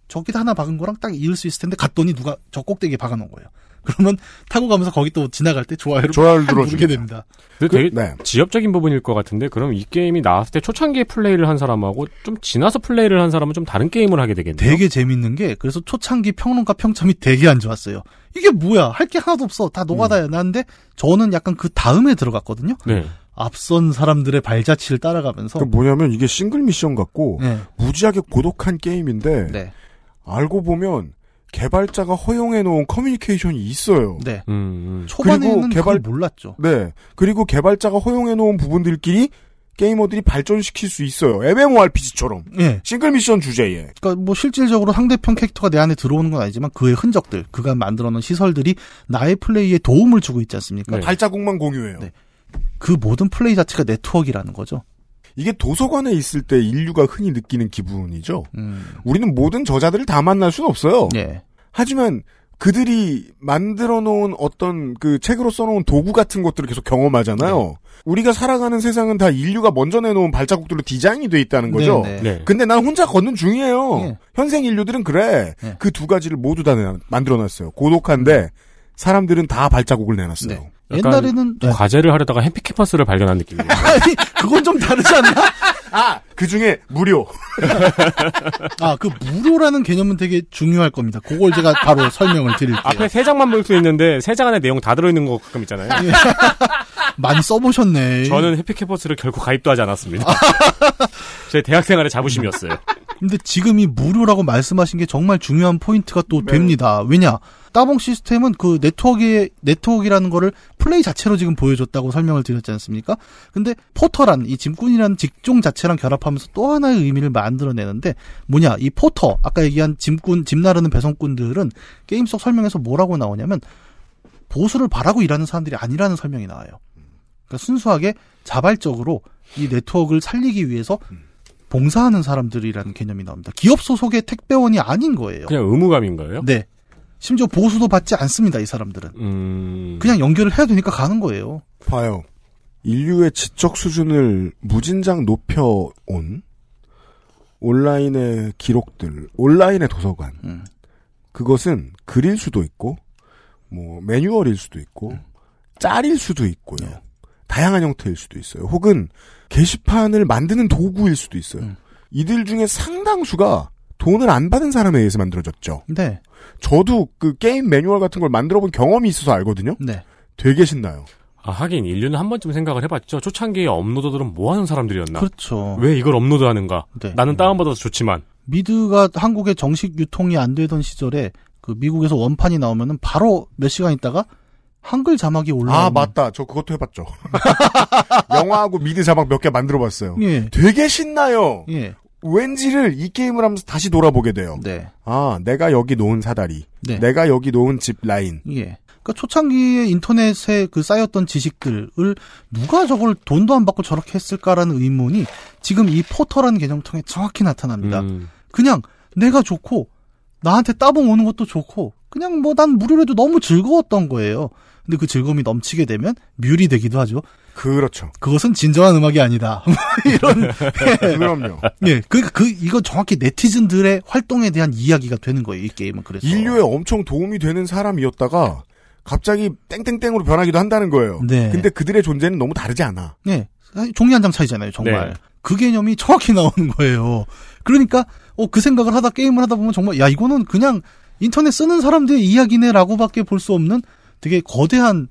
저기다 하나 박은 거랑 딱 이을 수 있을 텐데 갔더니 누가 저 꼭대기에 박아놓은 거예요. 그러면 타고 가면서 거기 또 지나갈 때 좋아요를 좋아요를 팍 누르게. 됩니다. 근데 되게 네. 지엽적인 부분일 것 같은데 그럼 이 게임이 나왔을 때 초창기에 플레이를 한 사람하고 좀 지나서 플레이를 한 사람은 좀 다른 게임을 하게 되겠네요. 되게 재밌는 게 그래서 초창기 평론가 평점이 되게 안 좋았어요. 이게 뭐야? 할 게 하나도 없어. 다 노가다야. 나는데 저는 약간 그 다음에 들어갔거든요. 네. 앞선 사람들의 발자취를 따라가면서 그 뭐냐면 이게 싱글 미션 같고 네. 무지하게 고독한 게임인데 네. 알고 보면 개발자가 허용해 놓은 커뮤니케이션이 있어요. 네. 음, 음. 초반에는 그리고 개발- 그걸 몰랐죠. 네. 그리고 개발자가 허용해 놓은 부분들끼리 게이머들이 발전시킬 수 있어요. MMORPG처럼. 예. 싱글 미션 주제에. 그러니까 뭐 실질적으로 상대편 캐릭터가 내 안에 들어오는 건 아니지만 그의 흔적들, 그가 만들어 놓은 시설들이 나의 플레이에 도움을 주고 있지 않습니까? 네. 발자국만 공유해요. 네. 그 모든 플레이 자체가 네트워크라는 거죠. 이게 도서관에 있을 때 인류가 흔히 느끼는 기분이죠. 음. 우리는 모든 저자들을 다 만날 수는 없어요. 예. 하지만 그들이 만들어 놓은 어떤 그 책으로 써놓은 도구 같은 것들을 계속 경험하잖아요. 우리가 살아가는 세상은 다 인류가 먼저 내놓은 발자국들로 디자인이 돼 있다는 거죠. 네, 네. 네. 근데 난 혼자 걷는 중이에요. 예. 현생 인류들은 그래. 네. 그두 가지를 모두 다 만들어 놨어요. 고독한데 사람들은 다 발자국을 내놨어요. 네. 옛날에는 네. 과제를 하려다가 해피캐퍼스를 발견한 느낌이에요. 아니, 그건 좀 다르지 않나? 아, 그 중에 무료. 아, 그 무료라는 개념은 되게 중요할 겁니다. 그걸 제가 바로 설명을 드릴게요. 앞에 세 장만 볼 수 있는데 세 장 안에 내용 다 들어있는 거 가끔 있잖아요. 많이 써보셨네. 저는 해피캐퍼스를 결코 가입도 하지 않았습니다. 제 대학생활의 자부심이었어요. 근데 지금 이 무료라고 말씀하신 게 정말 중요한 포인트가 또 됩니다. 왜냐? 따봉 시스템은 그 네트워크의, 네트워크라는 거를 플레이 자체로 지금 보여줬다고 설명을 드렸지 않습니까? 근데 포터란, 이 짐꾼이라는 직종 자체랑 결합하면서 또 하나의 의미를 만들어내는데, 뭐냐, 이 포터, 아까 얘기한 짐꾼, 짐 나르는 배송꾼들은 게임 속 설명에서 뭐라고 나오냐면, 보수를 바라고 일하는 사람들이 아니라는 설명이 나와요. 그러니까 순수하게 자발적으로 이 네트워크를 살리기 위해서 봉사하는 사람들이라는 개념이 나옵니다. 기업 소속의 택배원이 아닌 거예요. 그냥 의무감인 거예요? 네. 심지어 보수도 받지 않습니다, 이 사람들은. 음... 그냥 연결을 해야 되니까 가는 거예요. 봐요. 인류의 지적 수준을 무진장 높여온 온라인의 기록들, 온라인의 도서관. 음. 그것은 글일 수도 있고, 뭐, 매뉴얼일 수도 있고, 짤일 수도 있고요. 다양한 형태일 수도 있어요. 혹은 게시판을 만드는 도구일 수도 있어요. 이들 중에 상당수가 돈을 안 받은 사람에 의해서 만들어졌죠. 네. 저도 그 게임 매뉴얼 같은 걸 만들어 본 경험이 있어서 알거든요. 네. 되게 신나요. 아, 하긴 인류는 한 번쯤 생각을 해봤죠. 초창기에 업로더들은 뭐 하는 사람들이었나? 그렇죠. 왜 이걸 업로드하는가? 네. 나는 다운받아서 좋지만 미드가 한국에 정식 유통이 안 되던 시절에 그 미국에서 원판이 나오면은 바로 몇 시간 있다가 한글 자막이 올라오는 아, 맞다. 저 그것도 해봤죠. 영화하고 미드 자막 몇 개 만들어봤어요. 예. 되게 신나요. 예. 왠지를 이 게임을 하면서 다시 돌아보게 돼요. 네. 아, 내가 여기 놓은 사다리. 네. 내가 여기 놓은 집 라인. 예. 그러니까 초창기에 인터넷에 그 쌓였던 지식들을 누가 저걸 돈도 안 받고 저렇게 했을까라는 의문이 지금 이 포터라는 개념을 통해 정확히 나타납니다. 음. 그냥 내가 좋고 나한테 따봉 오는 것도 좋고 그냥 뭐 난 무료로도 너무 즐거웠던 거예요. 근데 그 즐거움이 넘치게 되면 뮤리 되기도 하죠. 그렇죠. 그것은 진정한 음악이 아니다. 뭐 이런. 그럼요. 예, 그, 그, 이거 정확히 네티즌들의 활동에 대한 이야기가 되는 거예요, 이 게임은. 그래서. 인류에 엄청 도움이 되는 사람이었다가 갑자기 땡땡땡으로 변하기도 한다는 거예요. 네. 근데 그들의 존재는 너무 다르지 않아. 예. 사실 종이 한 장 차이잖아요, 정말. 네. 그 개념이 정확히 나오는 거예요. 그러니까, 어, 그 생각을 하다 게임을 하다 보면 정말, 야, 이거는 그냥 인터넷 쓰는 사람들의 이야기네라고밖에 볼 수 없는 되게 거대한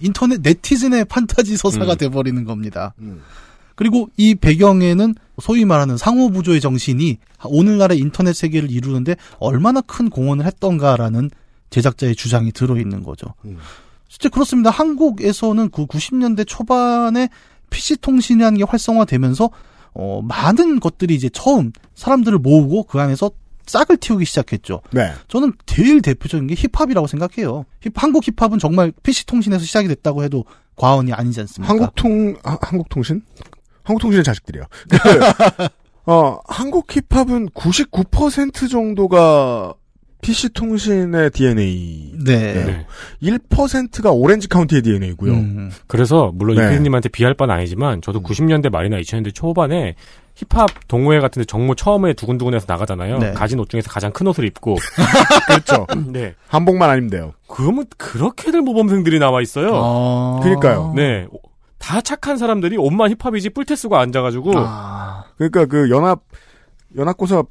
인터넷 네티즌의 판타지 서사가 음. 돼버리는 겁니다. 그리고 이 배경에는 소위 말하는 상호부조의 정신이 오늘날의 인터넷 세계를 이루는데 얼마나 큰 공헌을 했던가라는 제작자의 주장이 들어있는 거죠. 실제 그렇습니다. 한국에서는 그 90년대 초반에 PC 통신이라는 게 활성화되면서 어, 많은 것들이 이제 처음 사람들을 모으고 그 안에서 싹을 틔우기 시작했죠. 네. 저는 제일 대표적인 게 힙합이라고 생각해요. 힙- 한국 힙합은 정말 PC 통신에서 시작이 됐다고 해도 과언이 아니지 않습니까? 한국통, 아, 한국통신? 한국통신의 자식들이요. 그, 어, 한국 힙합은 99% 정도가 PC통신의 DNA. 네. 1%가 오렌지 카운티의 DNA고요. 음. 그래서 물론 네. 이피디님한테 비할 바는 아니지만 저도 90년대 말이나 2000년대 초반에 힙합 동호회 같은데 정모 처음에 두근두근해서 나가잖아요. 네. 가진 옷 중에서 가장 큰 옷을 입고 그렇죠. 네. 한복만 아니면 돼요. 그러면 그렇게들 모범생들이 나와 있어요. 아. 그러니까요. 네. 다 착한 사람들이 옷만 힙합이지 뿔테 쓰고 앉아가지고 그러니까 그 연합, 연합고사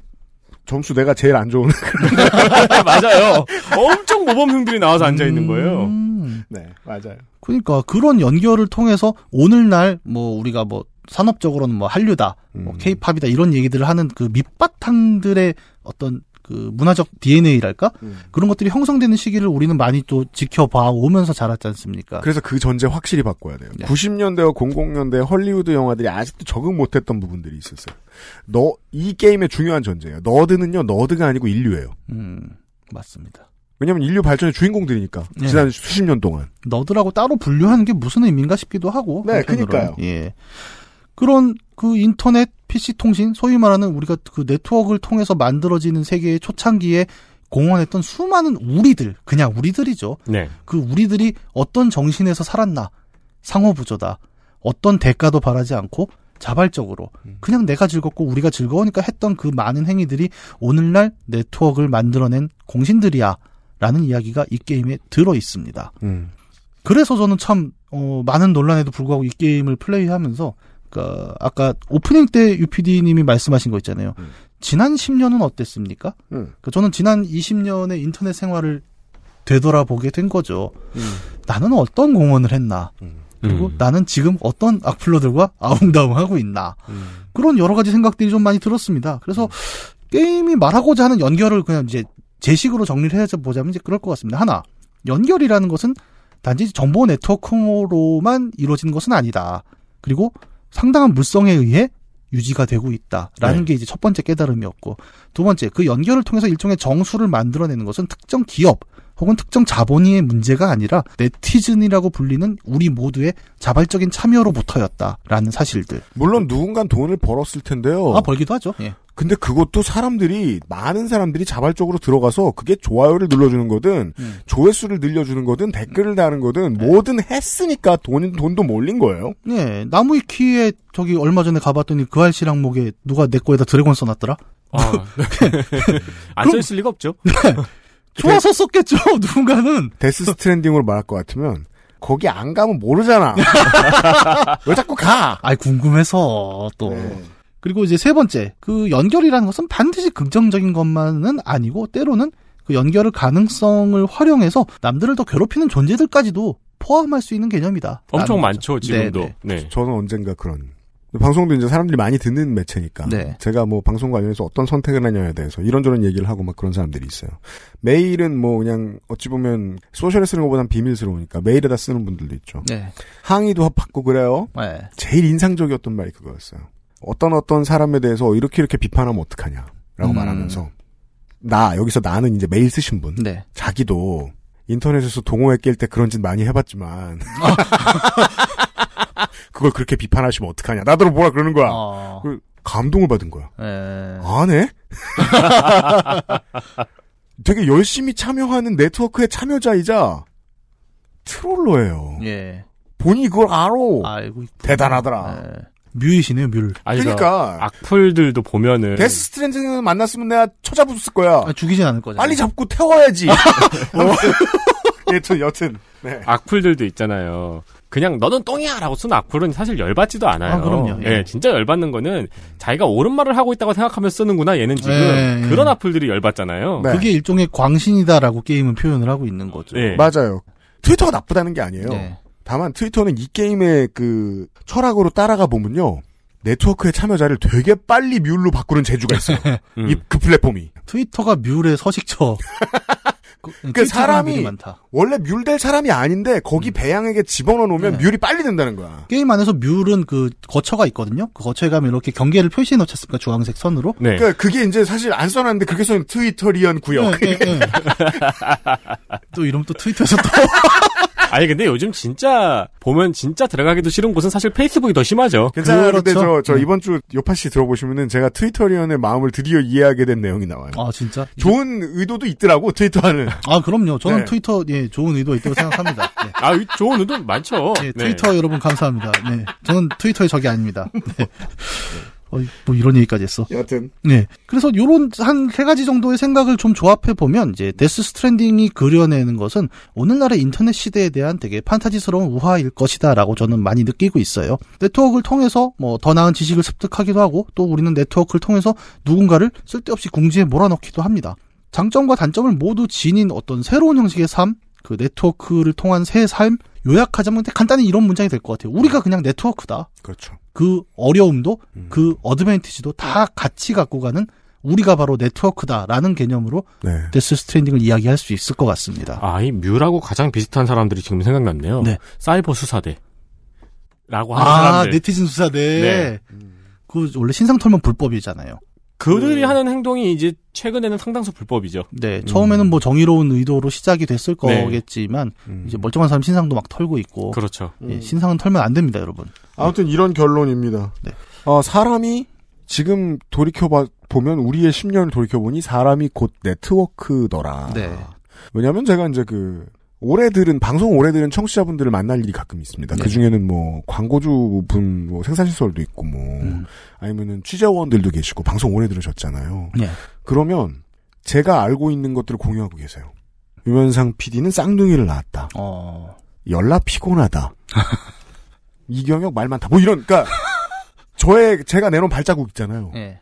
점수 내가 제일 안 좋은. 맞아요. 엄청 모범생들이 나와서 앉아 있는 거예요. 음. 네, 맞아요. 그러니까 그런 연결을 통해서 오늘날 뭐 우리가 뭐 산업적으로는 뭐 한류다, 뭐 음. 케이팝이다 이런 얘기들을 하는 그 밑바탕들의 어떤 그 문화적 DNA랄까 음. 그런 것들이 형성되는 시기를 우리는 많이 또 지켜봐 오면서 자랐지 않습니까? 그래서 그 전제 확실히 바꿔야 돼요. 90년대와 00년대 헐리우드 영화들이 아직도 적응 못했던 부분들이 있었어요. 너, 이 게임의 중요한 전제예요. 너드는요, 너드가 아니고 인류예요. 음, 맞습니다. 왜냐면 인류 발전의 주인공들이니까. 네. 지난 수십 년 동안. 너들하고 따로 분류하는 게 무슨 의미인가 싶기도 하고. 네, 한편으로는. 그니까요. 예. 그런 그 인터넷 PC 통신, 소위 말하는 우리가 그 네트워크를 통해서 만들어지는 세계의 초창기에 공헌했던 수많은 우리들, 그냥 우리들이죠. 네. 그 우리들이 어떤 정신에서 살았나, 상호부조다. 어떤 대가도 바라지 않고 자발적으로 그냥 내가 즐겁고 우리가 즐거우니까 했던 그 많은 행위들이 오늘날 네트워크를 만들어낸 공신들이야. 라는 이야기가 이 게임에 들어 있습니다. 음. 그래서 저는 참 어, 많은 논란에도 불구하고 이 게임을 플레이하면서 그러니까 아까 오프닝 때 UPD님이 말씀하신 거 있잖아요. 지난 10년은 어땠습니까? 음. 그 저는 지난 20년의 인터넷 생활을 되돌아보게 된 거죠. 나는 어떤 공헌을 했나? 그리고 음. 나는 지금 어떤 악플러들과 아웅다웅하고 있나? 그런 여러 가지 생각들이 좀 많이 들었습니다. 그래서 게임이 말하고자 하는 연결을 그냥 이제 제식으로 정리를 해서 보자면 이제 그럴 것 같습니다. 하나, 연결이라는 것은 단지 정보 네트워크로만 이루어지는 것은 아니다. 그리고 상당한 물성에 의해 유지가 되고 있다라는 네. 게 이제 첫 번째 깨달음이었고 두 번째 그 연결을 통해서 일종의 정수를 만들어내는 것은 특정 기업 혹은 특정 자본의 문제가 아니라 네티즌이라고 불리는 우리 모두의 자발적인 참여로부터였다라는 사실들. 물론 누군간 돈을 벌었을 텐데요. 아 벌기도 하죠. 예. 근데 그것도 사람들이 많은 사람들이 자발적으로 들어가서 그게 좋아요를 눌러주는 거든 음. 조회수를 늘려주는 거든 댓글을 다는 거든 뭐든 했으니까 돈 돈도 몰린 거예요. 예, 나무위키에 저기 얼마 전에 가봤더니 그 알씨랑 목에 누가 내 거에다 드래곤 써놨더라? 아, 안 써 있을 리가 없죠. 좋아서 썼겠죠, 누군가는. 데스 스트랜딩으로 말할 것 같으면 거기 안 가면 모르잖아. 왜 자꾸 가? 아이, 궁금해서 또. 그리고 이제 세 번째, 그 연결이라는 것은 반드시 긍정적인 것만은 아니고 때로는 그 연결의 가능성을 활용해서 남들을 더 괴롭히는 존재들까지도 포함할 수 있는 개념이다. 엄청 많죠, 거죠. 지금도. 네, 네. 저는 언젠가 그런 방송도 이제 사람들이 많이 듣는 매체니까 네. 제가 뭐 방송 관련해서 어떤 선택을 하냐에 대해서 이런저런 얘기를 하고 막 그런 사람들이 있어요. 메일은 뭐 그냥 어찌 보면 소셜에 쓰는 것보단 비밀스러우니까 메일에다 쓰는 분들도 있죠. 네. 항의도 받고 그래요. 네. 제일 인상적이었던 말이 그거였어요. 어떤 어떤 사람에 대해서 이렇게 이렇게 비판하면 어떡하냐라고 음. 말하면서 나 여기서 나는 이제 메일 쓰신 분 네. 자기도 인터넷에서 동호회 깰 때 그런 짓 많이 해봤지만 그걸 그렇게 비판하시면 어떡하냐 나더러 뭐라 그러는 거야 어. 그 감동을 받은 거야 예. 안 해? 되게 열심히 참여하는 네트워크의 참여자이자 트롤러예요 예. 본인이 그걸 알아 알고 있고. 대단하더라 뮬이시네요, 뮬을. 아니, 그러니까. 그 악플들도 보면은 데스 스트랜딩 만났으면 내가 쳐잡았을 거야 아, 죽이진 않을 거잖아. 빨리 잡고 태워야지 어. 여튼 여튼 네. 악플들도 있잖아요. 그냥 너는 똥이야 라고 쓰는 악플은 사실 열받지도 않아요. 아, 그럼요. 예. 예, 진짜 열받는 거는 자기가 옳은 말을 하고 있다고 생각하면서 쓰는구나. 얘는 지금 예, 예. 그런 악플들이 열받잖아요. 네. 그게 일종의 광신이다라고 게임은 표현을 하고 있는 거죠. 네. 맞아요. 트위터가 나쁘다는 게 아니에요. 네. 다만 트위터는 이 게임의 그 철학으로 따라가 보면요. 네트워크의 참여자를 되게 빨리 뮬로 바꾸는 재주가 있어요. 음. 이, 그 플랫폼이. 트위터가 뮬의 서식처. 그, 그 트위터가 사람이. 원래 뮬 될 사람이 아닌데 거기 배양에게 집어넣어 놓으면 네. 뮬이 빨리 된다는 거야. 게임 안에서 뮤는 그 거처가 있거든요. 그 거처에 가면 이렇게 경계를 표시해 놓지 않습니까? 주황색 선으로. 네. 그러니까 그게 이제 사실 안 써놨는데 그게 써있는 트위터리언 구역. 네, 네, 네. 또 이러면 또 트위터에서 또 아니 근데 요즘 진짜 보면 진짜 들어가기도 싫은 곳은 사실 페이스북이 더 심하죠. 괜찮아요. 근데 저, 그렇죠. 저 네. 이번 주 요파 씨 들어보시면은 제가 트위터리언의 마음을 드디어 이해하게 된 내용이 나와요. 아 진짜? 좋은 의도도 있더라고, 트위터는. 아 그럼요. 저는 네. 트위터 예 좋은 의도 있다고 생각합니다. 네. 아 이- 좋은 의도 많죠. 예, 네. 트위터 여러분 감사합니다. 네, 저는 트위터의 적이 아닙니다. 네. 어, 뭐 이런 얘기까지 했어. 여튼. 네. 그래서 요런 한 세 가지 정도의 생각을 좀 조합해 보면 이제 데스 스트랜딩이 그려내는 것은 오늘날의 인터넷 시대에 대한 되게 판타지스러운 우화일 것이다라고 저는 많이 느끼고 있어요. 네트워크를 통해서 뭐 더 나은 지식을 습득하기도 하고 또 우리는 네트워크를 통해서 누군가를 쓸데없이 궁지에 몰아넣기도 합니다. 장점과 단점을 모두 지닌 어떤 새로운 형식의 삶, 그 네트워크를 통한 새 삶 요약하자면 간단히 이런 문장이 될 것 같아요. 우리가 그냥 네트워크다. 그렇죠. 그 어려움도 그 어드밴티지도 다 같이 갖고 가는 우리가 바로 네트워크다라는 개념으로 네. 데스 스트랜딩을 이야기할 수 있을 것 같습니다. 아, 이 뮬하고 가장 비슷한 사람들이 지금 생각났네요. 네. 사이버 수사대. 라고 하는 아, 사람들. 네티즌 수사대. 네. 그 원래 신상 털면 불법이잖아요. 그들이 하는 행동이 이제 최근에는 상당수 불법이죠. 네, 처음에는 뭐 정의로운 의도로 시작이 됐을 네. 거겠지만 이제 멀쩡한 사람 신상도 막 털고 있고. 그렇죠. 예, 신상은 털면 안 됩니다, 여러분. 아무튼 이런 결론입니다. 네. 어, 사람이 지금 돌이켜 보면 우리의 10년을 돌이켜 보니 사람이 곧 네트워크더라. 네. 왜냐하면 제가 이제 그 오래 들은 방송 오래 들은 청취자분들을 만날 일이 가끔 있습니다. 네. 그 중에는 뭐 광고주 분, 뭐 생산시설도 있고 뭐 음. 아니면은 취재원들도 계시고 방송 오래 들으셨잖아요. 네. 그러면 제가 알고 있는 것들을 공유하고 계세요. 유면상 PD는 쌍둥이를 낳았다. 어. 열나 피곤하다. 이경혁 말 많다. 뭐 이런 그러니까 저의 제가 내놓은 발자국 있잖아요. 예.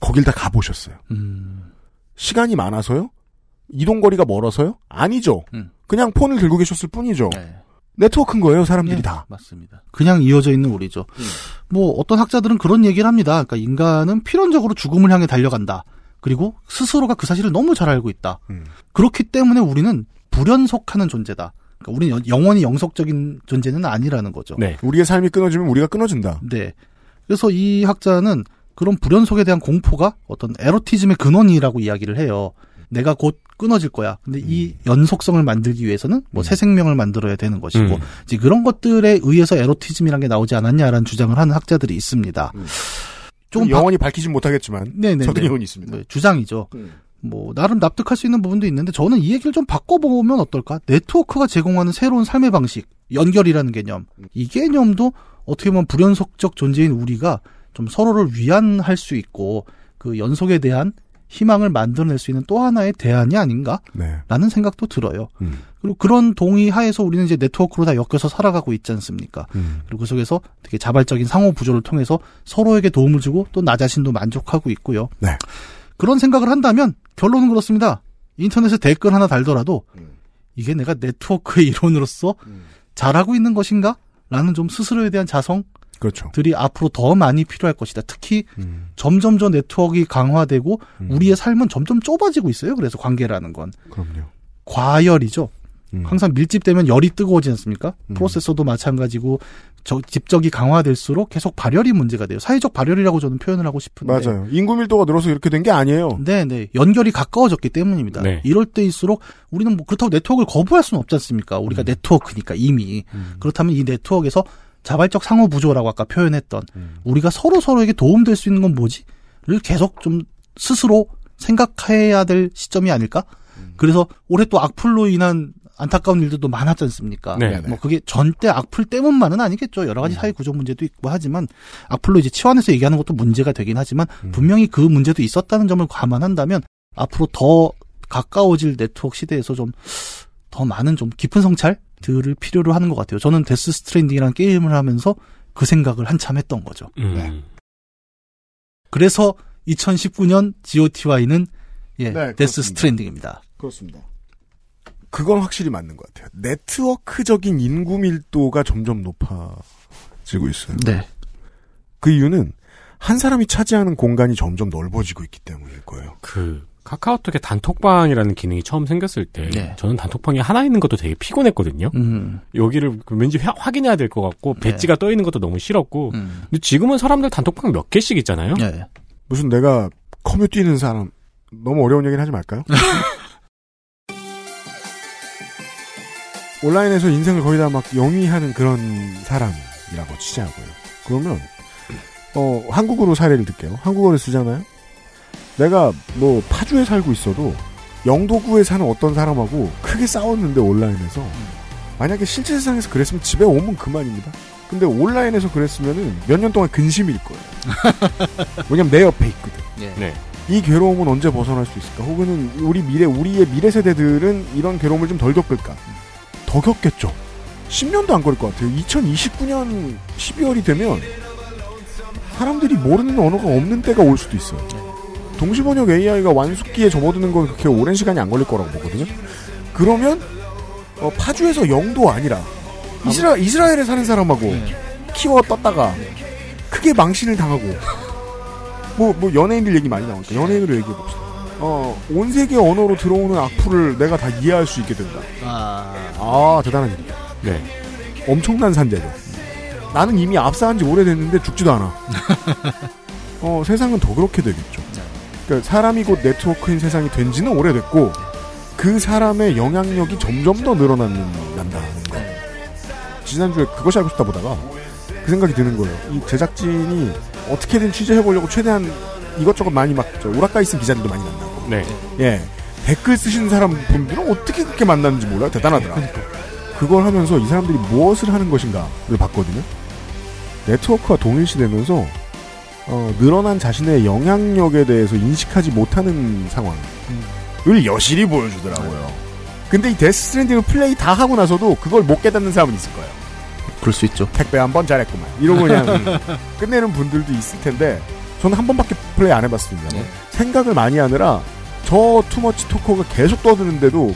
거길 다 가보셨어요. 음. 시간이 많아서요? 이동 거리가 멀어서요? 아니죠. 음. 그냥 폰을 들고 계셨을 뿐이죠. 네. 네트워크인 거예요, 사람들이 예, 다. 맞습니다. 그냥 이어져 있는 우리죠. 뭐 어떤 학자들은 그런 얘기를 합니다. 그러니까 인간은 필연적으로 죽음을 향해 달려간다. 그리고 스스로가 그 사실을 너무 잘 알고 있다. 음. 그렇기 때문에 우리는 불연속하는 존재다. 그러니까 우리는 여- 영원히 영속적인 존재는 아니라는 거죠. 네. 우리의 삶이 끊어지면 우리가 끊어진다. 네. 그래서 이 학자는 그런 불연속에 대한 공포가 어떤 에로티즘의 근원이라고 이야기를 해요. 내가 곧 끊어질 거야. 근데 이 연속성을 만들기 위해서는 뭐새 생명을 만들어야 되는 것이고 음. 이제 그런 것들에 의해서 에로티즘이라는 게 나오지 않았냐라는 주장을 하는 학자들이 있습니다. 좀 영원히 밝히진 못하겠지만 네네네. 서경은 있습니다. 네, 주장이죠. 뭐 나름 납득할 수 있는 부분도 있는데 저는 이 얘기를 좀 바꿔보면 어떨까? 네트워크가 제공하는 새로운 삶의 방식, 연결이라는 개념. 이 개념도 어떻게 보면 불연속적 존재인 우리가 좀 서로를 위안할 수 있고 그 연속에 대한 희망을 만들어낼 수 있는 또 하나의 대안이 아닌가? 네. 라는 생각도 들어요. 음. 그리고 그런 동의 하에서 우리는 이제 네트워크로 다 엮여서 살아가고 있지 않습니까? 음. 그리고 그 속에서 되게 자발적인 상호 부조를 통해서 서로에게 도움을 주고 또 나 자신도 만족하고 있고요. 네. 그런 생각을 한다면 결론은 그렇습니다. 인터넷에 댓글 하나 달더라도 이게 내가 네트워크의 일원으로서 잘하고 있는 것인가? 라는 좀 스스로에 대한 자성 그렇죠. 들이 앞으로 더 많이 필요할 것이다. 특히 음. 점점 저 네트워크가 강화되고 우리의 삶은 점점 좁아지고 있어요. 그래서 관계라는 건 그럼요. 과열이죠. 음. 항상 밀집되면 열이 뜨거워지지 않습니까? 프로세서도 마찬가지고 저 집적이 강화될수록 계속 발열이 문제가 돼요. 사회적 발열이라고 저는 표현을 하고 싶은데. 맞아요. 인구 밀도가 늘어서 이렇게 된 게 아니에요. 네, 네. 연결이 가까워졌기 때문입니다. 네. 이럴 때일수록 우리는 뭐 그렇다고 네트워크를 거부할 수는 없지 않습니까? 우리가 네트워크니까 이미. 그렇다면 이 네트워크에서 자발적 상호 부조라고 아까 표현했던 우리가 서로 서로에게 도움될 수 있는 건 뭐지?를 계속 좀 스스로 생각해야 될 시점이 아닐까? 그래서 올해 또 악플로 인한 안타까운 일들도 많았지 않습니까? 네. 뭐 그게 전때 악플 때문만은 아니겠죠. 여러 가지 사회 구조 문제도 있고 하지만 악플로 이제 치환해서 얘기하는 것도 문제가 되긴 하지만 분명히 그 문제도 있었다는 점을 감안한다면 앞으로 더 가까워질 네트워크 시대에서 좀 더 많은 좀 깊은 성찰 들을 필요로 하는 것 같아요. 저는 데스 스트랜딩이라는 게임을 하면서 그 생각을 한참 했던 거죠. 음. 네. 그래서 2019년 GOTY는 예, 네, 데스. 스트랜딩입니다. 그렇습니다. 그건 확실히 맞는 것 같아요. 네트워크적인 인구 밀도가 점점 높아지고 있어요. 네. 그 이유는 한 사람이 차지하는 공간이 점점 넓어지고 있기 때문일 거예요. 그 카카오톡에 단톡방이라는 기능이 처음 생겼을 때 네. 저는 단톡방이 하나 있는 것도 되게 피곤했거든요. 음. 여기를 그 왠지 화- 확인해야 될 것 같고 배지가 떠 있는 것도 너무 싫었고. 음. 근데 지금은 사람들 단톡방 몇 개씩 있잖아요. 네. 무슨 내가 커뮤 뛰는 사람 너무 어려운 얘기는 하지 말까요? 온라인에서 인생을 거의 다 막 영위하는 그런 사람이라고 치자고요. 그러면 어 한국어로 사례를 들게요. 한국어를 쓰잖아요. 내가 뭐 파주에 살고 있어도 영도구에 사는 어떤 사람하고 크게 싸웠는데 온라인에서 만약에 실제 세상에서 그랬으면 집에 오면 그만입니다. 근데 온라인에서 그랬으면은 몇 년 동안 근심일 거예요. 왜냐면 내 옆에 있거든. 네. 이 괴로움은 언제 벗어날 수 있을까? 혹은 우리 미래, 우리의 미래 세대들은 이런 괴로움을 좀 덜 겪을까? 더 겪겠죠. 10년도 안 걸릴 것 같아요. 2029년 12월이 되면 사람들이 모르는 언어가 없는 때가 올 수도 있어요. 동시번역 AI가 완숙기에 접어드는 건 그렇게 오랜 시간이 안 걸릴 거라고 보거든요. 그러면 어, 파주에서 영도 아니라 이스라, 이스라엘에 사는 사람하고 키워 떴다가 크게 망신을 당하고 뭐, 뭐, 연예인들 얘기 많이 나오니까 연예인으로 얘기해봅시다. 어, 온 세계 언어로 들어오는 악플을 내가 다 이해할 수 있게 된다. 아, 아, 대단한 일이다. 네. 엄청난 산재죠. 나는 이미 압사한 지 오래됐는데 죽지도 않아. 어, 세상은 더 그렇게 되겠죠. 그러니까 사람이 곧 네트워크인 세상이 된 지는 오래됐고, 그 사람의 영향력이 점점 더 늘어난다는 거. 지난주에 그것이 알고 싶다 보다가 그 생각이 드는 거예요. 이 제작진이 어떻게든 취재해보려고 최대한 이것저것 많이 막, 저, 오락가이 쓴 기자들도 많이 만나고. 네. 예. 댓글 쓰시는 사람 분들은 어떻게 그렇게 만났는지 몰라요. 대단하더라. 그걸 하면서 이 사람들이 무엇을 하는 것인가를 봤거든요. 네트워크와 동일시되면서 어, 늘어난 자신의 영향력에 대해서 인식하지 못하는 상황을 여실히 보여주더라고요. 근데 이 데스 스트랜딩을 플레이 다 하고 나서도 그걸 못 깨닫는 사람은 있을 거예요. 그럴 수 있죠. 택배 한 번 잘했구만. 이러고 그냥 끝내는 분들도 있을 텐데 저는 한 번밖에 플레이 안 해봤습니다. 네. 생각을 많이 하느라 저 투머치 토커가 계속 떠드는데도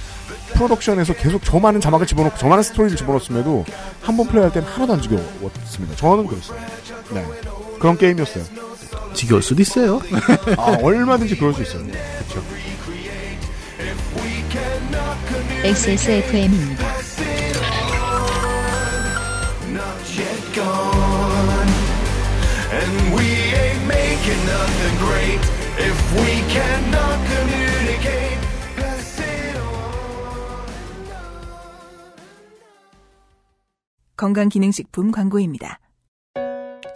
프로덕션에서 계속 저 많은 자막을 집어넣고 저 많은 스토리를 집어넣었음에도 한 번 플레이할 때는 하나도 안 지겨웠습니다. 저는 그랬어요. 네. 그런 게임이었어요. 지겨울 수도 있어요. 아, 얼마든지 그럴 수 있어요. 그렇죠. XSFM입니다. 건강기능식품 광고입니다.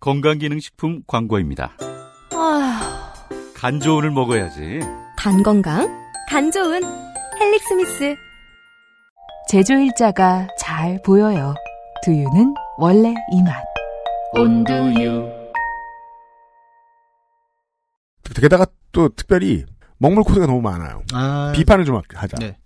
건강기능식품 광고입니다. 아, 간 좋은을 먹어야지. 간 건강, 간 좋은 헬릭 스미스. 제조 일자가 잘 보여요. 두유는 원래 이 맛. 온두유. 게다가 또 특별히 먹물 코드가 너무 많아요. 아, 비판을 좀 하자. 네.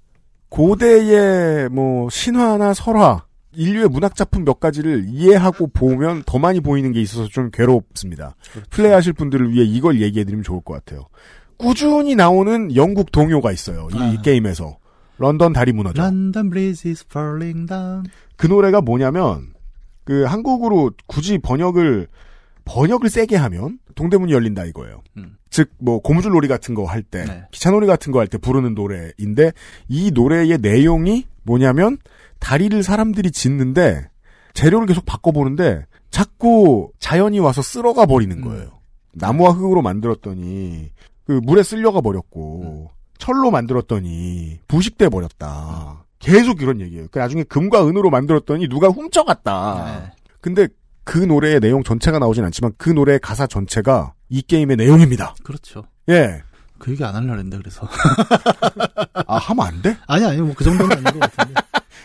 고대의 뭐 신화나 설화, 인류의 문학 작품 몇 가지를 이해하고 보면 더 많이 보이는 게 있어서 좀 괴롭습니다. 플레이하실 분들을 위해 이걸 얘기해드리면 좋을 것 같아요. 꾸준히 나오는 영국 동요가 있어요. 이 아. 게임에서. 런던 다리 무너져. London Bridge is falling down. 그 노래가 뭐냐면 그 한국으로 굳이 번역을 번역을 세게 하면 동대문이 열린다 이거예요. 음. 즉뭐 고무줄 놀이 같은 거 할 때, 네. 기차 놀이 같은 거 할 때 부르는 노래인데 이 노래의 내용이 뭐냐면 다리를 사람들이 짓는데 재료를 계속 바꿔보는데 자꾸 자연이 와서 쓸어가 버리는 거예요. 나무와 흙으로 만들었더니 그 물에 쓸려가 버렸고 철로 만들었더니 부식돼 버렸다. 계속 이런 얘기예요. 그 나중에 금과 은으로 만들었더니 누가 훔쳐갔다. 근데 그 노래의 내용 전체가 나오진 않지만 그 노래의 가사 전체가 이 게임의 내용입니다. 그렇죠. 예. 그 얘기 안 하려고 했는데, 그래서. 아, 하면 안 돼? 아니, 아니, 뭐 그 정도는 아닌 것 같은데.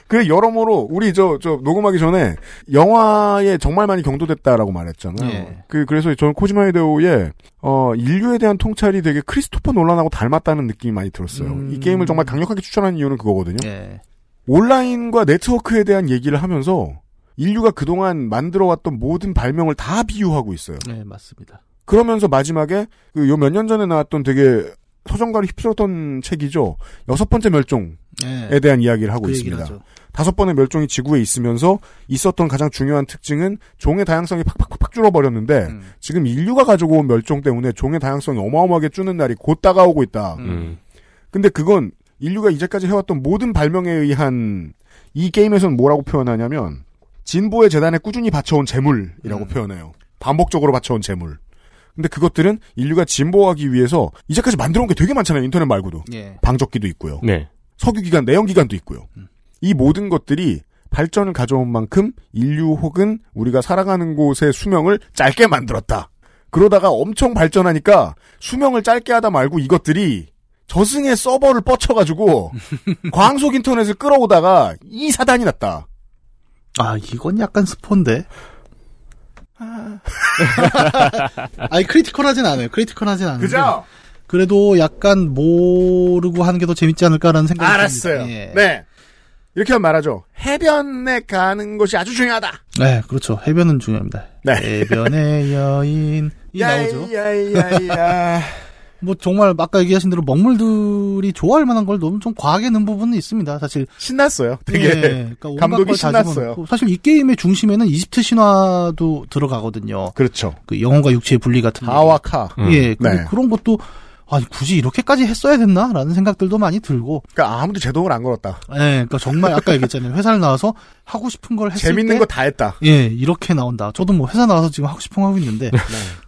그래, 여러모로, 우리 저, 저, 녹음하기 전에, 영화에 정말 많이 경도됐다라고 말했잖아요. 예. 그, 그래서 저는 코지마 히데오의, 어, 인류에 대한 통찰이 되게 크리스토퍼 놀란하고 닮았다는 느낌이 많이 들었어요. 음. 이 게임을 정말 강력하게 추천하는 이유는 그거거든요. 예. 온라인과 네트워크에 대한 얘기를 하면서, 인류가 그동안 만들어왔던 모든 발명을 다 비유하고 있어요. 네, 맞습니다. 그러면서 마지막에 그 요 몇 년 전에 나왔던 되게 서정가를 휩쓸었던 책이죠. 여섯 번째 멸종 에 예. 대한 이야기를 하고 그 있습니다. 다섯 번의 멸종이 지구에 있으면서 있었던 가장 중요한 특징은 종의 다양성이 팍팍팍 줄어버렸는데 음. 지금 인류가 가지고 온 멸종 때문에 종의 다양성이 어마어마하게 줄는 날이 곧 다가오고 있다. 음. 근데 그건 인류가 이제까지 해왔던 모든 발명에 의한 이 게임에서는 뭐라고 표현하냐면 진보의 재단에 꾸준히 바쳐온 재물이라고 음. 표현해요. 반복적으로 바쳐온 재물. 근데 그것들은 인류가 진보하기 위해서 이제까지 만들어온 게 되게 많잖아요. 인터넷 말고도. 예. 방적기도 있고요. 네. 석유기관, 내연기관도 있고요. 음. 이 모든 것들이 발전을 가져온 만큼 인류 혹은 우리가 살아가는 곳의 수명을 짧게 만들었다. 그러다가 엄청 발전하니까 수명을 짧게 하다 말고 이것들이 저승의 서버를 뻗쳐가지고 광속 인터넷을 끌어오다가 이 사단이 났다. 아, 이건 약간 스포인데. 아니, critical하진 않아요. critical하진 않은데. 그죠? 그래도 약간 모르고 하는 게 더 재밌지 않을까라는 생각이 알았어요. 예. 네. 이렇게 하면 말하죠. 해변에 가는 것이 아주 중요하다. 네, 그렇죠. 해변은 중요합니다. 네. 해변의 여인. 이 나오죠. 야야야야. 뭐 정말 아까 얘기하신 대로 먹물들이 좋아할 만한 걸 너무 좀 과하게 넣은 부분은 있습니다. 사실 신났어요. 되게 예, 그러니까 감독이 신났어요. 사실 이 게임의 중심에는 이집트 신화도 들어가거든요. 그렇죠. 그 영혼과 육체의 분리 같은 거. 바와 카. 예, 근데 네. 그런 것도 아 굳이 이렇게까지 했어야 됐나라는 생각들도 많이 들고. 그러니까 아무도 제동을 안 걸었다. 예, 그러니까 정말 아까 얘기했잖아요. 회사를 나와서 하고 싶은 걸 했을 재밌는 때거다 했다. 예, 이렇게 나온다. 저도 뭐 회사 나와서 지금 하고 싶은 거 하고 있는데 네.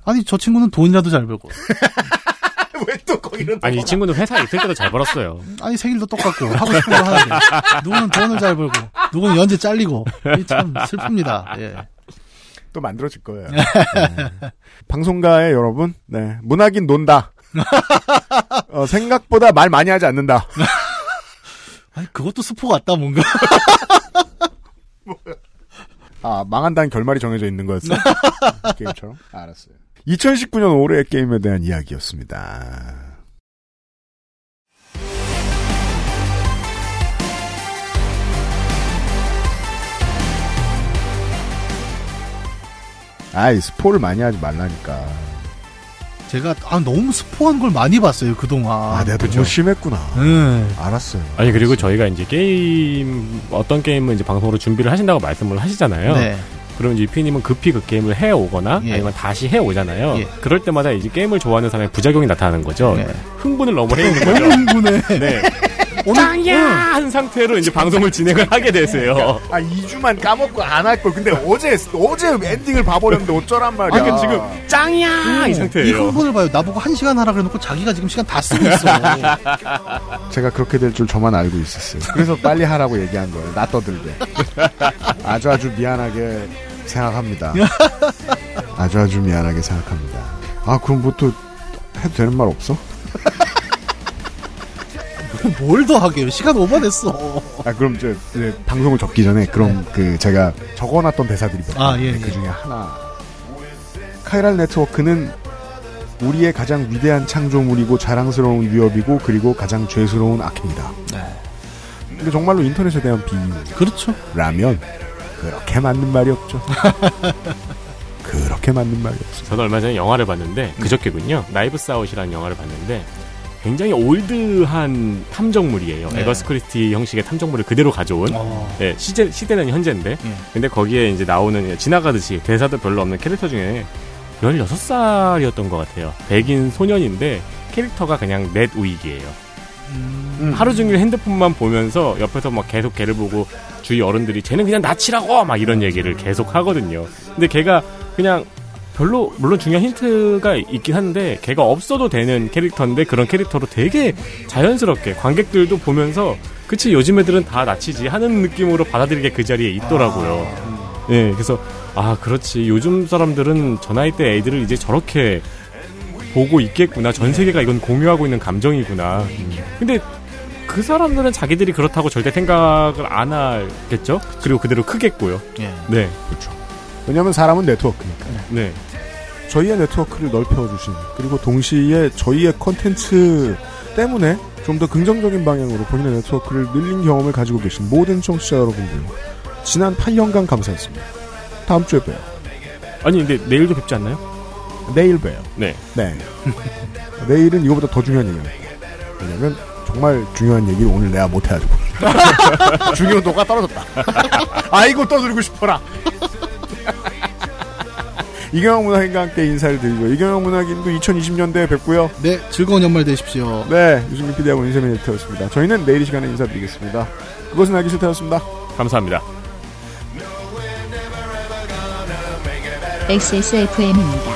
아니 저 친구는 돈이라도 잘 벌고 왜 또 거기로 아니 이 친구는 회사에 있을 때도 잘 벌었어요. 아니 생일도 똑같고 하고 싶은 거 하는데 누구는 돈을 잘 벌고 누구는 연재 잘리고 이참 슬픕니다. 예. 또 만들어질 거예요. 네. 방송가의 여러분, 네. 문학인 논다. 어, 생각보다 말 많이 하지 않는다. 아니 그것도 스포 같다 뭔가. 아, 망한다는 결말이 정해져 있는 거였어? 게임처럼? 알았어요. 2019년 올해의 게임에 대한 이야기였습니다. 아이, 스포를 많이 하지 말라니까. 제가 아 너무 스포한 걸 많이 봤어요 그 동안. 아, 내가 너무 심했구나. 네. 알았어요. 아니 그리고 저희가 이제 게임 어떤 게임은 이제 방송으로 준비를 하신다고 말씀을 하시잖아요. 네. 그럼 이제 유피님은 급히 그 게임을 해 오거나 예. 아니면 다시 해 오잖아요. 예. 그럴 때마다 이제 게임을 좋아하는 사람의 부작용이 나타나는 거죠. 네. 흥분을 너무 해 있는 거죠. 흥분해. 네. 짱이야 한 상태로 이제 방송을 진행을 하게 되세요. 아, 2주만 까먹고 안 할 걸. 근데 어제, 어제 엔딩을 봐버렸는데 어쩌란 말이야. 아, 지금 짱이야 이이 상태예요. 흥분을 봐요. 나보고 한 시간 하라 그래놓고 자기가 지금 시간 다 쓰고 있어. 제가 그렇게 될 줄 저만 알고 있었어요. 그래서 빨리 하라고 얘기한 거예요. 나 떠들게. 아주 아주 미안하게 생각합니다. 아주 아주 미안하게 생각합니다. 아, 그럼 뭐 또 해도 되는 말 없어? 뭘 더 하게요? 시간 오버됐어. 아, 그럼 저, 이제 방송을 접기 전에 그럼 그 제가 적어놨던 대사들이 몇 아, 개. 예, 그 예. 중에 하나. chiral 네트워크는 우리의 가장 위대한 창조물이고 자랑스러운 위협이고 그리고 가장 죄스러운 악행이다. 근데 정말로 인터넷에 대한 비유. 그렇죠. 라면 그렇게 맞는 말이 없죠. 그렇게 맞는 말이 없어. 저도 얼마 전에 영화를 봤는데 그저께군요. Knives Out이라는 영화를 봤는데 굉장히 old한 탐정물이에요. 네. 애거사 크리스티 형식의 탐정물을 그대로 가져온. 어. 네, 시제, 시대는 현재인데. 예. 근데 거기에 이제 나오는 지나가듯이 대사도 별로 없는 캐릭터 중에 16살이었던 것 같아요. 백인 소년인데 캐릭터가 그냥 net 우익이에요. 음. 하루 종일 핸드폰만 보면서 옆에서 막 계속 걔를 보고 주위 어른들이 쟤는 그냥 나치라고 막 이런 얘기를 계속 하거든요. 근데 걔가 그냥 별로 물론 중요한 힌트가 있긴 한데 걔가 없어도 되는 캐릭터인데 그런 캐릭터로 되게 자연스럽게 관객들도 보면서 그치 요즘 애들은 다 낯이지 하는 느낌으로 받아들이게 그 자리에 있더라고요. 네, 그래서 아 그렇지 요즘 사람들은 저 나이 때 애들을 이제 저렇게 보고 있겠구나 전 세계가 이건 공유하고 있는 감정이구나. 근데 그 사람들은 자기들이 그렇다고 절대 생각을 안 하겠죠. 그리고 그대로 크겠고요. 예. 네, 그렇죠. 왜냐하면 사람은 네트워크니까. 네. 저희의 네트워크를 넓혀주신 그리고 동시에 저희의 컨텐츠 때문에 좀 더 긍정적인 방향으로 본인의 네트워크를 늘린 경험을 가지고 계신 모든 청취자 여러분들 지난 8년간 감사했습니다. 다음 주에 봬요. 아니 근데 내일도 뵙지 않나요? 내일 봬요. 네. 네. 내일은 이거보다 더 중요한 얘기예요. 왜냐면 정말 중요한 얘기를 오늘 내가 못해가지고 중요도가 떨어졌다. 아이고 떠들고 싶어라. 이경영 문학인과 함께 인사를 드리죠. 이경영 문학인도 2020년대에 뵙고요. 네, 즐거운 연말 되십시오. 네, 유승민 PD하고 인세민 에디터였습니다. 저희는 내일 이 시간에 인사드리겠습니다. 그것은 알기 싫다였습니다. 감사합니다. XSFM입니다.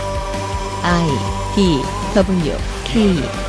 I D W K